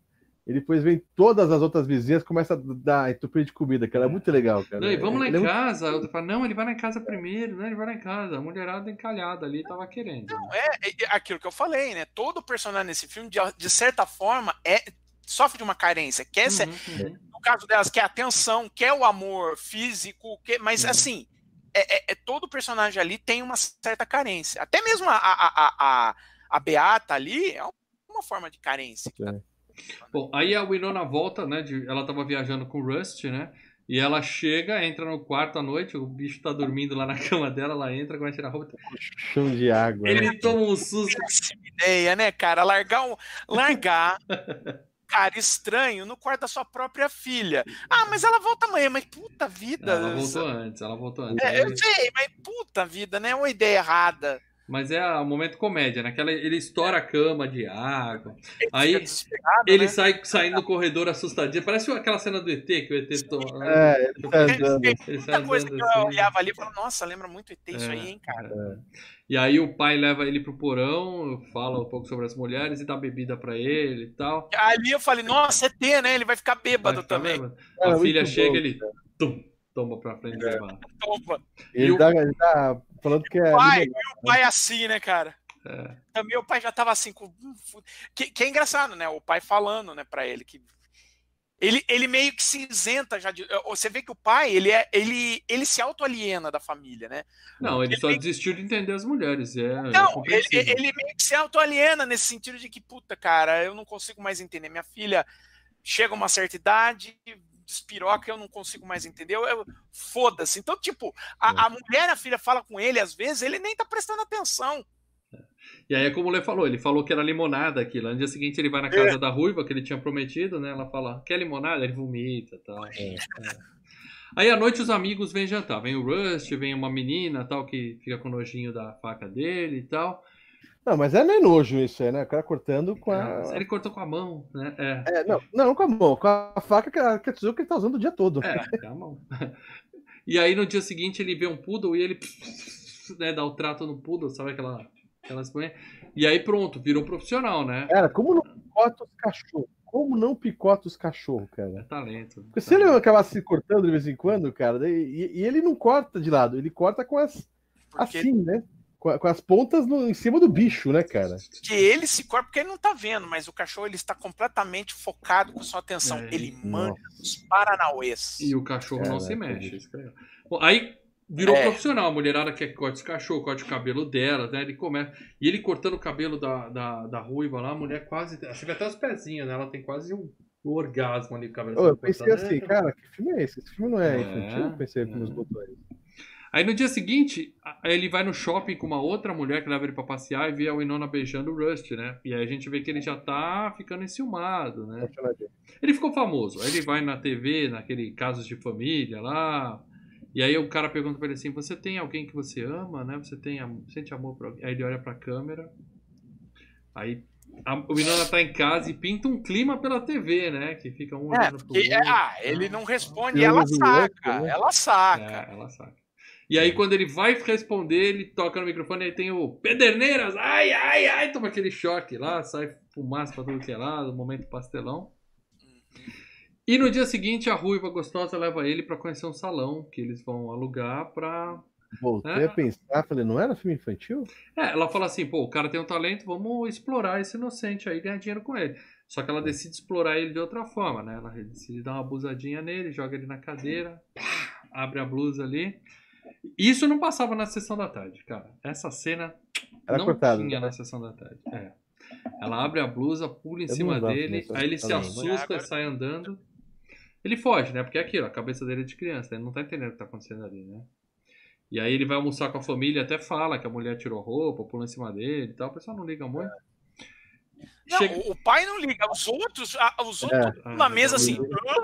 e depois vem todas as outras vizinhas começa a dar entupir de comida, cara. É muito legal, cara. Não, e vamos lá Ele em é muito- casa. A outra fala, não, ele vai lá em casa primeiro, não, ele vai lá em casa. A mulherada encalhada ali tava querendo. É, é aquilo que eu falei, né? Todo personagem nesse filme, de, de certa forma, é sofre de uma carência. Quer ser, Uhum, uhum. no caso delas, quer atenção, quer o amor físico, quer, mas Uhum. assim, é, é- é- todo personagem ali tem uma certa carência. Até mesmo a, a, a, a, a Beata ali é uma forma de carência. Bom, aí a Winona volta, né? de- ela tava viajando com o Rust, né? E ela chega, entra no quarto à noite, o bicho tá dormindo lá na cama dela, ela entra, começa a tirar a roupa. chão de água. né? Ele toma um susto. Péssima ideia, né, cara? Largar um, largar cara estranho no quarto da sua própria filha. Ah, mas ela volta amanhã, mas puta vida. Ela voltou antes, ela voltou antes. É, eu sei, mas puta vida, né? É uma ideia errada. Mas é o momento comédia, né? Que ela- ele estoura a cama de água. Ele Aí, Ele né? sai saindo no corredor assustadinho. Parece aquela cena do ET, que o ET to... É, ele tá andando. ele sai Muita coisa que andando eu assim. olhava ali e falava, nossa, lembra muito ET isso É, aí, hein, cara? é. E aí o pai leva ele pro porão, fala um pouco sobre as mulheres e dá bebida pra ele e tal. Ali eu falei, nossa, ET, né? Ele vai ficar bêbado Vai ficar também. bêbado. Cara, a filha chega bom, ele tum, toma pra frente e leva. Toma. Ele, E o- tá, ele tá falando que é. Pai. O pai assim, né, cara? É. Também o pai já tava assim com. Que, que é engraçado, né? O pai falando, né, pra ele que. Ele, ele meio que se isenta já de. Você vê que o pai, ele, é, ele, ele se autoaliena da família, né? Não, ele Ele só tem- desistiu de entender as mulheres. É, é Não, ele, compreensível. ele meio que se autoaliena nesse sentido de que, puta, cara, eu não consigo mais entender. Minha filha chega a uma certa idade, despiroca, eu não consigo mais entender. Eu, eu- Foda-se. Então, tipo, a, a mulher, a filha fala com ele, às vezes, ele nem tá prestando atenção. E aí é como o Lê falou, ele falou que era limonada aquilo. No dia seguinte ele vai na casa da Ruiva, que ele tinha prometido, né? Ela fala, quer limonada? Ele vomita e tal. É. Aí à noite os amigos vêm jantar. Vem o Rust, vem uma menina tal, que fica com nojinho da faca dele e tal. Não, mas é nem nojo isso aí, né? O cara cortando com a. Ele cortou com a mão, né? É. É, não, não com a mão, com a faca que a que ele tá usando o dia todo. É, com a mão. E aí no dia seguinte ele vê um poodle e ele né, dá o trato no poodle, sabe aquela, aquelas E aí pronto, virou profissional, né? Cara, como não picota os cachorros? Como não picota os cachorros, É cara? talento. Porque se ele acabar se cortando de vez em quando, cara, e, e ele não corta de lado, ele corta com as. Porque, Assim, né? Com, as pontas no- em cima do bicho, né, cara? porque ele se corta porque ele não tá vendo, mas o cachorro ele está completamente focado com sua atenção. É, ele Nossa. manda os paranauês. E o cachorro não se mexe. que é. Bom, aí virou É. profissional. A mulherada quer que corte os cachorros, corte o cabelo dela, né? Ele começa. E ele cortando o cabelo da, da, da ruiva lá, a mulher quase. Você vê até os pezinhos, né? Ela tem quase um, orgasmo ali com o cabelo. Ô, eu pensei cortado. assim, cara, que filme é esse? Esse filme não é, É, infantil? Eu pensei é. nos botões. Aí no dia seguinte, ele vai no shopping com uma outra mulher que leva ele pra passear e vê a Winona beijando o Rust, né? E aí a gente vê que ele já tá ficando enciumado, né? Ele ficou famoso. Aí ele vai na TV, naquele Casos de Família lá. E aí o cara pergunta pra ele assim: Você tem alguém que você ama, né? Você tem sente amor por alguém? Aí ele olha pra câmera. Aí a, o Winona tá em casa e pinta um clima pela TV, né? Que fica um É, olhando pro porque, outro. ah, ele não responde e ela saca. outro, né? Ela saca. É, ela saca. E aí, quando ele vai responder, ele toca no microfone e tem o Pederneiras, ai, ai, ai, toma aquele choque lá, sai fumaça pra tudo que é lado, momento pastelão. E no dia seguinte, a ruiva gostosa leva ele pra conhecer um salão que eles vão alugar pra. Voltei É. a pensar, falei, não era filme infantil? É, ela fala assim: pô, o cara tem um talento, vamos explorar esse inocente aí e ganhar dinheiro com ele. Só que ela decide explorar ele de outra forma, né? Ela decide dar uma abusadinha nele, joga ele na cadeira, pá, abre a blusa ali. Isso não passava na sessão da tarde, cara. Essa cena Era não cortado, tinha né? na sessão da tarde. É. Ela abre a blusa, pula em Eu cima dele, aí ele se assusta né? e sai andando. Ele foge, né? Porque é aquilo, a cabeça dele é de criança, ele não tá entendendo o que tá acontecendo ali, né? E aí ele vai almoçar com a família, até fala que a mulher tirou roupa, pula em cima dele e tal. O pessoal não liga muito. Não, Chega- o- pai não liga, os outros, os outros Ah, na mesa assim,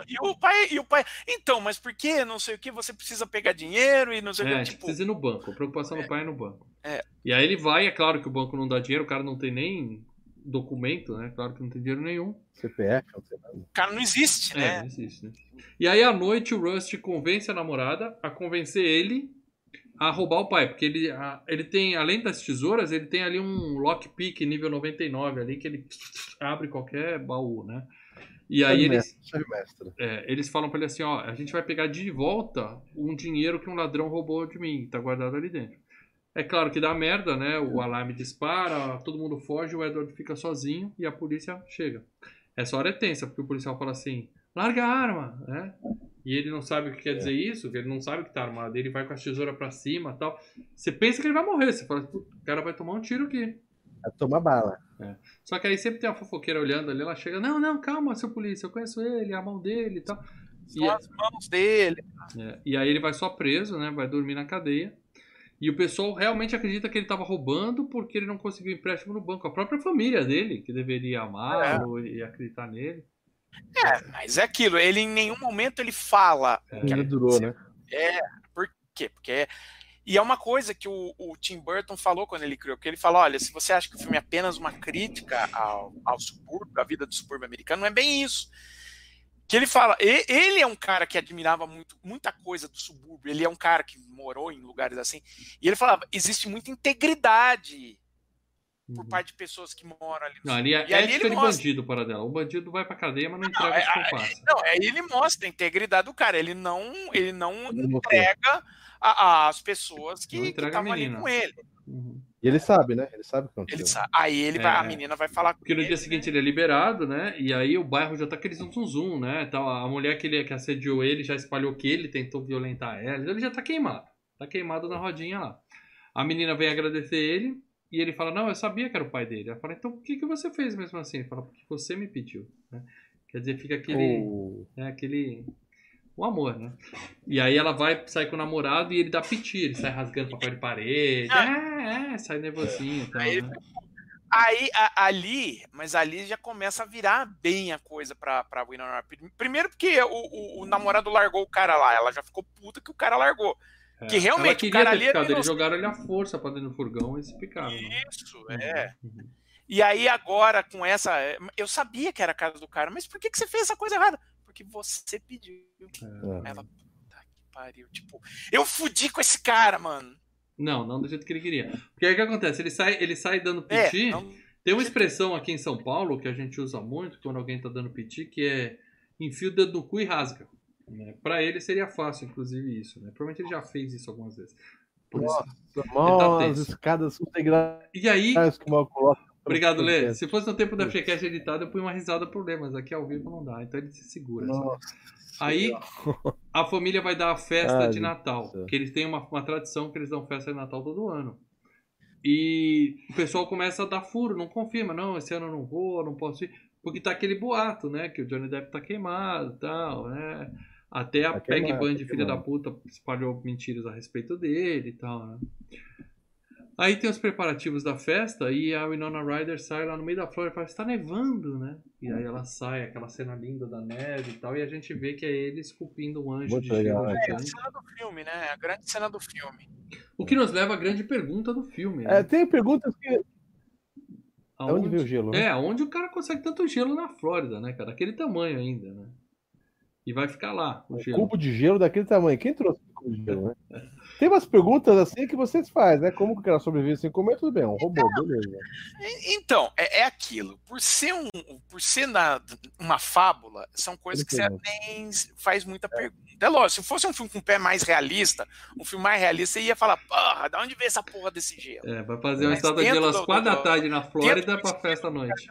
e o pai, e o pai, então, mas por que não sei o que, você precisa pegar dinheiro e não sei o É, que, a gente tipo, precisa ir no banco. A preocupação do pai é no banco. É. E aí ele vai, é claro que o banco não dá dinheiro, o cara não tem nem documento, né? Claro que não tem dinheiro nenhum. CPF, não sei o cara não existe, É, né? não existe, né? E aí à noite o Rust convence a namorada a convencer ele a roubar o pai, porque ele, a- ele tem, além das tesouras, ele tem ali um lockpick nível 99 ali que ele abre qualquer baú, né? E aí Chave eles, é, eles falam pra ele assim, ó, a gente vai pegar de volta um dinheiro que um ladrão roubou de mim, tá guardado ali dentro. É claro que dá merda, né? O alarme dispara, todo mundo foge, o Edward fica sozinho e a polícia chega. Essa hora é tensa, porque o policial fala assim, larga a arma, né? E ele não sabe o que quer dizer isso, que ele não sabe que tá armado. Ele vai com a tesoura pra cima e tal. Você pensa que ele vai morrer, você fala, "Pô, o cara vai tomar um tiro aqui. É tomar bala. Só que aí sempre tem uma fofoqueira olhando ali, ela chega, não, não, calma, seu polícia, eu conheço ele, é a mão dele e tal. E, São as mãos dele. é, e aí ele vai só preso, né? Vai dormir na cadeia. E o pessoal realmente acredita que ele estava roubando porque ele não conseguiu empréstimo no banco. A própria família dele, que deveria amá-lo e acreditar nele. É, mas é aquilo, ele em nenhum momento ele fala É, Ainda durou, né? por quê? Porque é- e é uma coisa que o, o Tim Burton falou quando ele criou, que ele falou, olha, se você acha que o filme é apenas uma crítica ao, ao subúrbio, à vida do subúrbio americano, não é bem isso. Que ele fala, ele é um cara que admirava muito, muita coisa do subúrbio, ele é um cara que morou em lugares assim, e ele falava, existe muita integridade por Uhum. parte de pessoas que moram ali no Não, ali é E ali ele de mostra. bandido para dela. O bandido vai pra cadeia, mas não Não, entrega é- os compassos. Não, aí ele mostra a integridade do cara. Ele não, ele não mostrou. entrega a- as pessoas Não que a estavam ali com ele. Uhum. E ele sabe, né? Ele sabe o que ele aconteceu. sabe. Aí ele vai, É. a menina vai falar com Porque no ele, dia seguinte ele é liberado, né? E aí o bairro já tá aquele zum zum zum, né? Tal, a mulher que, ele, que assediou ele já espalhou que ele tentou violentar ela. Ele já tá queimado. Tá queimado na rodinha lá. A menina vem agradecer ele e ele fala: Não, eu sabia que era o pai dele. Ela fala: Então por que, que você fez mesmo assim? Ele fala: Porque você me pediu. né? Quer dizer, fica aquele. O- É aquele. O amor, né? E aí ela vai sair com o namorado e ele dá piti, ele sai rasgando papel de parede. É, é, sai nervosinho e tal, Aí né? Aí, a- ali, mas ali já começa a virar bem a coisa pra, pra Winona. Primeiro porque o, o- o namorado largou o cara lá, ela já ficou puta que o cara largou. É. Que realmente, Ela o cara ali é ficado, eles jogaram ele à força pra dentro do furgão e se picaram. né? Isso, é. Uhum. E aí agora com essa, eu sabia que era a casa do cara, mas por que, que você fez essa coisa errada? Porque você pediu. É. Ela, puta que pariu. Tipo, eu fudi com esse cara, mano. Não, não do jeito que ele queria. Porque aí o que acontece? Ele sai, ele sai dando É, piti. não- Tem uma expressão aqui em São Paulo que a gente usa muito quando alguém tá dando piti, que é enfia o dedo no cu e rasga. Né? Pra ele seria fácil, inclusive, isso. Né? Provavelmente ele já fez isso algumas vezes. Por isso. Mal, tá escadas integrais E aí, que o mal coloca. Obrigado, Lê. Se fosse no tempo da FreeCast editado, eu punha uma risada por Lê, mas aqui ao vivo não dá. Então ele se segura. sabe? Nossa. Aí a família vai dar a festa de meu Natal. Que eles têm uma, uma tradição que eles dão festa de Natal todo ano. E o pessoal começa a dar furo, não confirma, não, esse ano eu não vou, não posso ir. Porque tá aquele boato, né? Que o Johnny Depp tá queimado e tal, né? Até a Tá Peggy queimado, Band, tá filha da puta, espalhou mentiras a respeito dele e tal, né? Aí tem os preparativos da festa e a Winona Ryder sai lá no meio da flora e fala, está nevando, né? E aí ela sai, aquela cena linda da neve e tal, e a gente vê que é ele esculpindo um anjo Muito de gelo legal? É a cena do filme, né? A grande cena do filme. O que nos leva à grande pergunta do filme, né? É, tem perguntas que. Aonde- Onde veio o gelo? né? É, onde o cara consegue tanto gelo na Flórida, né, cara? Aquele tamanho ainda, né? E vai ficar lá, o Um gelo. cubo de gelo daquele tamanho. Quem trouxe o cubo de gelo, né? Tem umas perguntas assim que vocês fazem, né? Como que cara sobrevive sem comer? Tudo bem, é um robô, beleza. E- Então, é, é aquilo. Por ser, um, por ser na- uma fábula, são coisas que você nem faz muita pergunta. É lógico, se fosse um filme com um pé mais realista, um filme mais realista, você ia falar, porra, da onde veio essa porra desse gelo? É, vai fazer uma Mas estátua de gelo às quatro da tarde na Flórida pra festa à noite.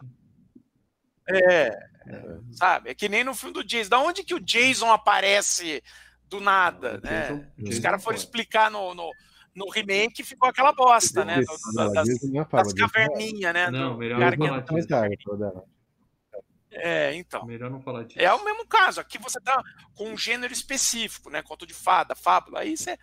É, sabe? É que nem no filme do Jason. Da onde que o Jason aparece do nada, Não, né? Jason- Os caras foram explicar no, no, no remake e ficou aquela bosta, né? Do- Não, das, não é das caverninhas, né? Não, do melhor não falar disso. É, então. Melhor não falar disso. É o mesmo caso. Aqui você tá com um gênero específico, né? Conto de fada, fábula. Aí você.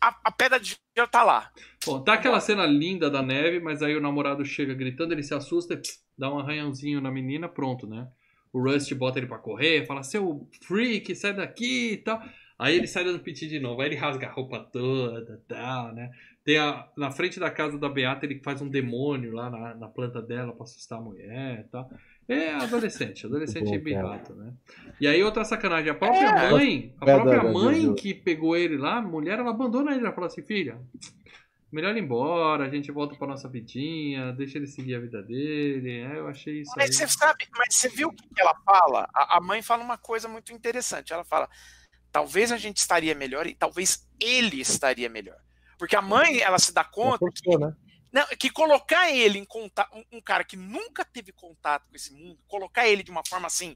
A, a- pedra de gelo tá lá. Bom, tá aquela cena linda da neve, mas aí o namorado chega gritando, ele se assusta, e pss, dá um arranhãozinho na menina, pronto, né? O Rust bota ele pra correr, fala, seu freak, sai daqui e tal. Aí ele sai dando piti de novo, aí ele rasga a roupa toda e tal, né? Tem a, na frente da casa da Beata, ele faz um demônio lá na, na planta dela pra assustar a mulher e tal. É adolescente, adolescente birrato, né? E aí outra sacanagem, a própria É. mãe, a própria mãe que pegou ele lá, a mulher, ela abandona ele, ela fala assim, filha, melhor ir embora, a gente volta pra nossa vidinha, deixa ele seguir a vida dele. É, eu achei isso aí. Mas você sabe, mas você viu o que ela fala? A, a mãe fala uma coisa muito interessante. Ela fala: talvez a gente estaria melhor e talvez ele estaria melhor. Porque a mãe, ela se dá conta forçou, né? Não, que colocar ele em contato, um, um cara que nunca teve contato com esse mundo, colocar ele de uma forma assim,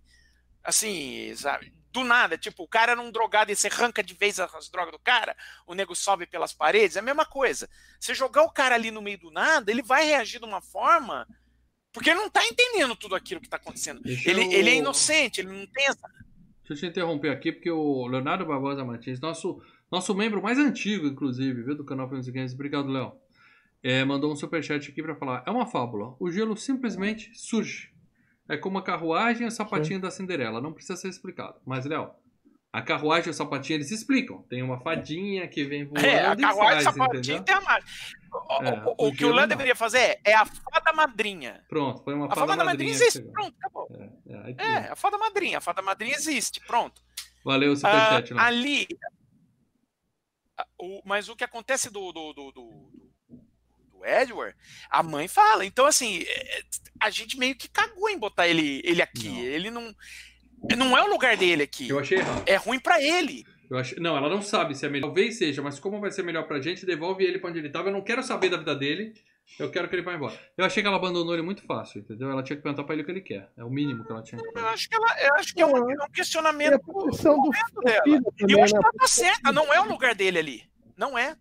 assim, sabe, do nada, tipo, o cara era um drogado e você arranca de vez as, as drogas do cara, o nego sobe pelas paredes, é a mesma coisa. Você jogar o cara ali no meio do nada, ele vai reagir de uma forma, porque ele não tá entendendo tudo aquilo que tá acontecendo. Deixa Ele, eu- ele é inocente, ele não tem essa. Deixa eu te interromper aqui, porque o Leonardo Barbosa Martins, nosso, nosso membro mais antigo, inclusive, viu, do canal Filmes e Games, obrigado, Léo, é, mandou um superchat aqui pra falar, é uma fábula, o gelo simplesmente surge. É como a carruagem e o sapatinho da Cinderela, não precisa ser explicado. Mas, Léo, a carruagem e o sapatinho, eles explicam. Tem uma fadinha que vem voando É, a e carruagem faz, sapatinho entendeu? tem a mágica. O, É, o- o o que o não. deveria fazer é, é a fada madrinha. Pronto, foi uma A fada, fada madrinha madrinha. que existe, chegou. pronto, acabou. É, é, É, a fada madrinha. A fada madrinha existe, pronto. Valeu o Ah, superchat, Léo. ali. a- o- mas o que acontece do, do, do, do- do Edward, a mãe fala. Então, assim, é, é, a gente meio que cagou em botar ele, ele aqui. Não. Ele não. Não é o lugar dele aqui. Eu achei errado. É ruim pra ele. Eu acho... Não, ela não sabe se é melhor. Talvez seja, mas como vai ser melhor pra gente, devolve ele pra onde ele tava. Eu não quero saber da vida dele. Eu quero que ele vá embora. Eu achei que ela abandonou ele muito fácil, entendeu? Ela tinha que perguntar pra ele o que ele quer. É o mínimo que ela tinha que Eu acho que, ela, eu acho que é, um, é um a questionamento. posição do dela. filho E também, eu acho né? que ela tá certa, não é o lugar dele ali. Não é.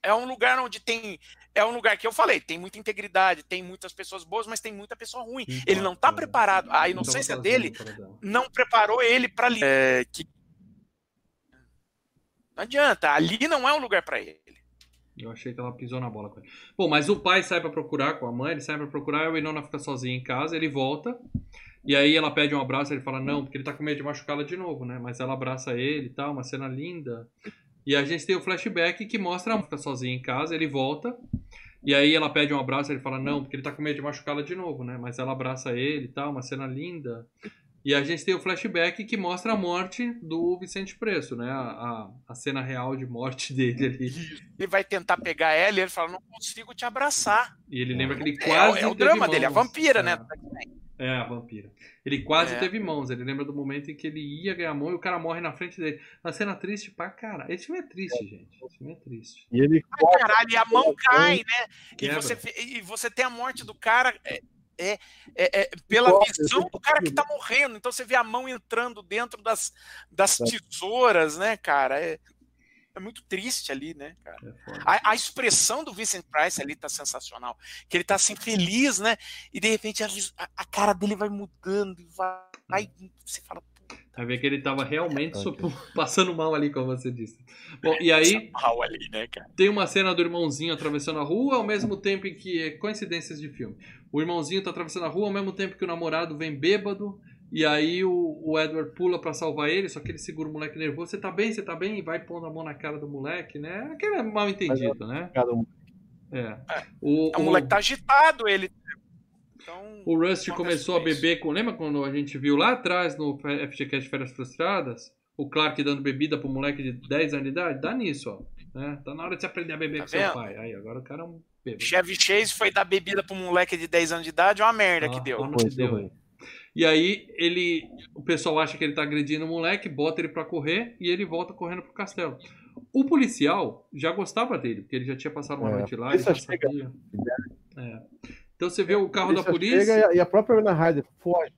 É um lugar onde tem. É um lugar que eu falei, tem muita integridade, tem muitas pessoas boas, mas tem muita pessoa ruim. Ele não tá É. preparado. A Não inocência tava dele para não preparou ele para ali. É, que... Não adianta, ali não é um lugar para ele. Eu achei que ela pisou na bola com ele. Bom, mas o pai sai pra procurar com a mãe, ele sai pra procurar, e o Winona fica sozinho em casa, ele volta. E aí ela pede um abraço, ele fala não, porque ele tá com medo de machucá-la de novo, né? Mas ela abraça ele e tal, uma cena linda. E a gente tem o flashback que mostra a fica sozinho em casa, ele volta. E aí ela pede um abraço, ele fala não, porque ele tá com medo de machucá-la de novo, né? Mas ela abraça ele e tal, uma cena linda. E a gente tem o flashback que mostra a morte do Vicente Preço, né? A, a, a cena real de morte dele ali. Ele vai tentar pegar ela e ele fala, não consigo te abraçar. E ele lembra que ele É, quase é o teve drama dele, a mãos. vampira, É. né? É, a vampira. Ele quase É. teve mãos. Ele lembra do momento em que ele ia ganhar mão e o cara morre na frente dele. Uma cena triste pra caralho. Esse filme é triste, gente. Esse filme é triste. E ele Ai, caralho, e a mão cai, né? E você, e você tem a morte do cara é, é, é- é pela visão do cara que tá morrendo. Então você vê a mão entrando dentro das, das É. tesouras, né, cara? É, é muito triste ali, né, cara? É. A, a expressão do Vincent Price ali tá sensacional. Que ele tá assim feliz, né? E de repente a, a- cara dele vai mudando e vai. vai você fala, Vai ver que ele tava realmente passando mal ali, como você disse. Bom, e aí "Passa mal ali, né, cara? tem uma cena do irmãozinho atravessando a rua, ao mesmo tempo em que. é Coincidências de filme. O irmãozinho tá atravessando a rua, ao mesmo tempo que o namorado vem bêbado. E aí o, o Edward pula pra salvar ele, só que ele segura o moleque nervoso. Você tá bem? Você tá bem? E vai pondo a mão na cara do moleque, né? Aquele é mal entendido, né? cada um. É. O, É, O moleque tá agitado, ele. Então. O Rust começou a beber com. Lembra quando a gente viu lá atrás no FGCast Férias Frustradas? O Clark dando bebida pro moleque de 10 anos de idade? Dá nisso, ó. Né? Tá na hora de você aprender a beber Tá com seu vendo? pai. Aí, agora o cara é um bêbado. Chevy Chase foi dar bebida pro moleque de 10 anos de idade, é uma merda que Ó, deu. que deu, foi. hein? E aí ele. O pessoal acha que ele tá agredindo o moleque, bota ele pra correr e ele volta correndo pro castelo. O policial já gostava dele, porque ele já tinha passado uma É, noite lá, a ele já polícia chega- sabia. É. Então você vê o carro da Polícia e a- própria Ana Ryder foge.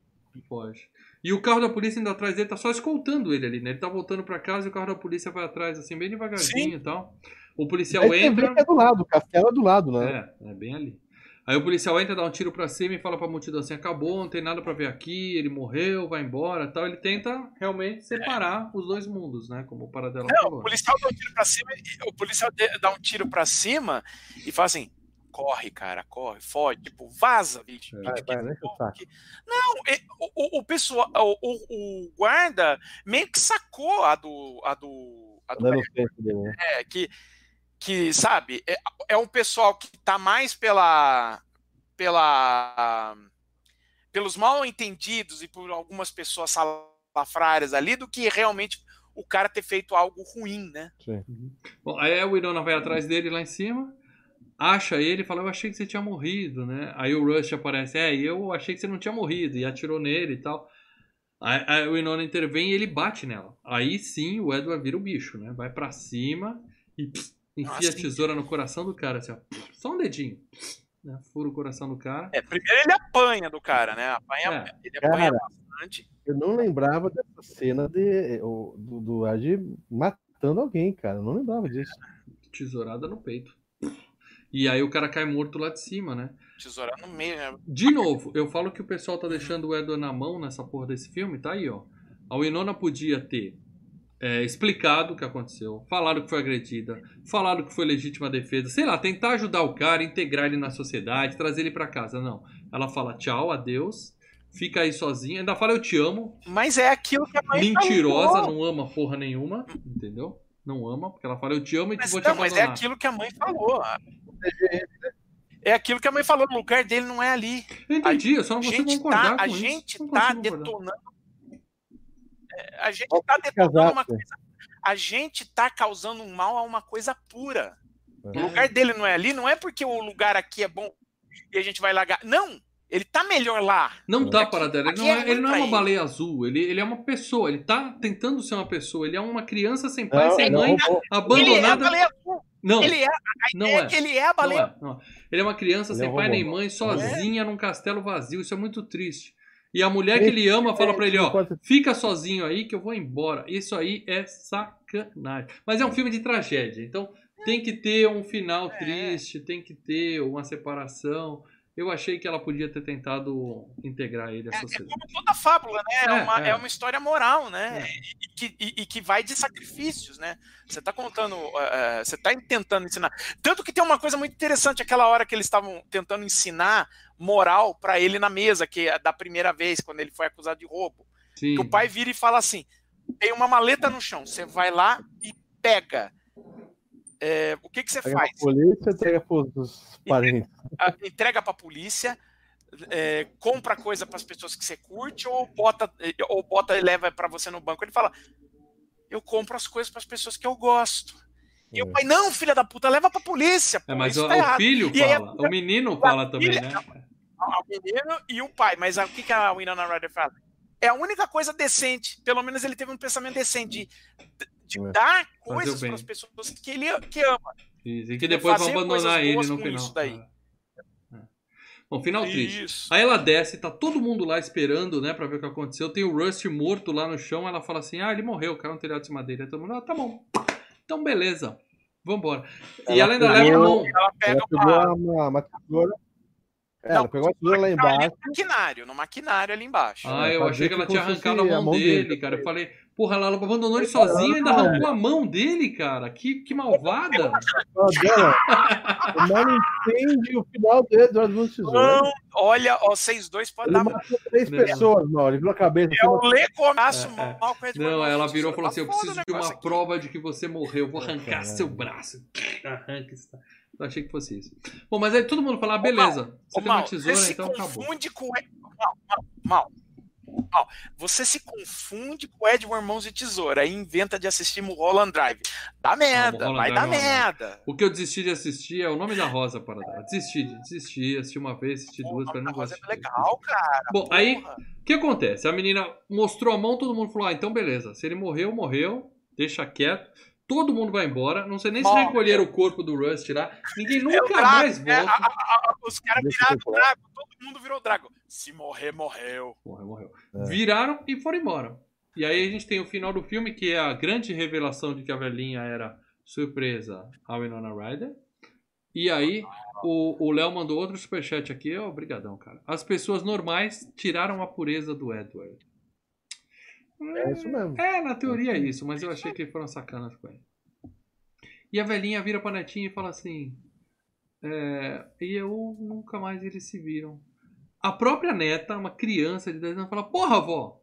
Foge. E o carro da polícia indo atrás dele tá só escoltando ele ali, né? Ele tá voltando pra casa e o carro da polícia vai atrás, assim, bem devagarzinho Sim. e tal. O policial entra. é do lado, o castelo é do lado, né? É, é bem ali. Aí o policial entra, dá um tiro pra cima e fala pra multidão assim: acabou, não tem nada pra ver aqui, ele morreu, vai embora tal. Ele tenta realmente separar os dois mundos, né? Como o Paradela Não, falou. o policial dá um tiro pra cima, e- o policial dá um tiro pra cima e fala assim: corre, cara, corre, foge, tipo, vaza, bicho. É. Vai, vai, né, saco. Não, e- o, o- o pessoal, o, o- o guarda meio que sacou a do. A do, a do Dando o tempo dele, né? é, que, que, sabe, é, é um pessoal que tá mais pela. pela pelos mal entendidos e por algumas pessoas salafrárias ali do que realmente o cara ter feito algo ruim, né? Sim. Bom, aí a Winona vai atrás dele lá em cima, acha ele e fala: Eu achei que você tinha morrido, né? Aí o Rush aparece: É, eu achei que você não tinha morrido, e atirou nele e tal. Aí, aí o Winona intervém e ele bate nela. Aí sim o Edward vira o bicho, né? Vai pra cima e pss, enfia a tesoura no coração do cara, assim, ó. Só um dedinho. Né? Fura o coração do cara. É, primeiro ele apanha do cara, né? Apanha, É. ele apanha Cara. bastante. Eu não lembrava dessa cena de, o- do, do Adi matando alguém, cara. Eu não lembrava disso. Tesourada no peito. E aí o cara cai morto lá de cima, né? Tesoura no meio, né? De novo, eu falo que o pessoal tá deixando o Edward na mão nessa porra desse filme, tá aí, ó. A Winona podia ter é, explicado o que aconteceu, falado que foi agredida, falado que foi legítima defesa, sei lá, tentar ajudar o cara, integrar ele na sociedade, trazer ele pra casa. Não. Ela fala tchau, adeus, fica aí sozinha, ainda fala eu te amo, Mas é aquilo que a mãe mentirosa, falou. não ama porra nenhuma, entendeu? Não ama, porque ela fala eu te amo e Mas, vou te não, mas é abandonar. aquilo que a mãe falou. É aquilo que a mãe falou, o lugar dele não é ali. Eu entendi, eu só A não consigo concordar tá, a gente Não tá concordar. detonando. É, A gente tá a detonando uma coisa. A gente tá causando um mal a uma coisa pura. É. O lugar dele não é ali, não é porque o lugar aqui é bom e a gente vai largar. Não! Ele tá melhor lá. Não tá Aqui- Paradela, ele aqui não é é, ele não é uma ele. baleia azul, ele, ele é uma pessoa, ele tá tentando ser uma pessoa, ele é uma criança sem pai, Não, sem não, mãe, não, Ele é a abandonada. baleia azul. Não, Ele é, não é é. que ele é a Não baleia é, não é. Ele é uma criança Ele sem é pai nem mãe, sozinha num castelo vazio, isso é muito triste. E a mulher que ele ama fala pra ele, ó, fica sozinho aí que eu vou embora. Isso aí é sacanagem. Mas é um filme de tragédia, então tem que ter um final É. triste, tem que ter uma separação. Eu achei que ela podia ter tentado integrar ele à É, é sociedade. como toda fábula, né? É, É, uma, é. é uma história moral, né? É. E, que, e- e que vai de sacrifícios, né? Você tá contando, eh, você tá tentando ensinar. Tanto que tem uma coisa muito interessante, aquela hora que eles estavam tentando ensinar moral pra ele na mesa, que é da primeira vez, quando ele foi acusado de roubo. Sim. Que o pai vira e fala assim: tem uma maleta no chão, você vai lá e pega. É, o que, que você Pega faz? polícia, entrega pros parentes. Ah, entrega pra polícia, é, compra coisa para as pessoas que você curte ou bota ou bota e leva para você no banco. Ele fala: "Eu compro as coisas para as pessoas que eu gosto". E o É. pai: "Não, filha da puta, leva pra polícia". É, pô, mas isso o, tá o filho E aí a- fala, o menino fala também, filha- né? O menino e o pai, mas o que que a Winona Ryder fala? É a única coisa decente, pelo menos ele teve um pensamento decente de, de É. dar coisas para as pessoas que ele que ama. E que depois vão abandonar ele no final. isso daí. É. É. Bom, final triste. Isso. Aí ela desce, tá todo mundo lá esperando, né, pra ver o que aconteceu. Tem o Rust morto lá no chão. Ela fala assim: Ah, ele morreu, caiu no telhado de madeira. Todo mundo, ah, tá bom. Então, beleza. Vambora. e ela Ela ainda pegou- leva a mão. Ela pega Ela pegou uma, uma, uma tesoura. É, Não, ela pegou a tesoura lá embaixo. no maquinário, no maquinário ali embaixo. Ah, eu pra achei que ela tinha arrancado a mão, a mão dele, dele. cara. Eu falei, porra, ela abandonou ele sozinho e ainda arrancou a mão dele, cara. Que, que malvada. O mal entende o final do Edward Mãos de Tesoura. Não, olha, ó, vocês dois podem Ele dar. matou três Não. pessoas, mal. Ele virou a cabeça. É o Lê Comaço É, é. mal com Edward Não, ela virou e falou assim: Eu Tá preciso de uma prova de que você morreu. Vou Ah, arrancar seu braço. Arranca isso. Eu achei que fosse isso. Bom, mas aí todo mundo fala: ah, beleza. Você Ô, tem uma Mal, tesoura, você então acabou. confunde com o Ed... Mal, mal, mal, mal. Você se confunde com o Edward Mãos de Tesoura e inventa de assistir Mulholland Drive. Dá merda, vai dar né? merda. O que eu desisti de assistir é o nome da Rosa para dar. Desisti, desisti, assisti uma vez, assisti Pô, duas, falei, não Rosa é legal, cara. Bom, aí porra. o que acontece? A menina mostrou a mão, todo mundo falou: ah, então beleza. Se ele morreu, morreu, deixa quieto. Todo mundo vai embora. Não sei nem se Morre. recolheram o corpo do Rust lá. Ninguém É nunca Drago, mais né? volta. A- a- a- Os caras viraram Drago, todo mundo virou Drago. Se morrer, morreu. Morreu, morreu. É. Viraram e foram embora. E aí a gente tem o final do filme, que é a grande revelação de que a velhinha era surpresa a Winona Ryder. E aí o o Léo mandou outro superchat aqui. Ó, Obrigadão, cara. As pessoas normais tiraram a pureza do Edward. É isso mesmo. É, na teoria é isso, mas eu achei que foram sacanas com ele. E a velhinha vira pra netinha e fala assim: é, E eu nunca mais eles se viram. A própria neta, uma criança de 10 anos, fala: Porra, avó,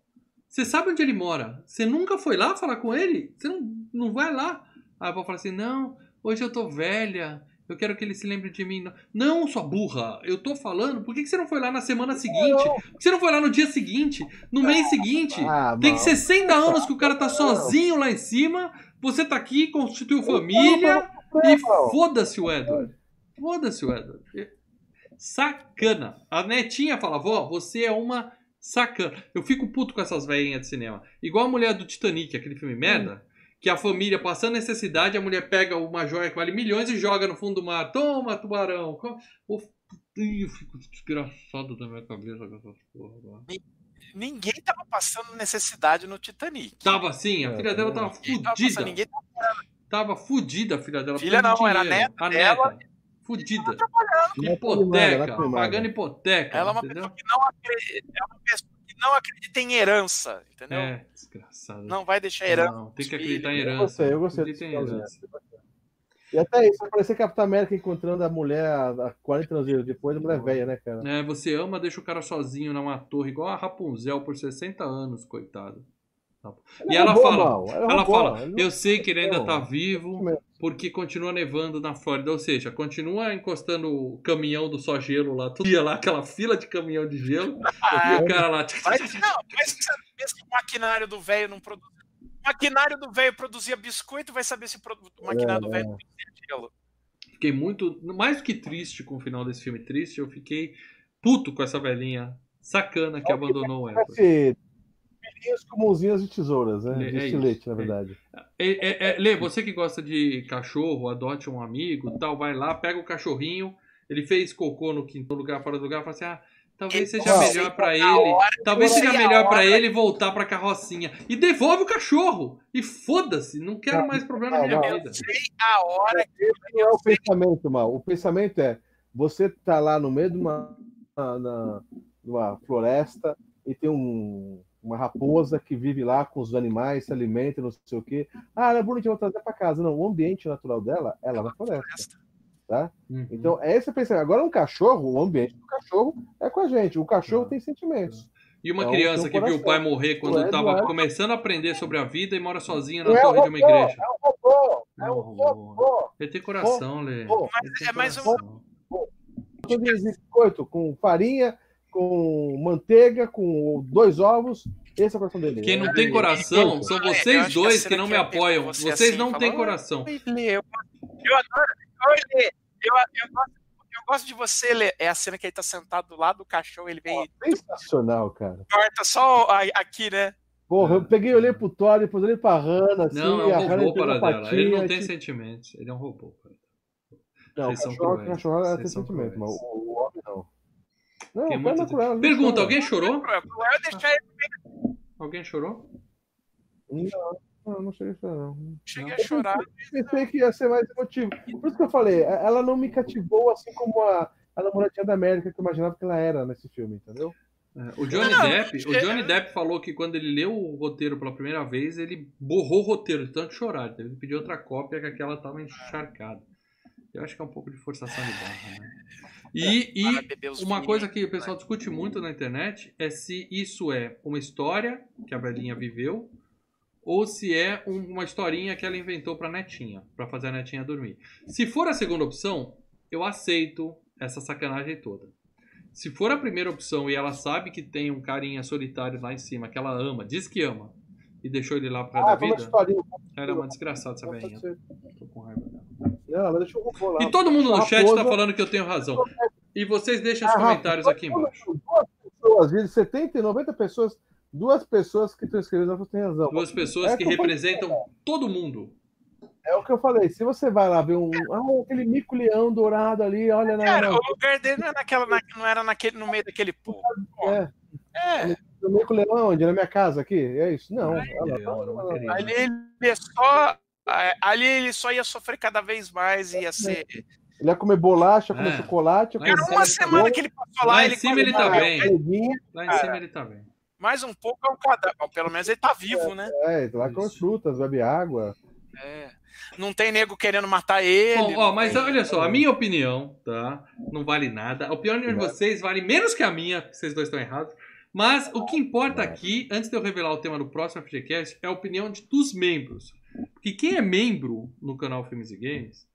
você sabe onde ele mora? Você nunca foi lá falar com ele? Você não, não vai lá? A avó fala assim: Não, hoje eu tô velha. Eu quero que ele se lembre de mim. Não, sua burra, eu tô falando. Por que, que você não foi lá na semana seguinte? Por que você não foi lá no dia seguinte? No mês seguinte? Ah, Tem mal. 60 anos que o cara tá sozinho lá em cima. Você tá aqui, constituiu família. E foda-se o Edward. Foda-se o Edward. Sacana. A netinha fala, vó, você é uma sacana. Eu fico puto com essas velhinhas de cinema. Igual a mulher do Titanic, aquele filme merda. Que a família passando necessidade, a mulher pega uma joia que vale milhões e joga no fundo do mar. Toma, tubarão. Eu fico desgraçado da minha cabeça com essas porra. agora. Ninguém tava passando necessidade no Titanic. Tava assim, a É, filha dela tava Ninguém tava fudida. passando, ninguém Tava fudida a filha dela. Filha não, era a dinheiro. neta A dela. neta. Fudida. Hipoteca. é. Pagando hipoteca. Ela é uma entendeu? pessoa que não acredita, é uma pessoa não acredita em herança, entendeu? É, desgraçado. Não vai deixar herança. Não, tem que acreditar em filhos. Eu herança. gostei, eu gostei Acredita em herança. E até isso, vai parecer Capitão América encontrando a mulher há 40 anos depois, a mulher velha, né, cara? É, você ama, deixa o cara sozinho numa torre, igual a Rapunzel por 60 anos, coitado. E ela roubou, fala, mal, ela ela fala, eu sei que ele ainda Não. tá vivo, mesmo. porque continua nevando na Flórida. Ou seja, continua encostando o caminhão do só gelo lá, todo dia lá, aquela fila de caminhão de gelo, Ah, e o cara lá. Mas, não, mas você pensa que o maquinário do velho não produz. O maquinário do velho produzia biscoito, vai saber se o produ- o maquinário do velho não produzia gelo. Fiquei muito, mais do que triste com o final desse filme triste, eu fiquei puto com essa velhinha sacana que abandonou o Filhinhos com mãozinhas de tesouras, né? É De isso, estilete, na é. verdade. É, é, é, Lê, você que gosta de cachorro, adote um amigo, tal, vai lá, pega o cachorrinho, ele fez cocô no quinto lugar, fora do lugar, fala assim, ah, talvez seja melhor pra na ele, talvez seja melhor pra hora- ele voltar pra carrocinha. E devolve o cachorro! E foda-se, não quero mais problema na minha não. vida. Sei a hora Esse não é o pensamento, mal. O pensamento é: você tá lá no meio de uma, na, numa floresta e tem um, uma raposa que vive lá com os animais, se alimenta, não sei o quê. Ah, ela é bonitinha, vou trazer para casa. Não, o ambiente natural dela é lá na floresta. Tá? Uhum. Então, é esse pensamento. Agora, um cachorro, o ambiente do cachorro é com a gente. O cachorro Tá. tem sentimentos. E uma Então, criança que viu o pai morrer quando é estava Eduardo. começando a aprender sobre a vida e mora sozinha na é torre de uma igreja. É um robô! É um Não, robô! Ele tem coração, Lê. É mais um-. Todo biscoito com farinha, com manteiga, com dois ovos. Esse é o coração dele. Quem não É, tem coração são Ah, é, vocês que a dois cena que não que me apoiam. você Vocês assim, não têm "Oi, coração. Eu, eu adoro. Eu, eu, gosto, eu gosto de você, Lê. É a cena que ele tá sentado do lado do cachorro, ele vem e Sensacional, cara. corta só aqui, né? Porra, eu peguei, olhei pro Thor, depois olhei pra Hannah, assim, Não, é um robô para dela. Ele não tem tipo- sentimentos. Ele é um robô. cara. Não, Vocês são cachorro, cruéis. cachorro ela tem sentimento, mas o, o homem não. Não, é cruel, Pergunta, alguém chorou? Cruel é deixar ele Alguém chorou? Não, não, não cheguei a chorar, não. cheguei Não. a chorar. Pensei que ia ser mais emotivo. Por isso que eu falei, ela não me cativou assim como a, a namoradinha da América que eu imaginava que ela era nesse filme, entendeu? É, O Johnny Não, Depp, o é- Johnny Depp falou que quando ele leu o roteiro pela primeira vez, ele borrou o roteiro de tanto chorar. Ele pediu outra cópia que aquela estava encharcada. Eu acho que é um pouco de forçação de barra, né? E, Para e os uma coisa que o né? pessoal discute muito na internet é se isso é uma história que a velhinha viveu ou se é um- uma historinha que ela inventou pra netinha, pra fazer a netinha dormir. Se for a segunda opção, eu aceito essa sacanagem toda. Se for a primeira opção e ela sabe que tem um carinha solitário lá em cima que ela ama, diz que ama, e deixou ele lá por causa Ah, da vida, historinha. ela é uma desgraçada essa velhinha. Tô com raiva dela. Não, ela deixou o robô lá. E todo mundo no chat tá raposa- falando que eu tenho razão. E vocês deixem os Ah, comentários aqui embaixo. Duas pessoas, de 70 e 90 pessoas, duas pessoas que estão escrevendo, você tem razão. Duas pessoas É que que eu vou- representam todo mundo. É o que eu falei. Se você vai lá ver um. Ah, aquele mico-leão dourado ali, olha na. Cara, na- o lugar dele não, é naquela, na- não era naquele, no meio daquele povo. É. É, No mico-leão onde? Na minha casa aqui? É isso? Não. Ai, ela- não queria. ali ele é só. É, Ali ele só ia sofrer cada vez mais, ia ser. Ele ia comer bolacha, comer É. chocolate. Cara, cima uma tá semana que ele passou lá, Lá em ele cima ele tá bem. Lá em cima ele tá bem. Mais um pouco é um cadáver. Pelo menos ele tá vivo, né? É, lá come Isso. frutas, bebe água. É. Não tem nego querendo matar ele. Bom, ó, não mas tem- olha só, a minha opinião, tá? Não vale nada. A opinião de vocês vale menos que a minha, vocês dois estão errados. Mas o que importa aqui, antes de eu revelar o tema do próximo FGCast, é a opinião de, dos membros. Porque quem é membro no canal Filmes e Games,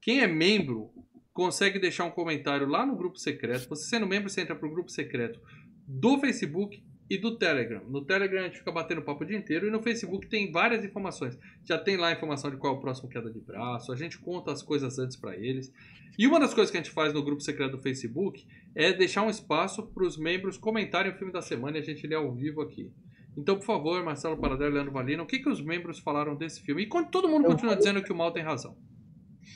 quem é membro consegue deixar um comentário lá no grupo secreto. Você sendo membro, você entra pro grupo secreto do Facebook e do Telegram. No Telegram a gente fica batendo papo o dia inteiro e no Facebook tem várias informações. Já tem lá a informação de qual é o próximo queda de braço, a gente conta as coisas antes para eles. E uma das coisas que a gente faz no grupo secreto do Facebook é deixar um espaço para os membros comentarem o filme da semana e a gente lê ao vivo aqui. Então, por favor, Marcelo Paradelo e Leandro Valina, o que, que os membros falaram desse filme? E quando todo mundo Eu continua vou- dizendo que o mal tem razão.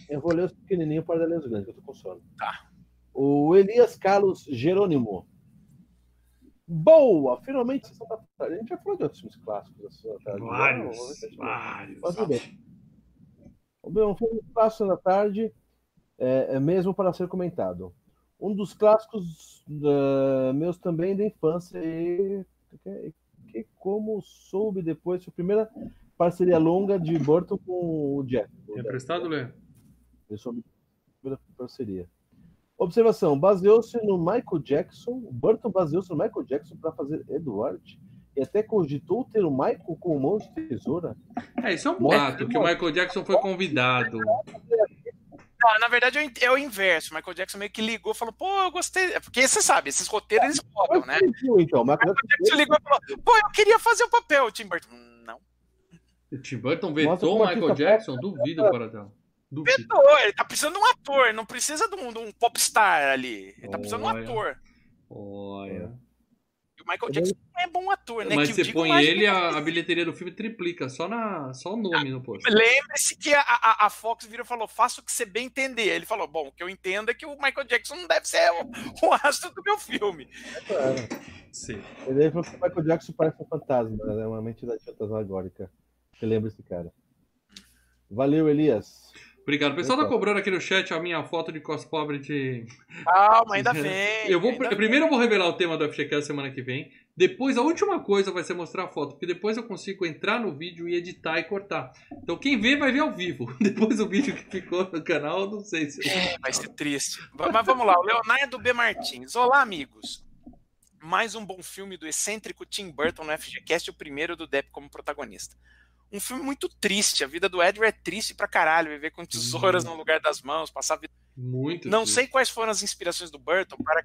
Eu vou ler os pequenininhos para ler os grandes, que eu tô com sono. Tá. O Elias Carlos Jerônimo. Boa! Finalmente da. A gente já falou de outros filmes clássicos da sessão da tarde. Não, vamos ver se a gente- vários. Mas tudo bem. Vamos ver, Um filme clássico da tarde, é, é mesmo para ser comentado. Um dos clássicos da- meus também da infância e que como soube depois, foi a primeira parceria longa de Burton com o Jack. Emprestado, Lê? Eu sou a primeira parceria. Observação: baseou-se no Michael Jackson. Burton baseou-se no Michael Jackson para fazer Edward e até cogitou ter o Michael com mão de tesoura. É, isso é um boato, que o Michael Jackson foi convidado. Não, na verdade é o é o inverso. O Michael Jackson meio que ligou e falou, pô, eu gostei. É Porque você sabe, esses roteiros eles rodam, né? Então, Michael Jackson ligou e falou, pô, eu queria fazer o papel, o Tim Burton. Não. O Tim Burton vetou o Michael Jackson? Duvido, Paradelo. Duvido. Vetou, ele tá precisando de um ator, não precisa de um, de um popstar ali. Ele tá precisando de um ator. Olha. E o Michael Jackson é bom ator, né? Mas Que você digo põe mais ele, que- a, a bilheteria do filme triplica, só, na, só o nome no post. Lembre-se que a, a, a Fox virou e falou: faça o que você bem entender. Ele falou: bom, o que eu entendo é que o Michael Jackson não deve ser o, o astro do meu filme. Sim. Ele falou que o Michael Jackson parece um fantasma, né? uma entidade fantasmagórica. Você lembra esse cara? Valeu, Elias. Obrigado. O pessoal tá cobrando aqui no chat a minha foto de cos pobre de. Calma, ainda vem. Eu vou, ainda primeiro eu vou revelar o tema do FGCast semana que vem. Depois, a última coisa vai ser mostrar a foto, porque depois eu consigo entrar no vídeo e editar e cortar. Então quem vê vai ver ao vivo. Depois o vídeo que ficou no canal, não sei se. É, vai ser triste. Mas vamos lá, o Leonardo B. Martins. Olá, amigos. Mais um bom filme do excêntrico Tim Burton no FGCast, o primeiro do Depp como protagonista. Um filme muito triste. A vida do Edward é triste pra caralho. Viver com tesouras no lugar das mãos, passar a vida. Muito. Não triste. sei quais foram as inspirações do Burton para,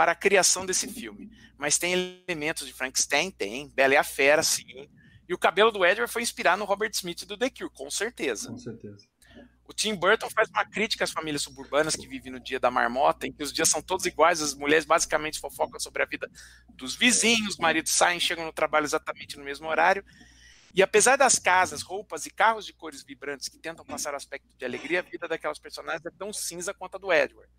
para a criação desse filme, mas tem elementos de Frankenstein, tem. Bela e a Fera, sim. E o cabelo do Edward foi inspirado no Robert Smith do The Cure, com certeza. Com certeza. O Tim Burton faz uma crítica às famílias suburbanas que vivem no dia da marmota, em que os dias são todos iguais, as mulheres basicamente fofocam sobre a vida dos vizinhos, os maridos saem chegam no trabalho exatamente no mesmo horário. E apesar das casas, roupas e carros de cores vibrantes que tentam passar o aspecto de alegria, a vida daquelas personagens é tão cinza quanto a do Edward.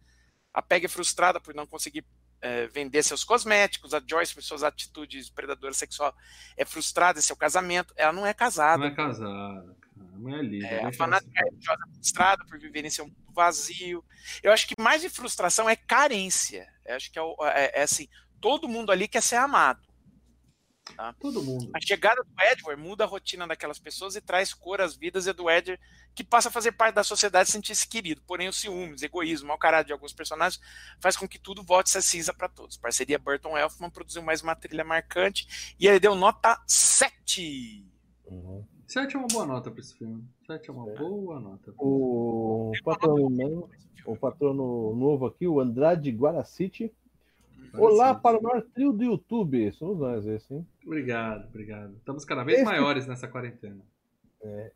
A Peg é frustrada por não conseguir eh, vender seus cosméticos, a Joyce, por suas atitudes predadora sexual, é frustrada em seu casamento. Ela não é casada. Não é casada, mulher é linda. É, a fanática ela- é religiosa frustrada por viver em seu mundo vazio. Eu acho que mais de frustração é carência. Eu acho que é, é- é assim, todo mundo ali quer ser amado. Todo mundo. A chegada do Edward muda a rotina daquelas pessoas e traz cor às vidas e do Edward, que passa a fazer parte da sociedade e sentir-se querido. Porém, o ciúmes, egoísmo, mau caráter de alguns personagens faz com que tudo volte a ser cinza para todos. Parceria Burton Elfman produziu mais uma trilha marcante e ele deu nota 7. Uhum. 7 é uma boa nota pra esse filme. 7 é uma boa nota. O patrono, novo- o patrono novo aqui, o Andrade Guaracite. Olá para o maior trio do YouTube. Somos nós, esse, hein? Obrigado, obrigado. Estamos cada vez Esse- maiores nessa quarentena.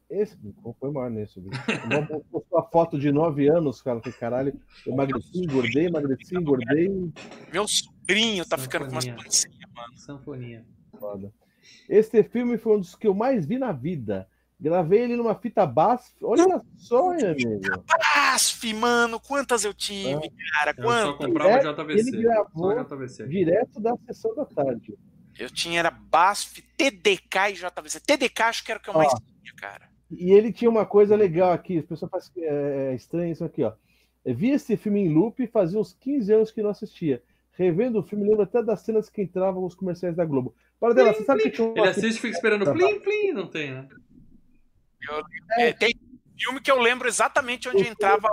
Esse como foi maior nesse. Vamos postar a foto de 9 anos, cara. Que caralho. Eu emagreci, engordei, emagreci, engordei. Meu sobrinho tá ficando com umas pancinhas, mano. Sanfoninha. Foda. Esse filme foi um dos que eu mais vi na vida. Gravei ele numa fita BASF. Olha só, meu amigo. Asf, mano, quantas eu tive, cara? Eu só Quantas? comprava JVC. ele gravou JVC. Direto da sessão da tarde. Eu tinha era BASF, TDK e JVC. TDK acho que era o que eu mais Ó. tinha, cara. E ele tinha uma coisa legal aqui, as pessoas fazem é, é estranho isso aqui, ó. Eu vi esse filme em loop e fazia uns 15 anos que não assistia. Revendo o filme, lembro até das cenas que entravam os comerciais da Globo. Para dela, você sabe que tinha uma Ele assiste e fica esperando plim, plim, não tem, né? É, tem filme que eu lembro exatamente onde entrava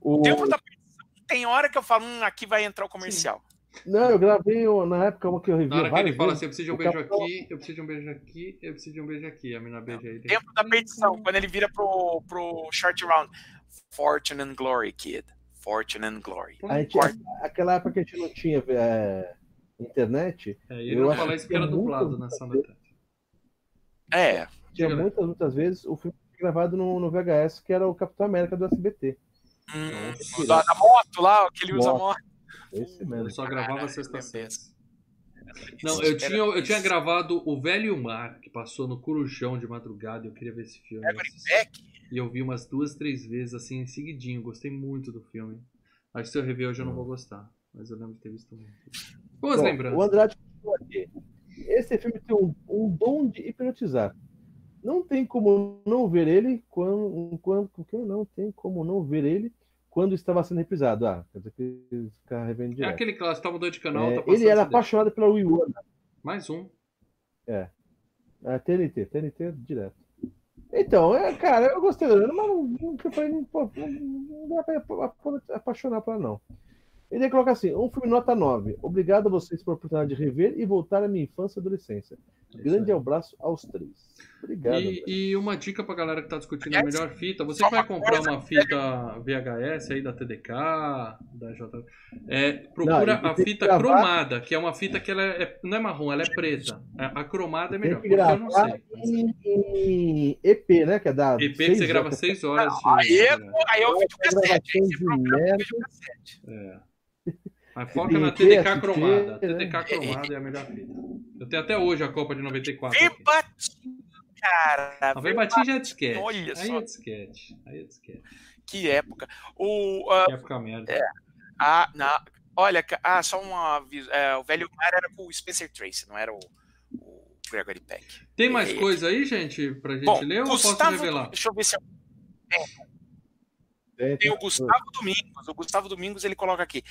o... o tempo da perdição. Tem hora que eu falo, hum, aqui vai entrar o comercial. Não, eu gravei na época uma que eu revi Na hora que ele fala assim, eu preciso de um O beijo Capitão- aqui, eu preciso de um beijo aqui, eu preciso de um beijo aqui. A mina beija ele. Tempo da perdição, quando ele vira pro, pro short round. Fortune and Glory, kid. Fortune and Glory. A gente, aquela época que a gente não tinha é, internet, É, e ele Eu não acho fala que isso porque era dublado vezes- tarde. É, tinha lá. muitas, muitas vezes o filme foi gravado no, no VHS, que era o Capitão América do SBT. hum, da, da moto lá, que ele usa a Moto. moto. Esse mesmo. Eu só gravava Caralho, sexta meu série. Deus. Não, eu tinha, eu tinha gravado O Velho e o Mar, que passou no Corujão de madrugada, e eu queria ver esse filme. E eu vi umas duas, três vezes, assim, em seguidinho. Gostei muito do filme. Acho que se eu rever hoje eu não vou gostar. Mas eu lembro de ter visto muito. Boas Bom, lembranças. O Andrade continua aqui. Esse filme tem um, um dom de hipnotizar. Não tem como não ver ele quando, quando que não tem como não ver ele quando estava sendo reprisado. Ah, quer dizer que ele fica revendo É aquele clássico, tá mudando de canal, É, tá ele era apaixonado pela Wii U. Mais um. É, TNT, TNT direto. Então, é, cara, eu gostei do mas não, não, não, não, dá pra apa- apaixonar por ela, não. Ele coloca assim: um filme nota 9. Obrigado a vocês pela oportunidade de rever e voltar à minha infância e adolescência. Grande abraço aos três. Obrigado. E, e uma dica pra galera que tá discutindo a melhor fita, você que vai comprar uma fita VHS aí da TDK, da J. É, procura Não, a que fita gravar- cromada, que é uma fita que ela é, não é marrom, ela é preta. A, a cromada é melhor, porque eu não sei. em, em EP, né? Que é da. EP que você grava horas. 6 horas. Aí, de- é- aí é o videocassete. Aí você procura o merda. videocassete. É. Mas foca na TDK, cromada. TDK cromada é a melhor fita. Eu tenho até hoje a Copa de 94. aqui. Verbatim, cara. A Verbatim já é disquete. Olha Aí só. é disquete. Aí é disquete. Que época. O, ah, Que época merda. ah, na, olha, ah, só um aviso. É, o velho mar era com o Spencer Tracy, não era o, o Gregory Peck. Tem mais É. coisa aí, gente, pra gente Bom, ler ou eu posso Gustavo, revelar? deixa eu ver se eu, é, Tem, Tem o Gustavo Domingos. O Gustavo Domingos ele coloca aqui.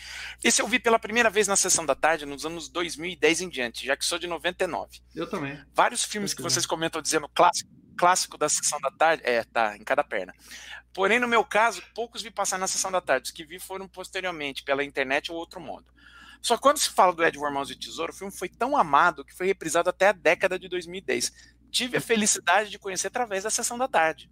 Esse eu vi pela primeira vez na sessão da tarde nos anos 2010 em diante, já que sou de 99. Eu também. Vários filmes que Muito vocês comentam dizendo clássico, clássico da sessão da tarde, é, tá, em cada perna. Porém, no meu caso, poucos vi passar na sessão da tarde. Os que vi foram posteriormente, pela internet ou outro modo. Só quando se fala do Edward Mãos de Tesouro, o filme foi tão amado que foi reprisado até a década de 2010. Tive a felicidade de conhecer através da sessão da tarde.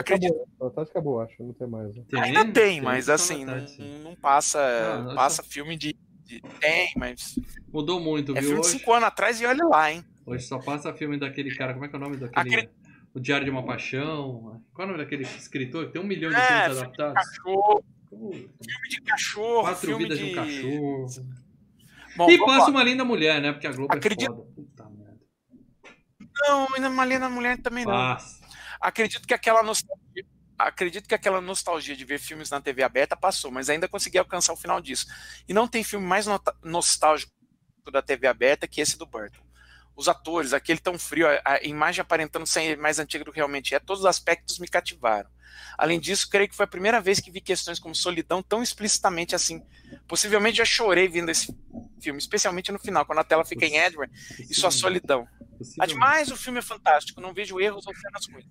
Acredito Acabou. A tarde acabou, acho. Não tem mais. né? Tem, Ainda tem, mas Sessão assim, não, não passa, Ah, não, passa filme de, de- Tem, mas. Mudou muito, É viu? filme de Hoje, 5 anos atrás e olha lá, hein? hoje só passa filme daquele cara. Como é que é o nome daquele. Aquele- O Diário de uma Paixão. Qual é o nome daquele escritor que tem um milhão de É, filmes filme de adaptados? cachorro, Puta, filme de cachorro, Quatro filme vidas de. de um cachorro. Bom, e passa lá. uma linda mulher, né? Porque a Globo Acredito- é foda. Puta merda. Não, uma linda mulher também não. Acredito que aquela nostalgia. Acredito que aquela nostalgia de ver filmes na TV aberta passou, mas ainda consegui alcançar o final disso. E não tem filme mais nostálgico da TV aberta que esse do Burton. Os atores, aquele tão frio, a, a imagem aparentando ser mais antiga do que realmente é, todos os aspectos me cativaram. Além disso, creio que foi a primeira vez que vi questões como solidão tão explicitamente assim. Possivelmente já chorei vendo esse filme, especialmente no final, quando a tela fica em Edward e sua solidão. Ademais, o filme é fantástico, não vejo erros ou cenas ruins.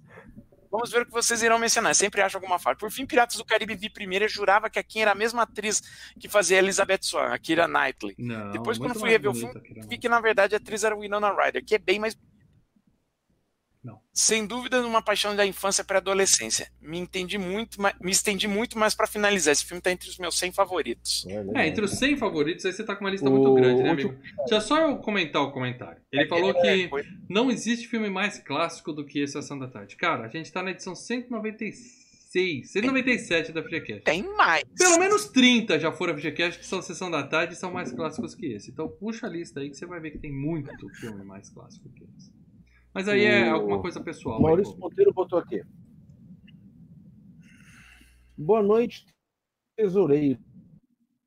Vamos ver o que vocês irão mencionar. Sempre acho alguma falha. Por fim, Piratas do Caribe vi primeiro e jurava que a Kim era a mesma atriz que fazia Elizabeth Swan, a Kira Knightley. Não, Depois, quando fui mais rever o filme, Vi que na verdade a atriz era Winona Ryder, que é bem mais. Não. Sem dúvida, uma paixão da infância para adolescência. Me entendi muito, me estendi muito, mas para finalizar, esse filme tá entre os meus 100 favoritos. É, entre os 100 favoritos, aí você tá com uma lista O muito grande, né, amigo? Deixa só eu comentar o comentário. Ele falou É, que não existe filme mais clássico do que esse Ação da Tarde. Cara, a gente tá na edição 196, 197 da FGCast. Tem mais. Pelo menos 30 já foram FGCast que são Sessão da Tarde e são mais clássicos que esse. Então puxa a lista aí que você vai ver que tem muito filme mais clássico que esse. Mas aí é O alguma coisa pessoal. Maurício hein, Monteiro botou aqui. Boa noite, tesoureiros.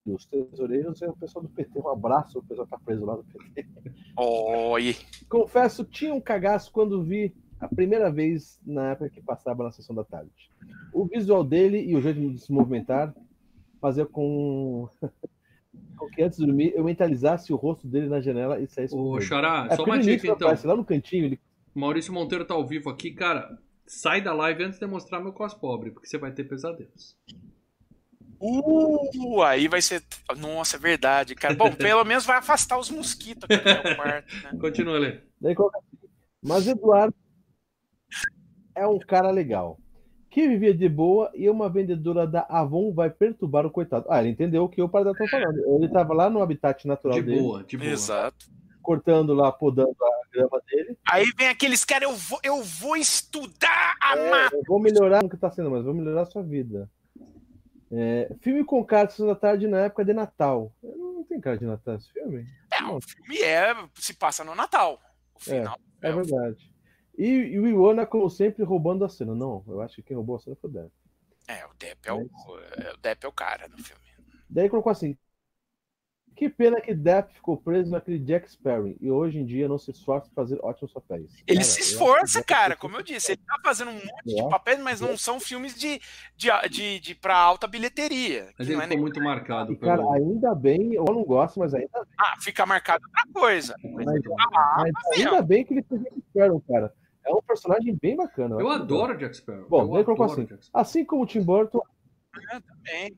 Os tesoureiros é o pessoal do PT. Um abraço, o pessoal que tá preso lá do PT. Oi. Confesso, tinha um cagaço quando vi a primeira vez na época que passava na sessão da tarde. O visual dele e o jeito de se movimentar fazia com, com que antes de dormir eu mentalizasse o rosto dele na janela e saísse Ô. Xará, É, só uma dica início, então. aparece lá no cantinho, ele Maurício Monteiro tá ao vivo aqui, cara. Sai da live antes de eu mostrar meu cos pobre, porque você vai ter pesadelos. Uh, aí vai ser. Nossa, é verdade, cara. Bom, pelo menos vai afastar os mosquitos aqui do meu quarto, né? Continua, Lê. Assim, Mas Eduardo é um cara legal. Que vivia de boa e uma vendedora da Avon vai perturbar o coitado. Ah, ele entendeu o que o Paradão tá falando. Ele tava lá no habitat natural De dele, boa, de boa. Exato. cortando lá, podando a grama dele. Aí vem aqueles caras, eu vou, eu vou estudar a É, eu vou melhorar o que tá sendo, mas vou melhorar a sua vida. É, filme com cara da tarde na época de Natal. Não, tem cara de Natal esse filme? É, o filme é, se passa no Natal. O final. É verdade. E, e o Iwana, como sempre, roubando a cena. Não, eu acho que quem roubou a cena foi o Depp. É, o Depp é o, é, o Depp é o cara no filme. Daí colocou assim: Que pena que Depp ficou preso naquele Jack Sparrow e hoje em dia não se esforça para fazer ótimos papéis. Ele Cara, se eu esforça, cara, como eu disse. Ele tá fazendo um monte de É. papéis, mas não são filmes de, de, de, de pra alta bilheteria. Mas ele não é ficou nem- muito marcado E, cara, pelo. ainda bem, eu não gosto, mas ainda bem. Ah, fica marcado outra coisa. Mas, Ah, mas meu. ainda bem que ele fez Jack Sparrow, cara. É um personagem bem bacana. Eu adoro Jack Sparrow. Bom, eu colocou adoro assim. Assim como o Tim Burton, É, também.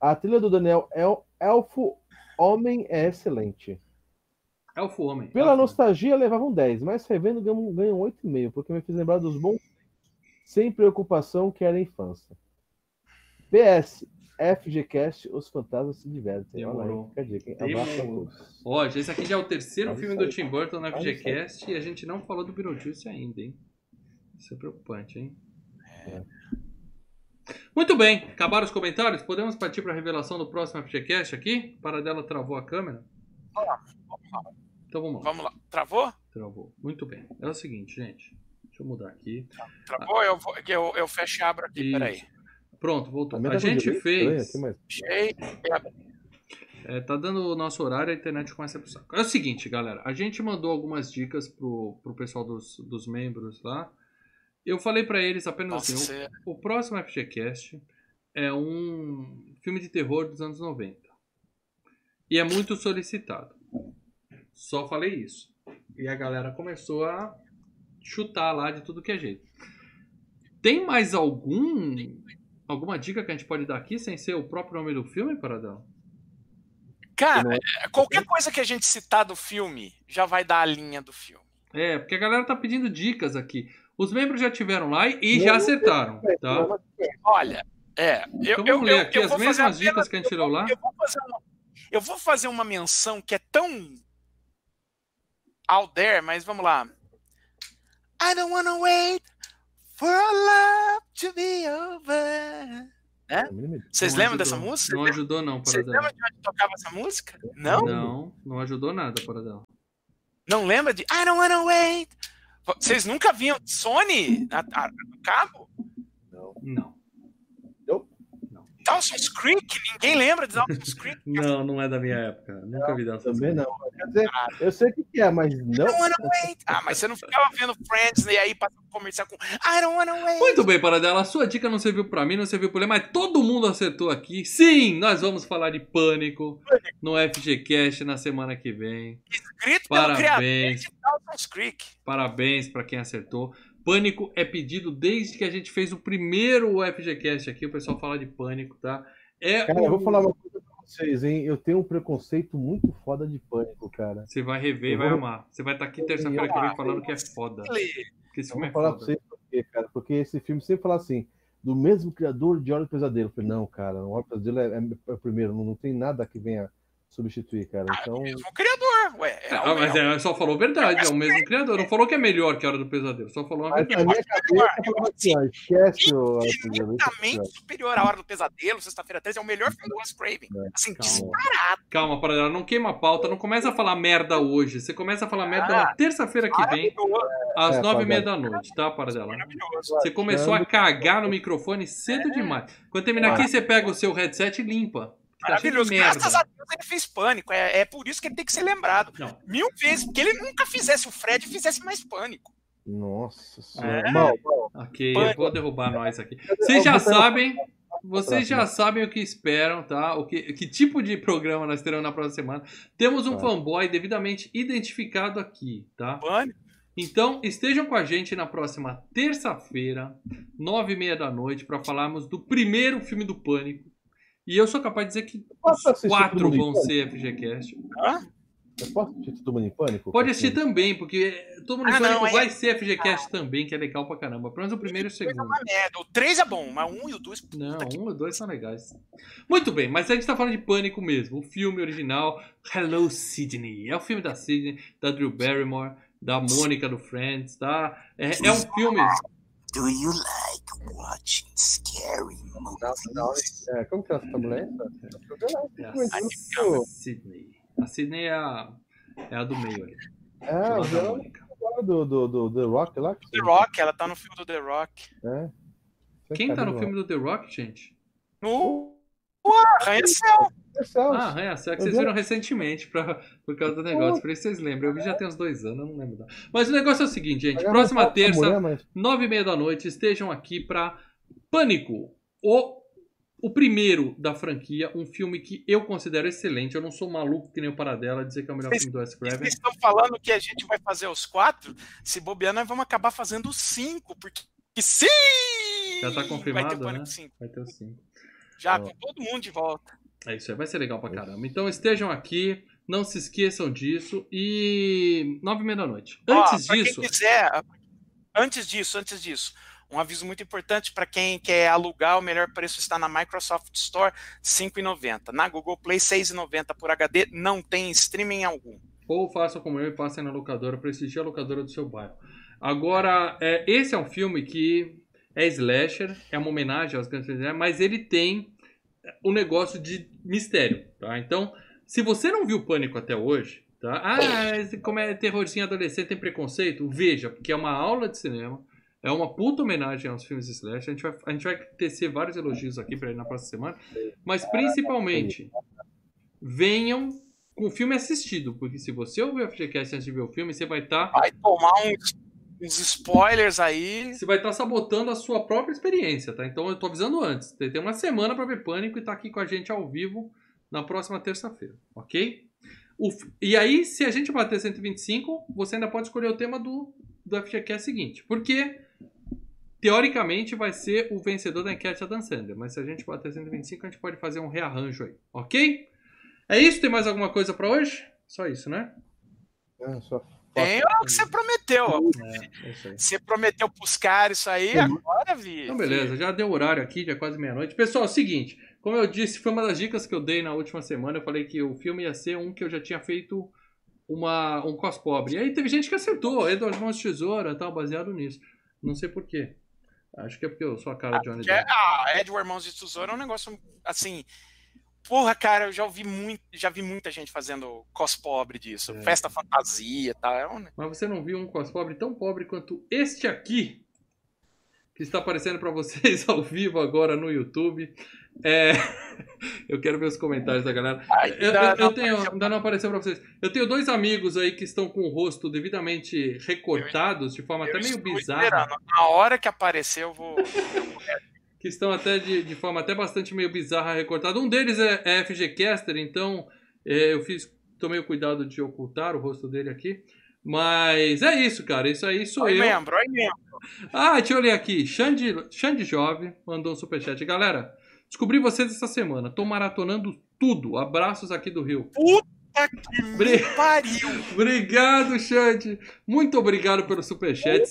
A trilha do Daniel El- Elfo Homem é excelente. Elfo Homem. Pela Elfo nostalgia, levava um 10, mas revendo ganham, ganham um 8,5, porque me fez lembrar dos bons sem preocupação que era a infância. PS, FGCast, os fantasmas se divertem. Olha Demorou. aí, fica a dica, hein? Abraço a Demorou. Ó, esse aqui já é o terceiro Pode filme sair. do Tim Burton na FGCast e a gente não falou do Beetlejuice ainda, hein? Isso é preocupante, hein? É. Muito bem, acabaram os comentários? Podemos partir para a revelação do próximo FGCast aqui? Para dela travou a câmera? Então vamos lá. Vamos lá. Travou? Travou. Muito bem. É o seguinte, gente. Deixa eu mudar aqui. Travou? Eu, vou, eu, eu fecho e abro aqui, Isso. peraí. Pronto, voltou. A tá com gente fez. Fechei. e abri. É, tá dando o nosso horário, a internet começa a pro saco. É o seguinte, galera. A gente mandou algumas dicas pro, pro pessoal dos, dos membros lá. Eu falei pra eles apenas Nossa, assim: você- o, o próximo FGCast é um filme de terror dos anos 90. E é muito solicitado. Só falei isso. E a galera começou a chutar lá de tudo que é jeito. Tem mais algum alguma dica que a gente pode dar aqui sem ser o próprio nome do filme, Paradão? Cara, é, qualquer coisa que a gente citar do filme já vai dar a linha do filme. É, porque a galera tá pedindo dicas aqui. Os membros já tiveram lá e, e já acertaram, tá? Olha, é. Eu, Então eu, vamos ler eu- aqui eu as mesmas apenas- dicas que a gente leu lá. Eu vou fazer uma, eu vou fazer uma menção que é tão out there, mas vamos lá. I don't wanna wait for our love to be over. Vocês Não lembram ajudou. dessa música? Não ajudou não, Vocês Paradão. lembram de onde tocava essa música? Não? Não, não ajudou nada, Paradão. Não lembra de I don't wanna wait? Vocês nunca viam Sony no cabo? Não. Dawson's Creek? Ninguém lembra de Dawson's Creek? Não, não é da minha época. Nunca vi dessa. Também não. Quer dizer, eu sei o que que é, mas I não. don't wanna wait. Ah, mas você não ficava vendo Friends e aí passa um comercial com I don't wanna wait. Muito bem, Paradela. A sua dica não serviu pra mim, não serviu pra ele, mas todo mundo acertou aqui. Sim, nós vamos falar de Pânico no FGCast na semana que vem. Escrito pelo criador Parabéns, de Dawson's Creek. parabéns pra quem acertou. Pânico é pedido desde que a gente fez o primeiro FGCast aqui. O pessoal fala de Pânico, tá? É Cara, eu vou um- falar uma coisa pra vocês, hein? Eu tenho um preconceito muito foda de pânico, cara. Você vai rever e Eu vai vou- amar. Você vai estar aqui terça-feira que vem falando que é foda. Que esse Eu filme vou é falar pra foda. vocês por quê, cara. Porque esse filme sempre fala assim, do mesmo criador de Hora do Pesadelo. Eu falei, não, cara, o Hora do Pesadelo é, é- é o primeiro, não, não tem nada que venha substituir, cara. Então, Mesmo criador, ué. É, Ah, mas é, só falou a verdade, é o mesmo criador. Não falou que é melhor que a Hora do Pesadelo, só falou a mas verdade. falava assim, esquece o é infinitamente superior à Hora do Pesadelo, Sexta-feira 13, é o melhor filme do Wes Craven. É, Assim, calma. disparado. Calma, Paradela, não queima a pauta, não começa a falar merda hoje. Você começa a falar merda na terça-feira que vem, às É, nove e meia da noite, tá, Paradela? maravilhoso. Você começou a cagar no microfone cedo demais. Quando terminar aqui, você pega o seu headset e limpa. Tá Maravilhoso. Graças a. Deus ele fez pânico. É, é por isso que ele tem que ser lembrado. Não. Mil vezes. Porque ele nunca fizesse o Fred fizesse mais pânico. Nossa senhora. É. Mal, mal. Ok, Pânico. eu vou derrubar nós aqui. Vocês já sabem, vocês já sabem o que esperam, tá? O que, que tipo de programa nós teremos na próxima semana. Temos um Tá. fanboy devidamente identificado aqui, tá? Pânico. Então, estejam com a gente na próxima terça-feira, nove e meia da noite, para falarmos do primeiro filme do Pânico. E eu sou capaz de dizer que quatro vão ser FGCast. Eu posso assistir Todo Mundo em Pânico? Pode assistir também, porque todo mundo Ah, em Pânico não, é- vai ser FGCast também, que é legal pra caramba. Pelo menos o primeiro e o segundo. uma merda. O 3 é bom, mas o 1 e o 2. Não, que- um e dois são legais. Muito bem, mas a gente tá falando de Pânico mesmo. O filme original, Hello Sydney. É o filme da Sydney, da Drew Barrymore, da Mônica do Friends, tá? É, é um filme. Do you like watching scary movies? É, como que é essa mulher? É a Isso. Sydney. A Sydney é a, é a do meio ali. É, da vilão Mônica. do, do, do The Rock lá. que The Rock, ela tá no filme do The Rock. É. Quem tá no filme do The Rock, gente? No. Arranha-céu. Marcel? Ah, é, será que vocês vi- viram recentemente pra, por causa do negócio. Por isso vocês lembram. Eu vi já tem uns dois anos, eu não lembro. Mas o negócio é o seguinte, gente. Próxima terça, nove e meia da noite, estejam aqui pra Pânico, o, o primeiro da franquia, um filme que eu considero excelente. Eu não sou maluco que nem o Paradela dizer que é o melhor Vocês- filme do Wes Craven. estão falando que a gente vai fazer os quatro. Se bobear, nós vamos acabar fazendo os cinco. Porque que sim! Já tá Vai ter confirmado, né? 5. Vai ter o cinco. Já com todo mundo de volta. É isso aí, vai ser legal pra caramba. Então estejam aqui, não se esqueçam disso e nove e meia da noite. Antes Ó, disso, Quem quiser, antes disso, antes disso, um aviso muito importante para quem quer alugar, o melhor preço está na Microsoft Store, R$ 5,90. Na Google Play, R$ 6,90 por HD, não tem streaming algum. ou façam como eu e passem na locadora, prestigie a locadora do seu bairro. Agora, é, esse é um filme que é slasher, é uma homenagem aos grandes filmes, mas ele tem o negócio de mistério, tá? Então, se você não viu Pânico até hoje, tá? Ah, como é terrorzinho adolescente, tem preconceito? Veja, porque é uma aula de cinema, é uma puta homenagem aos filmes slasher. A gente vai, a gente vai tecer vários elogios aqui pra ele na próxima semana, mas principalmente venham com o filme assistido, porque se você ouvir o FGCast antes de ver o filme, você vai estar Vai tomar um Os spoilers aí. Você vai estar sabotando a sua própria experiência, tá? Então eu tô avisando antes. Tem uma semana para ver Pânico e tá aqui com a gente ao vivo na próxima terça-feira, ok? O e aí, se a gente bater 125, você ainda pode escolher o tema do, do FGCast seguinte. Porque, teoricamente, vai ser o vencedor da enquete Adam Sandler. Mas se a gente bater 125, a gente pode fazer um rearranjo aí, ok? É isso? Tem mais alguma coisa para hoje? Só isso, né? É, só- Tem o que você prometeu. É, é. Você prometeu caras isso aí, agora, Vi. Então, beleza, já deu horário aqui, já é quase meia-noite. Pessoal, é o seguinte, como eu disse, foi uma das dicas que eu dei na última semana. Eu falei que o filme ia ser um que eu já tinha feito uma, um cos pobre. E aí teve gente que acertou, Edward Mãos de Tesoura tal, baseado nisso. Não sei porquê. Acho que é porque eu sou a cara de Johnny é- Depp. ah, Edward Mãos de Tesoura é um negócio assim. Porra, cara, eu já ouvi muito, já vi muita gente fazendo cos pobre disso. É. Festa fantasia e tal. É um... Mas você não viu um cos pobre tão pobre quanto este aqui, que está aparecendo para vocês ao vivo agora no YouTube. É, Eu quero ver os comentários da galera. Ai, Eu, eu- eu tenho, ainda não apareceu pra vocês. Eu tenho dois amigos aí que estão com o rosto devidamente recortados, de forma eu até meio bizarra. esperando. Na hora que aparecer, eu vou. Que estão até de, de forma até bastante meio bizarra recortada. Um deles é, é FG Caster, então é, eu fiz, tomei o cuidado de ocultar o rosto dele aqui. Mas é isso, cara. Isso aí sou Oi, eu. membro, oi, membro. Ah, deixa eu ler aqui. Xande, Xande Jove mandou um superchat. Galera, descobri vocês essa semana. Tô maratonando tudo. Abraços aqui do Rio. Puta que me pariu. Obrigado, Xande. Muito obrigado pelo superchat.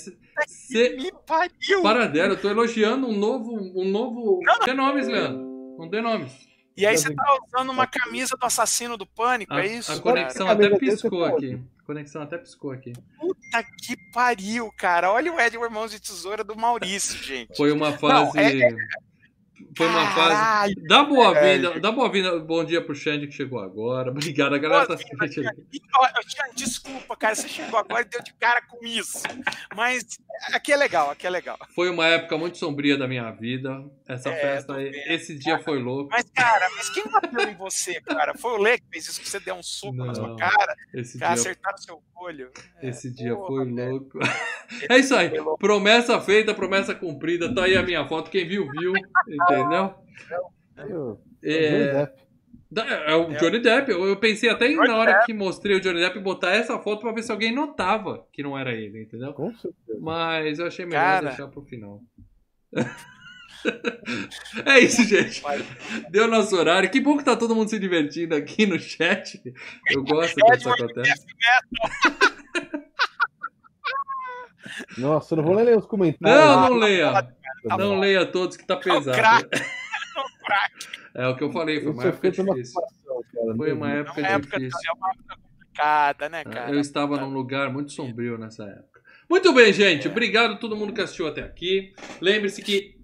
Cê... Me pariu. Para dela, eu tô elogiando um novo. Um novo... Não dê nomes, Leandro. Não dê nomes. E aí você tá usando uma camisa do assassino do pânico, A, é isso? a conexão até piscou aqui. A conexão até piscou aqui. Puta que pariu, cara. Olha o Edward Mãos de Tesoura do Maurício, gente. Foi uma fase. é- Foi uma fase. Dá boa-vinda, dá boa-vinda, bom dia pro Xande que chegou agora. Obrigado, a galera tá Boa-vinda, assistindo. Ó, eu tinha- Desculpa, cara, você chegou agora e deu de cara com isso. Mas aqui é legal, aqui é legal. Foi uma época muito sombria da minha vida. Essa É, festa esse dia foi louco. Mas, cara, mas quem bateu em você, cara? Foi o Lê que fez isso, que você deu um soco na sua cara, Esse cara, dia, acertaram seu olho. esse dia porra, foi louco. É isso aí. Promessa feita, promessa cumprida. Tá aí a minha foto. Quem viu, viu. Entendeu? Eu- É, é o Johnny Depp. Eu, eu pensei até em, na hora que mostrei o Johnny Depp botar essa foto pra ver se alguém notava que não era ele, entendeu? Com certeza. Mas eu achei melhor Cara. deixar pro final. é isso, gente. Deu nosso horário. Que bom que tá todo mundo se divertindo aqui no chat. Eu gosto quando isso acontece. Nossa, eu não vou ler os comentários. Não, não leia. Tá Não leia todos que tá pesado. craque. É o que eu falei, foi uma foi época uma difícil. cara. Foi uma época É uma época, difícil. é uma época complicada, né, cara? Eu estava num lugar muito sombrio nessa época. Muito bem, gente. Obrigado a todo mundo que assistiu até aqui. Lembre-se que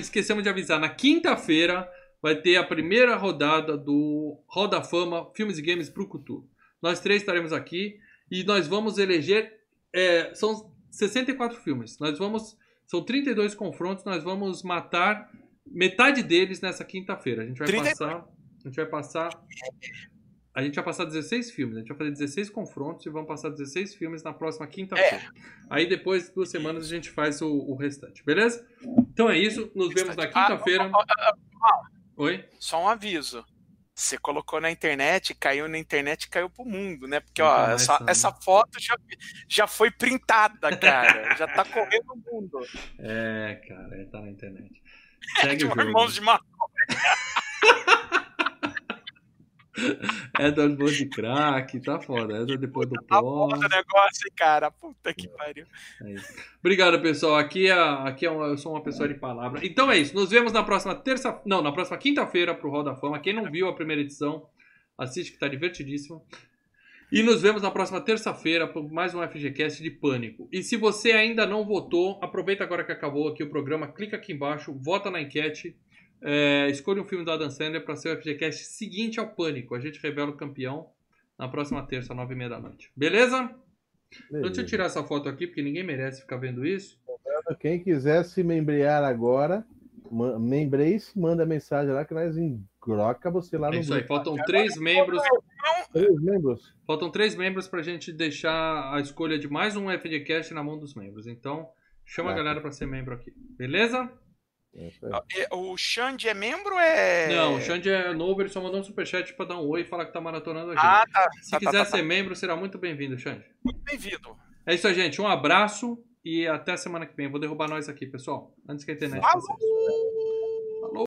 esquecemos de avisar, na quinta-feira vai ter a primeira rodada do Hall da Fama Filmes e Games pro Cultura. Nós três estaremos aqui e nós vamos eleger. é, são 64 filmes. Nós vamos. São 32 confrontos. Nós vamos matar metade deles nessa quinta-feira. A gente vai 32. passar. A gente vai passar. A gente vai passar 16 filmes. A gente vai fazer 16 confrontos e vamos passar 16 filmes na próxima quinta-feira. Aí depois, duas semanas, a gente faz o, o restante, beleza? Então é isso. Nos vemos na quinta-feira. Ah, ó, ó, Oi? Só um aviso. Você colocou na internet, caiu na internet e caiu pro mundo, né? Porque, ó, mais essa, essa foto já, já foi printada, cara. já tá correndo o mundo. É, cara, é, tá na internet. Segue De o um jogo. irmãos de maconha. É das boas de crack, tá foda. É depois do Tá pó. o negócio, cara. Puta que pariu. É. Obrigado, pessoal. Aqui, é, aqui é uma- eu sou uma pessoa de palavra. Então é isso. Nos vemos na próxima terça. Não, na próxima quinta-feira pro Hall da Fama. Quem não viu a primeira edição, assiste que tá divertidíssimo. E nos vemos na próxima terça-feira por mais um FGCast de Pânico. E se você ainda não votou, aproveita agora que acabou aqui o programa, clica aqui embaixo, vota na enquete, é, escolha um filme do Adam Sandler para ser o FGCast seguinte ao Pânico. A gente revela o campeão na próxima terça, nove e meia da noite. Beleza? Então, deixa eu tirar essa foto aqui, porque ninguém merece ficar vendo isso. Quem quiser se membrear agora, membrei-se, manda mensagem lá que nós em coloca você lá É no isso aí, grupo. faltam três membros. Três membros. Faltam três membros pra gente deixar a escolha de mais um FGCast na mão dos membros. Então, chama a Tá. galera pra ser membro aqui. Beleza? É isso aí. É, O Xande é membro ou é. Não, o Xande é novo, ele só mandou um superchat pra dar um oi e falar que tá maratonando a gente. Ah, tá. Se tá, tá, quiser tá, ser membro, será muito bem-vindo, Xande. Muito bem-vindo. É isso aí, gente. Um abraço e até a semana que vem. Eu vou derrubar nós aqui, pessoal. Antes que a internet Falou!